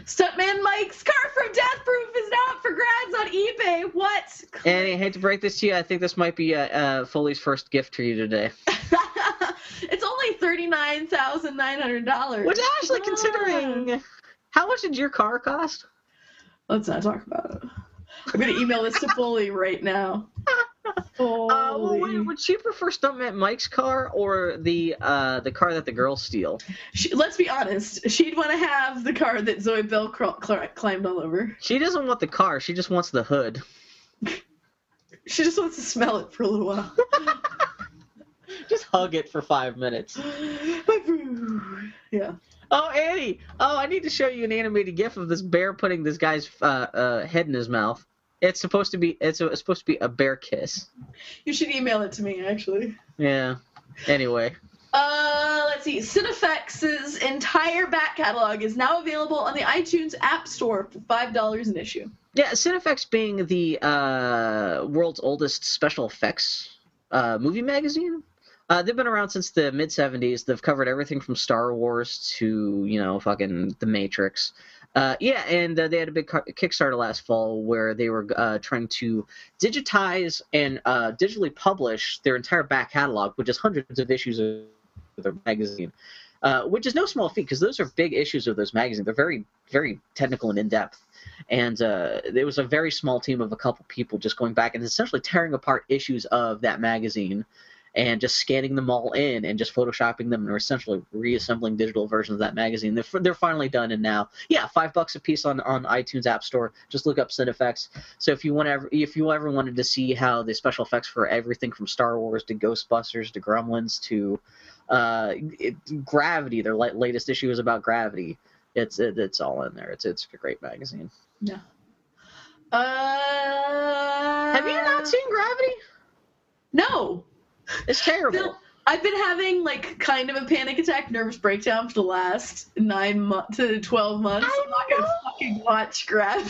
Stuntman Mike's car from Death Proof is now up for grabs on eBay. What? And I hate to break this to you, I think this might be uh, uh, Foley's first gift to you today. <laughs> it's only thirty nine thousand nine hundred dollars. Which actually, considering how much did your car cost? Let's not talk about it. I'm gonna email this to <laughs> Foley right now. Uh, well, Foley. would, she prefer Stuntman Mike's car or the uh, the car that the girls steal? She, let's be honest. She'd want to have the car that Zoe Bell cr- cl- climbed all over. She doesn't want the car. She just wants the hood. <laughs> She just wants to smell it for a little while. <laughs> Just hug it for five minutes. Yeah. Oh, Annie! Oh, I need to show you an animated GIF of this bear putting this guy's uh, uh, head in his mouth. It's supposed to be it's, a, it's supposed to be a bear kiss. You should email it to me, actually. Yeah. Anyway. Uh, let's see. Cinefex's entire back catalog is now available on the iTunes App Store for five dollars an issue. Yeah, Cinefex being the uh, world's oldest special effects uh, movie magazine. Uh, they've been around since the mid 70s. They've covered everything from Star Wars to, you know, fucking The Matrix. Uh, yeah, and uh, they had a big Kickstarter last fall where they were uh, trying to digitize and uh, digitally publish their entire back catalog, which is hundreds of issues of their magazine. Uh, which is no small feat because those are big issues of those magazines. They're very, very technical and in depth and uh, there was a very small team of a couple people just going back and essentially tearing apart issues of that magazine and just scanning them all in and just photoshopping them and essentially reassembling digital versions of that magazine. They're, they're finally done and now, yeah, five bucks a piece on, on iTunes App Store. Just look up Cinefex. So if you want ever, if you ever wanted to see how the special effects for everything from Star Wars to Ghostbusters to Gremlins to uh, it, Gravity, their la- latest issue is about Gravity. It's it, it's all in there. It's it's a great magazine. Uh, Have you not seen Gravity? No. It's terrible. I've been having like kind of a panic attack, nervous breakdown for the last nine months to twelve months. I I'm not gonna fucking watch Grab.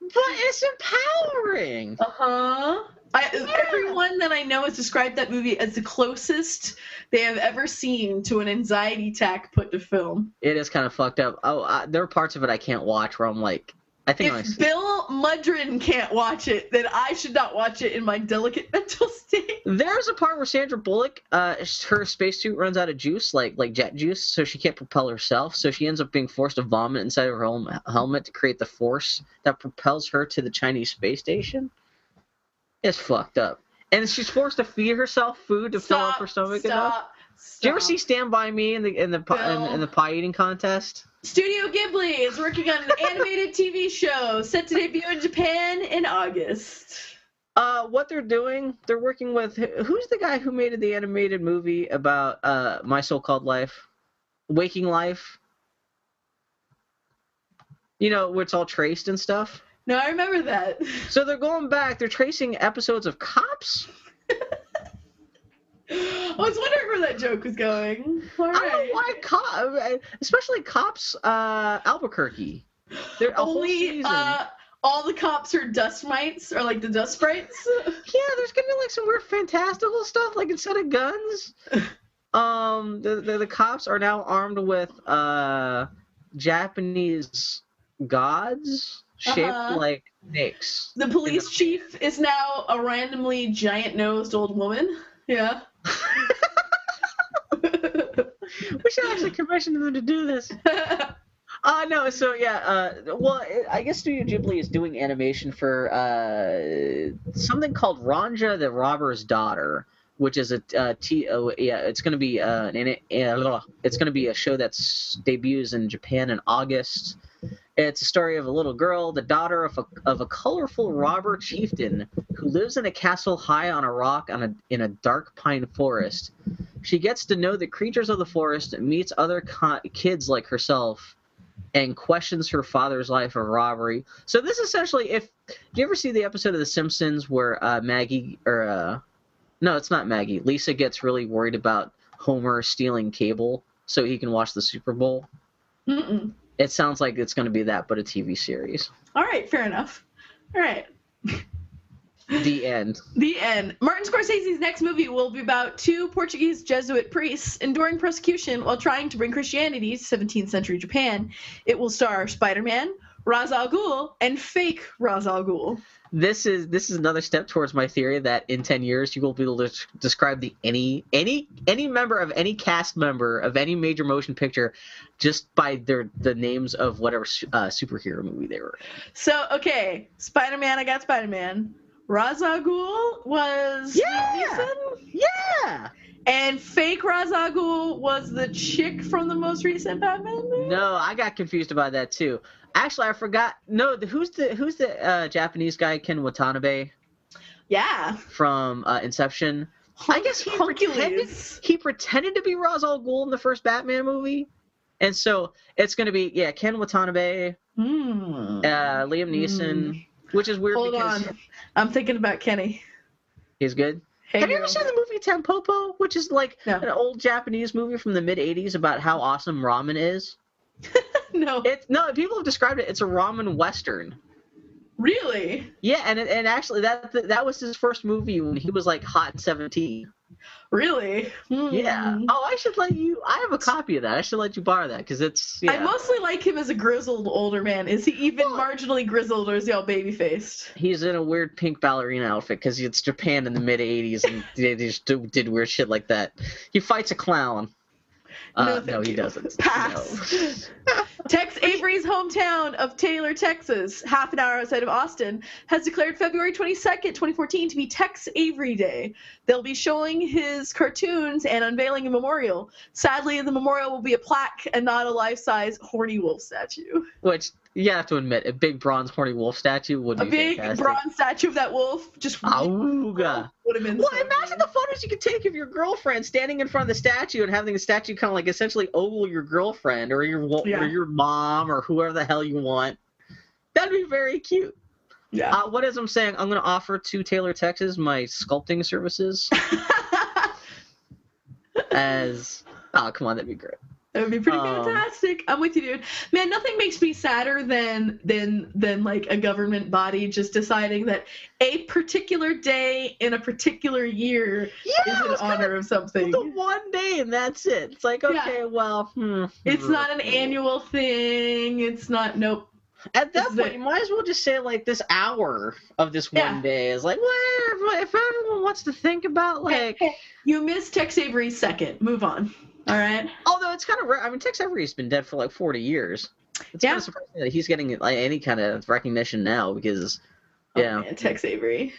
but it's empowering. Uh huh. I, Everyone that I know has described that movie as the closest they have ever seen to an anxiety attack put to film. It is kind of fucked up. Oh, I, there are parts of it I can't watch where I'm like, I think if Bill Mudron can't watch it, then I should not watch it in my delicate <laughs> mental state. There's a part where Sandra Bullock, uh, her spacesuit runs out of juice, like like jet juice, so she can't propel herself. So she ends up being forced to vomit inside of her helmet to create the force that propels her to the Chinese space station. It's fucked up, and she's forced to feed herself food to stop, fill up her stomach stop, enough. Stop. Do you ever see Stand by Me in the in the in, in the pie eating contest? Studio Ghibli is working on an animated <laughs> TV show set to debut in Japan in August. Uh, what they're doing, they're working with who's the guy who made the animated movie about uh My So-Called Life, Waking Life. You know, where it's all traced and stuff. No, I remember that. So they're going back. They're tracing episodes of Cops. I was wondering where that joke was going. All right. I don't know why cop, especially cops, uh, Albuquerque. They're Only uh, all the cops are dust mites or like the dust sprites. <laughs> yeah, there's gonna be like some weird fantastical stuff. Like instead of guns, <laughs> um, the, the the cops are now armed with uh Japanese gods shaped Uh-huh. like snakes. The police chief is now a randomly giant nosed old woman. Yeah. We should actually commission them to do this. Uh no, so yeah, uh well I guess Studio Ghibli is doing animation for uh something called Ronja the Robber's Daughter, which is a uh, t oh, yeah, it's going to be uh an, uh, it's to be a show that's debuts in Japan in August. It's a story of a little girl, the daughter of a, of a colorful robber chieftain who lives in a castle high on a rock on a, in a dark pine forest. She gets to know the creatures of the forest, meets other co- kids like herself, and questions her father's life of robbery. So this essentially, if do you ever see the episode of The Simpsons where uh, Maggie or uh, no, it's not Maggie. Lisa gets really worried about Homer stealing cable so he can watch the Super Bowl. Mm-mm. It sounds like it's going to be that, but a TV series. All right, fair enough. All right. <laughs> The end. The end. Martin Scorsese's next movie will be about two Portuguese Jesuit priests enduring persecution while trying to bring Christianity to 17th century Japan. It will star Spider-Man, Ra's al Ghul, and fake Ra's al Ghul. This is this is another step towards my theory that in ten years you will be able to describe the any any any member of any cast member of any major motion picture just by their the names of whatever uh, superhero movie they were. So, okay, Spider-Man, I got Spider-Man. Ghul was Yeah! Yeah. and fake Ghul was the chick from the most recent Batman movie. No, I got confused about that too. Actually, I forgot. No, the, who's the who's the uh, Japanese guy Ken Watanabe Yeah. from uh, Inception? I guess he pretended he pretended to be Ra's al Ghul in the first Batman movie, and so it's going to be yeah Ken Watanabe, Hmm. uh, Liam Neeson, which is weird Hold because on. I'm thinking about Kenny. he's good. Hey, Have you ever seen the movie Tampopo, which is like No. an old Japanese movie from the mid '80s about how awesome ramen is? <laughs> no. It's no, people have described it. It's a ramen western. really? Yeah, and and actually that that was his first movie when he was like hot and 17. Really? Yeah. Hmm. Oh, I should let you. I have a copy of that. I should let you borrow that because it's. Yeah. I mostly like him as a grizzled older man. Is he even Well- marginally grizzled or is he all baby faced? He's in a weird pink ballerina outfit because it's Japan in the mid '80s and they just did weird shit like that. He fights a clown. Uh, No, he doesn't. Pass. No. <laughs> Tex Avery's hometown of Taylor, Texas, half an hour outside of Austin, has declared February 22nd, 2014 to be Tex Avery Day. They'll be showing his cartoons and unveiling a memorial. Sadly, the memorial will be a plaque and not a life-size horny wolf statue. Which you have to admit, a big bronze horny wolf statue would be A big fantastic. bronze statue of that wolf just Auga. would have been Well, so imagine good. the photos you could take of your girlfriend standing in front of the statue and having the statue kind of like essentially ogle your girlfriend or your Yeah. or your mom or whoever the hell you want. That'd be very cute. Yeah. Uh, what is I'm saying? I'm going to offer to Taylor, Texas, my sculpting services <laughs> as. Oh, come on, that'd be great. That would be pretty Um, fantastic. I'm with you, dude. Man, nothing makes me sadder than than than like a government body just deciding that a particular day in a particular year Yeah, is in it's kinda honor of something. the one day and that's it. It's like Yeah. okay, well, hmm. It's not an annual thing. It's not nope. At that This point, it. you might as well just say like this hour of this one Yeah. day is like, well, if everyone wants to think about like, You missed Tex Avery's second. Move on. All right. although it's kind of rare. I mean, Tex Avery's been dead for like forty years. It's Yeah. kind of surprising that he's getting like any kind of recognition now because, Oh, yeah, man, Tex Avery.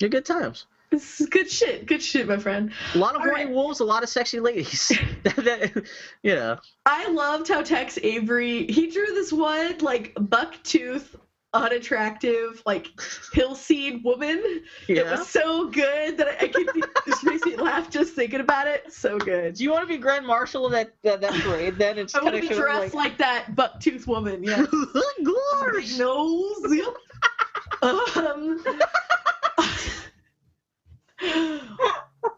you're good times. This is good shit. Good shit, my friend. A lot of All horny right. wolves, a lot of sexy ladies. <laughs> <laughs> that, that, yeah. I loved how Tex Avery he drew this one like bucktooth, unattractive, like hillseed woman. Yeah. It was so good that I, I could it just makes me laugh just thinking about it. So good. Do you want to be Grand Marshal of that that, that parade? Then it's <laughs> I want to be dressed like, that bucktooth woman. Yeah. <laughs> Gorge. nose. Yep. <laughs> um.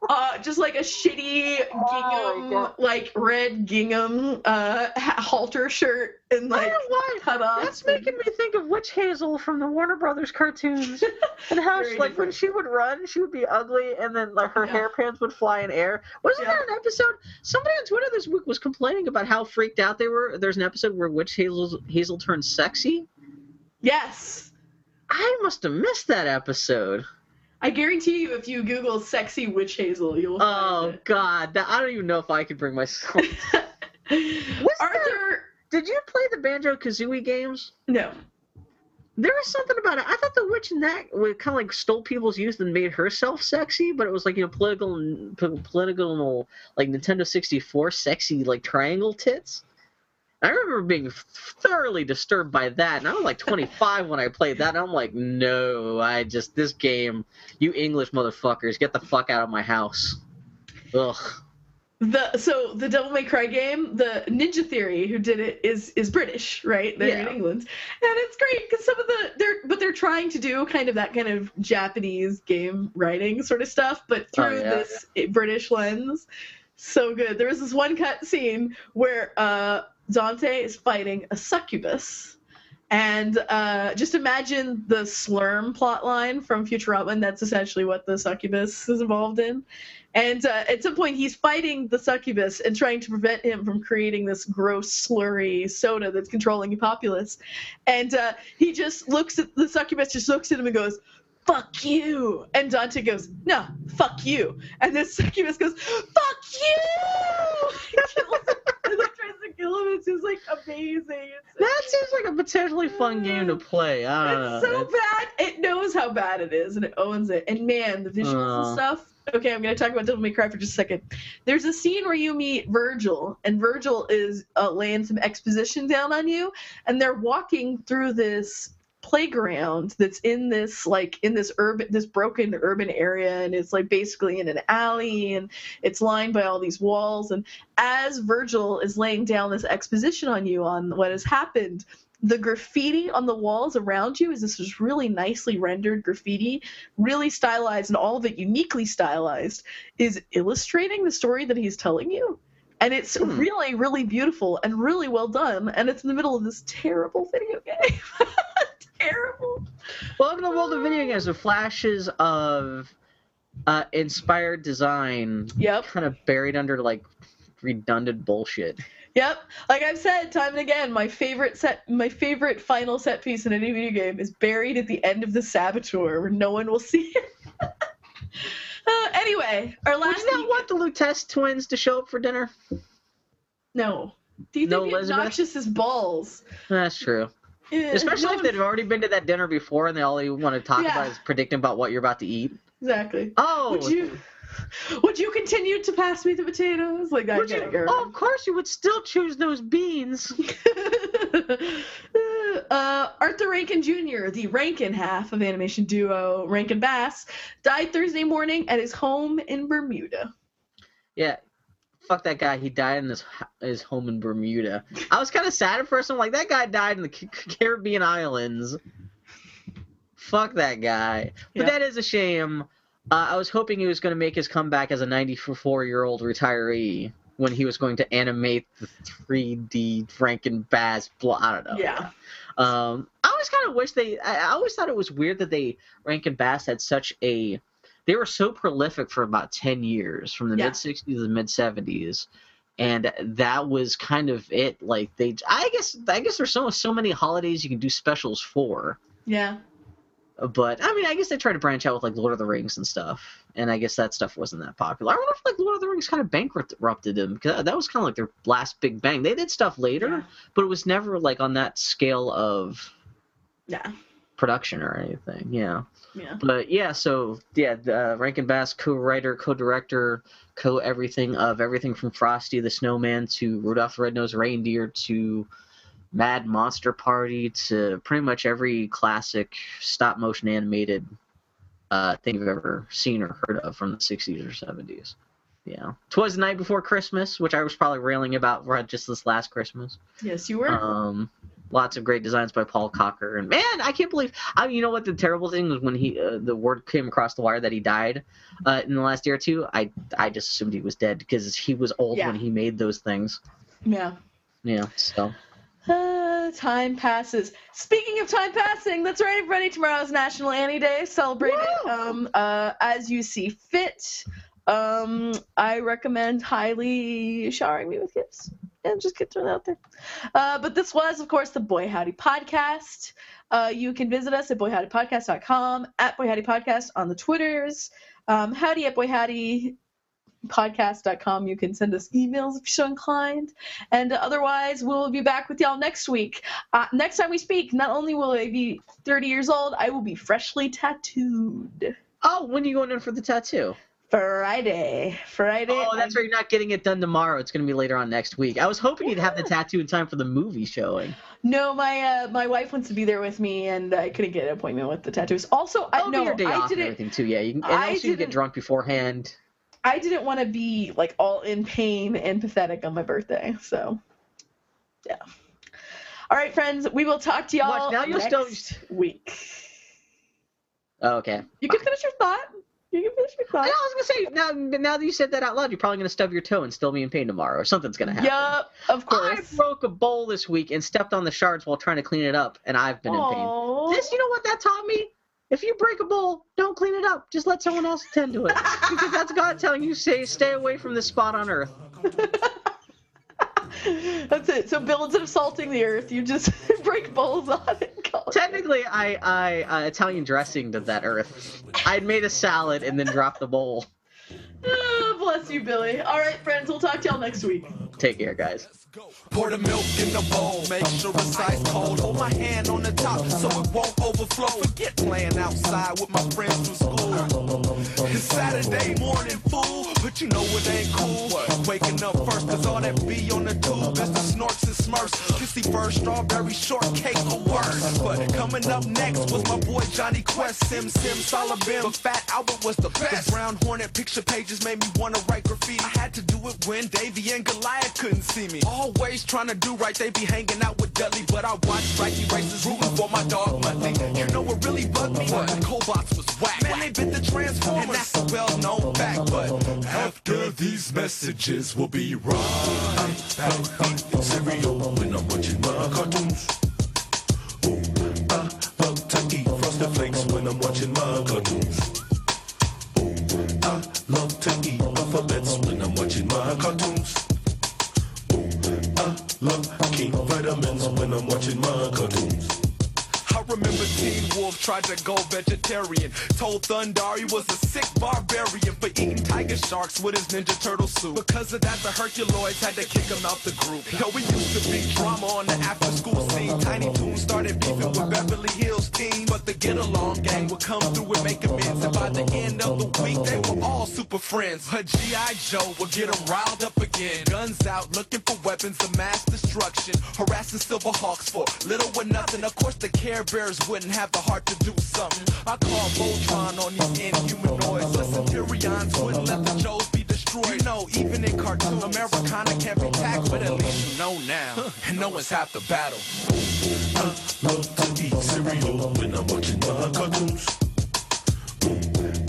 Uh, just like a shitty Oh gingham, God. like red gingham uh, halter shirt and like why. cut off. That's making me think of Witch Hazel from the Warner Brothers cartoons, <laughs> and how she, like when she would run, she would be ugly, and then like her Yeah. hairpins would fly in air. Wasn't Yeah. there an episode? Somebody on Twitter this week was complaining about how freaked out they were. There's an episode where Witch Hazel Hazel turns sexy. Yes. I must have missed that episode. I guarantee you, if you Google "sexy witch hazel," you'll Oh God, that, I don't even know if I could bring myself. <laughs> Arthur, Did you play the Banjo Kazooie games? no. There was something about it. I thought the witch in that kind of like stole people's youth and made herself sexy, but it was like you know political, political like Nintendo sixty four sexy like triangle tits. I remember being thoroughly disturbed by that, and I was like twenty five when I played that. And I'm like, no, I just this game, you English motherfuckers, get the fuck out of my house. Ugh. The so the Devil May Cry game, the Ninja Theory who did it is is British, right? They're in England, and it's great because some of the they're but they're trying to do kind of that kind of Japanese game writing sort of stuff, but Oh, through yeah. this British lens. So good. There was this one cut scene where uh, Dante is fighting a succubus. And uh, just imagine the Slurm plotline from Futurama, and that's essentially what the succubus is involved in. And uh, at some point, he's fighting the succubus and trying to prevent him from creating this gross, slurry soda that's controlling the populace. And uh, he just looks at the succubus, just looks at him and goes, "Fuck you!" And Dante goes, "No, fuck you." And the succubus goes, "Fuck you!" <laughs> and like tries to. It's just like amazing. It's That seems like a potentially fun game to play. I don't know. it's know. so bad. It knows how bad it is, and it owns it. And man, the visuals Uh. and stuff. Okay, I'm gonna talk about Devil May Cry for just a second. There's a scene where you meet Virgil, and Virgil is uh, laying some exposition down on you, and they're walking through this playground that's in this like in this urban this broken urban area and it's like basically in an alley and it's lined by all these walls and as Virgil is laying down this exposition on you on what has happened the graffiti on the walls around you is this just really nicely rendered graffiti, really stylized and all of it uniquely stylized, is illustrating the story that he's telling you. And it's Hmm. really, really beautiful and really well done. And it's in the middle of this terrible video game. <laughs> terrible. Welcome to the world of video games with flashes of uh, inspired design Yep. kind of buried under like redundant bullshit. Yep. Like I've said time and again, my favorite set my favorite final set piece in any video game is buried at the end of the saboteur where no one will see it. <laughs> uh, anyway, our Would last you not want the Lutece twins to show up for dinner? No. Do you No think Elizabeth? obnoxious as balls? That's true. Especially if they've already been to that dinner before and they all you want to talk Yeah. about is predicting about what you're about to eat. Exactly. Oh, Would you would you continue to pass me the potatoes? Like I would get you? Oh, of course you would still choose those beans. <laughs> uh, Arthur Rankin Jr., the Rankin half of animation duo Rankin Bass, died Thursday morning at his home in Bermuda. Yeah. Fuck that guy. He died in his his home in Bermuda. I was kind of sad at first. I'm like, that guy died in the Caribbean islands. Fuck that guy. But Yeah. that is a shame. Uh, I was hoping he was going to make his comeback as a 94 year old retiree. when he was going to animate the 3D Rankin Bass. Blah, I don't know. Yeah. Um, I always kind of wish they. I I always thought it was weird that they Rankin Bass had such a. They were so prolific for about ten years, from the Yeah. mid '60s to the mid '70s, and that was kind of it. Like they, I guess, I guess there's so so many holidays you can do specials for. Yeah. But I mean, I guess they tried to branch out with like Lord of the Rings and stuff, and I guess that stuff wasn't that popular. I wonder if like Lord of the Rings kind of bankrupted them because that was kind of like their last big bang. They did stuff later, Yeah. but it was never like on that scale of Yeah. production or anything. Yeah, Yeah. but yeah, so yeah, uh, Rankin Bass, co-writer, co-director, co-everything of everything from Frosty the Snowman to Rudolph the Red-Nosed Reindeer to Mad Monster Party to pretty much every classic stop-motion animated uh, thing you've ever seen or heard of from the 60s or 70s. Yeah, Twas the Night Before Christmas, which I was probably railing about right just this last Christmas. Yes, you were. Um, lots of great designs by Paul Coker, and man, I can't believe. I, you know what? The terrible thing was when he uh, the word came across the wire that he died uh, in the last year or two. I I just assumed he was dead because he was old Yeah. when he made those things. yeah. Yeah. So Uh, <sighs> time passes. Speaking of time passing, that's right, everybody. Tomorrow's National Annie Day. Celebrate it um, uh, as you see fit. Um, I recommend highly showering me with gifts. And just get thrown out there. Uh, but this was, of course, the Boy Howdy Podcast. Uh, you can visit us at boyhowdypodcast.com, at Boy Howdy Podcast on the Twitters, um, howdy at boyhowdypodcast.com. You can send us emails if you're so inclined. And otherwise, we'll be back with y'all next week. Uh, next time we speak, not only will I be 30 years old, I will be freshly tattooed. oh, when are you going in for the tattoo? Friday. Friday. Oh, that's right. You're not getting it done tomorrow. It's going to be later on next week. I was hoping you'd have the tattoo in time for the movie showing. No, my uh, my wife wants to be there with me, and I couldn't get an appointment with the tattoos. Also, I That'll no, be your day I off and didn't. everything too. Yeah, you can, I also you can get drunk beforehand. I didn't want to be like all in pain and pathetic on my birthday. So, yeah. All right, friends. We will talk to y'all Watch, now next still- week. Oh, okay. You can finish your thought. You can finish your I was gonna say now. Now that you said that out loud, you're probably gonna stub your toe and still be in pain tomorrow, or something's gonna happen. Yup, of course. I broke a bowl this week and stepped on the shards while trying to clean it up, and I've been in pain. This, you know what that taught me? If you break a bowl, don't clean it up. Just let someone else attend to it, because that's God telling you stay stay away from this spot on Earth. <laughs> <laughs> That's it. So, Bill, instead of salting the earth, you just <laughs> break bowls on it. and call it- Technically, I I uh, Italian dressing to that Earth. I'd made a salad and then dropped the bowl. <laughs> Ah, bless you, Billy. All right, friends. We'll talk to y'all next week. Take care, guys. Pour the milk in the bowl, make sure it's ice cold. Hold my hand on the top so it won't overflow. Forget playing outside with my friends from school. It's Saturday morning, fool, but you know it ain't cool. Waking up first, cause all that be on the tube is the Snorks and smurfs. Kissy first, strawberry shortcake or worse. But coming up next was my boy Johnny Quest, Sim Sim Solomon. But Fat Albert was the best. The Brown Hornet picture pages made me wanna write graffiti. I had to do it when Davy and Goliath couldn't see me. Always trying to do right, they be hanging out with Dudley. But I watched Rocky races rooting for my dog Muttley. You know what really bugged me? The GoBots was whack. Man, they bit the Transformers. And that's a well known fact. But after these messages, we'll be right back. Eating cereal when I'm watching my cartoons. Ooh, I love to eat frosted flakes when I'm watching my cartoons. Ooh, I love to eat alphabets when I'm watching my cartoons. Ooh, I love King vitamins when I'm watching my cartoons. Remember Teen Wolf tried to go vegetarian. Told Thundarr he was a sick barbarian for eating tiger sharks with his Ninja Turtle suit. Because of that, the Herculoids had to kick him out the group. Yo, we used to be drama on the after school scene. Tiny Toon started beefing with Beverly Hills teens. But the Get Along gang would come through and make amends. And by the end of the week, they were all super friends. But G.I. Joe would get them riled up again. Guns out, looking for weapons of mass destruction. Harassing Silver Hawks for little or nothing. Of course, the Care wouldn't have the heart to do something. I call Voltron on these inhumanoids. But Centurions wouldn't let the Joes be destroyed. Know, even in cartoon, Americana can't be taxed. But at least you know now. And no one's half the battle. I love to eat cereal when I'm watching my cartoons.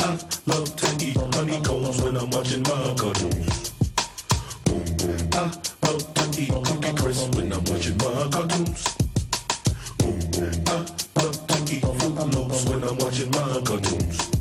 I love to eat honeycombs when I'm watching my cartoons. I love to eat Cookie Crisp when I'm watching my cartoons. When I'm watching my cartoons.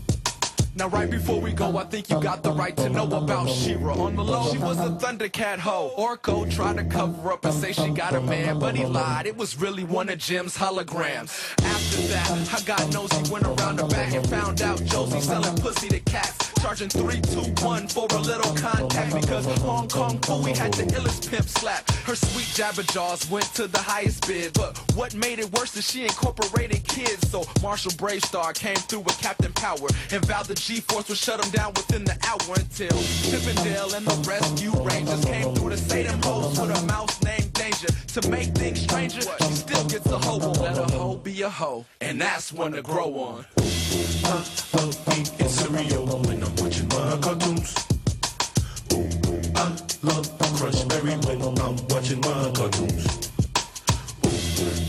Now right before we go, I think you got the right to know about She-Ra. On the low, she was a Thundercat hoe. Orko tried to cover up and say she got a man, but he lied. It was really one of Jem's holograms. After that, I got nosy, went around the back and found out Josie selling pussy to cats. Charging three, two, one for a little contact because Hong Kong Phooey had the illest pimp slap. Her sweet jabber jaws went to the highest bid, but what made it worse is she incorporated kids. So Marshall BraveStarr came through with Captain Power and vowed the G-Force would shut him down within the hour until Chip 'n Dale and the rescue rangers came through to say them hoes with a mouse named Danger. To make things stranger, she still gets a hoe, won't let a hoe be a hoe. And that's when to grow on. I love eating cereal when I'm cartoons. I love when I'm watching my cartoons.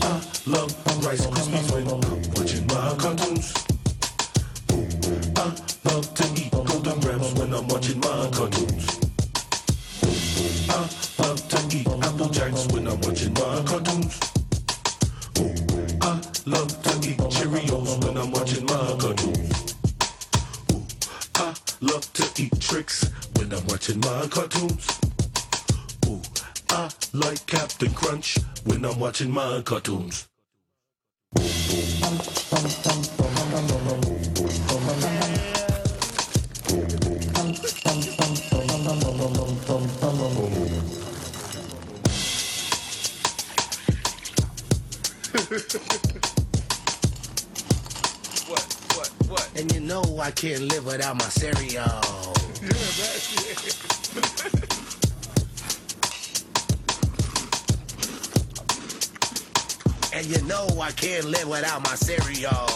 I love Rice Krispies when I'm watching my cartoons. I love to eat Golden when I'm watching my cartoons. I love to eat Apple Jacks when I'm watching my cartoons. I love to eat Cheerios when I'm watching my cartoons. Love to eat Trix when I'm watching my cartoons. Ooh, I like Captain Crunch when I'm watching my cartoons. <laughs> what? And you know I can't live without my cereal. and you know I can't live without my cereal.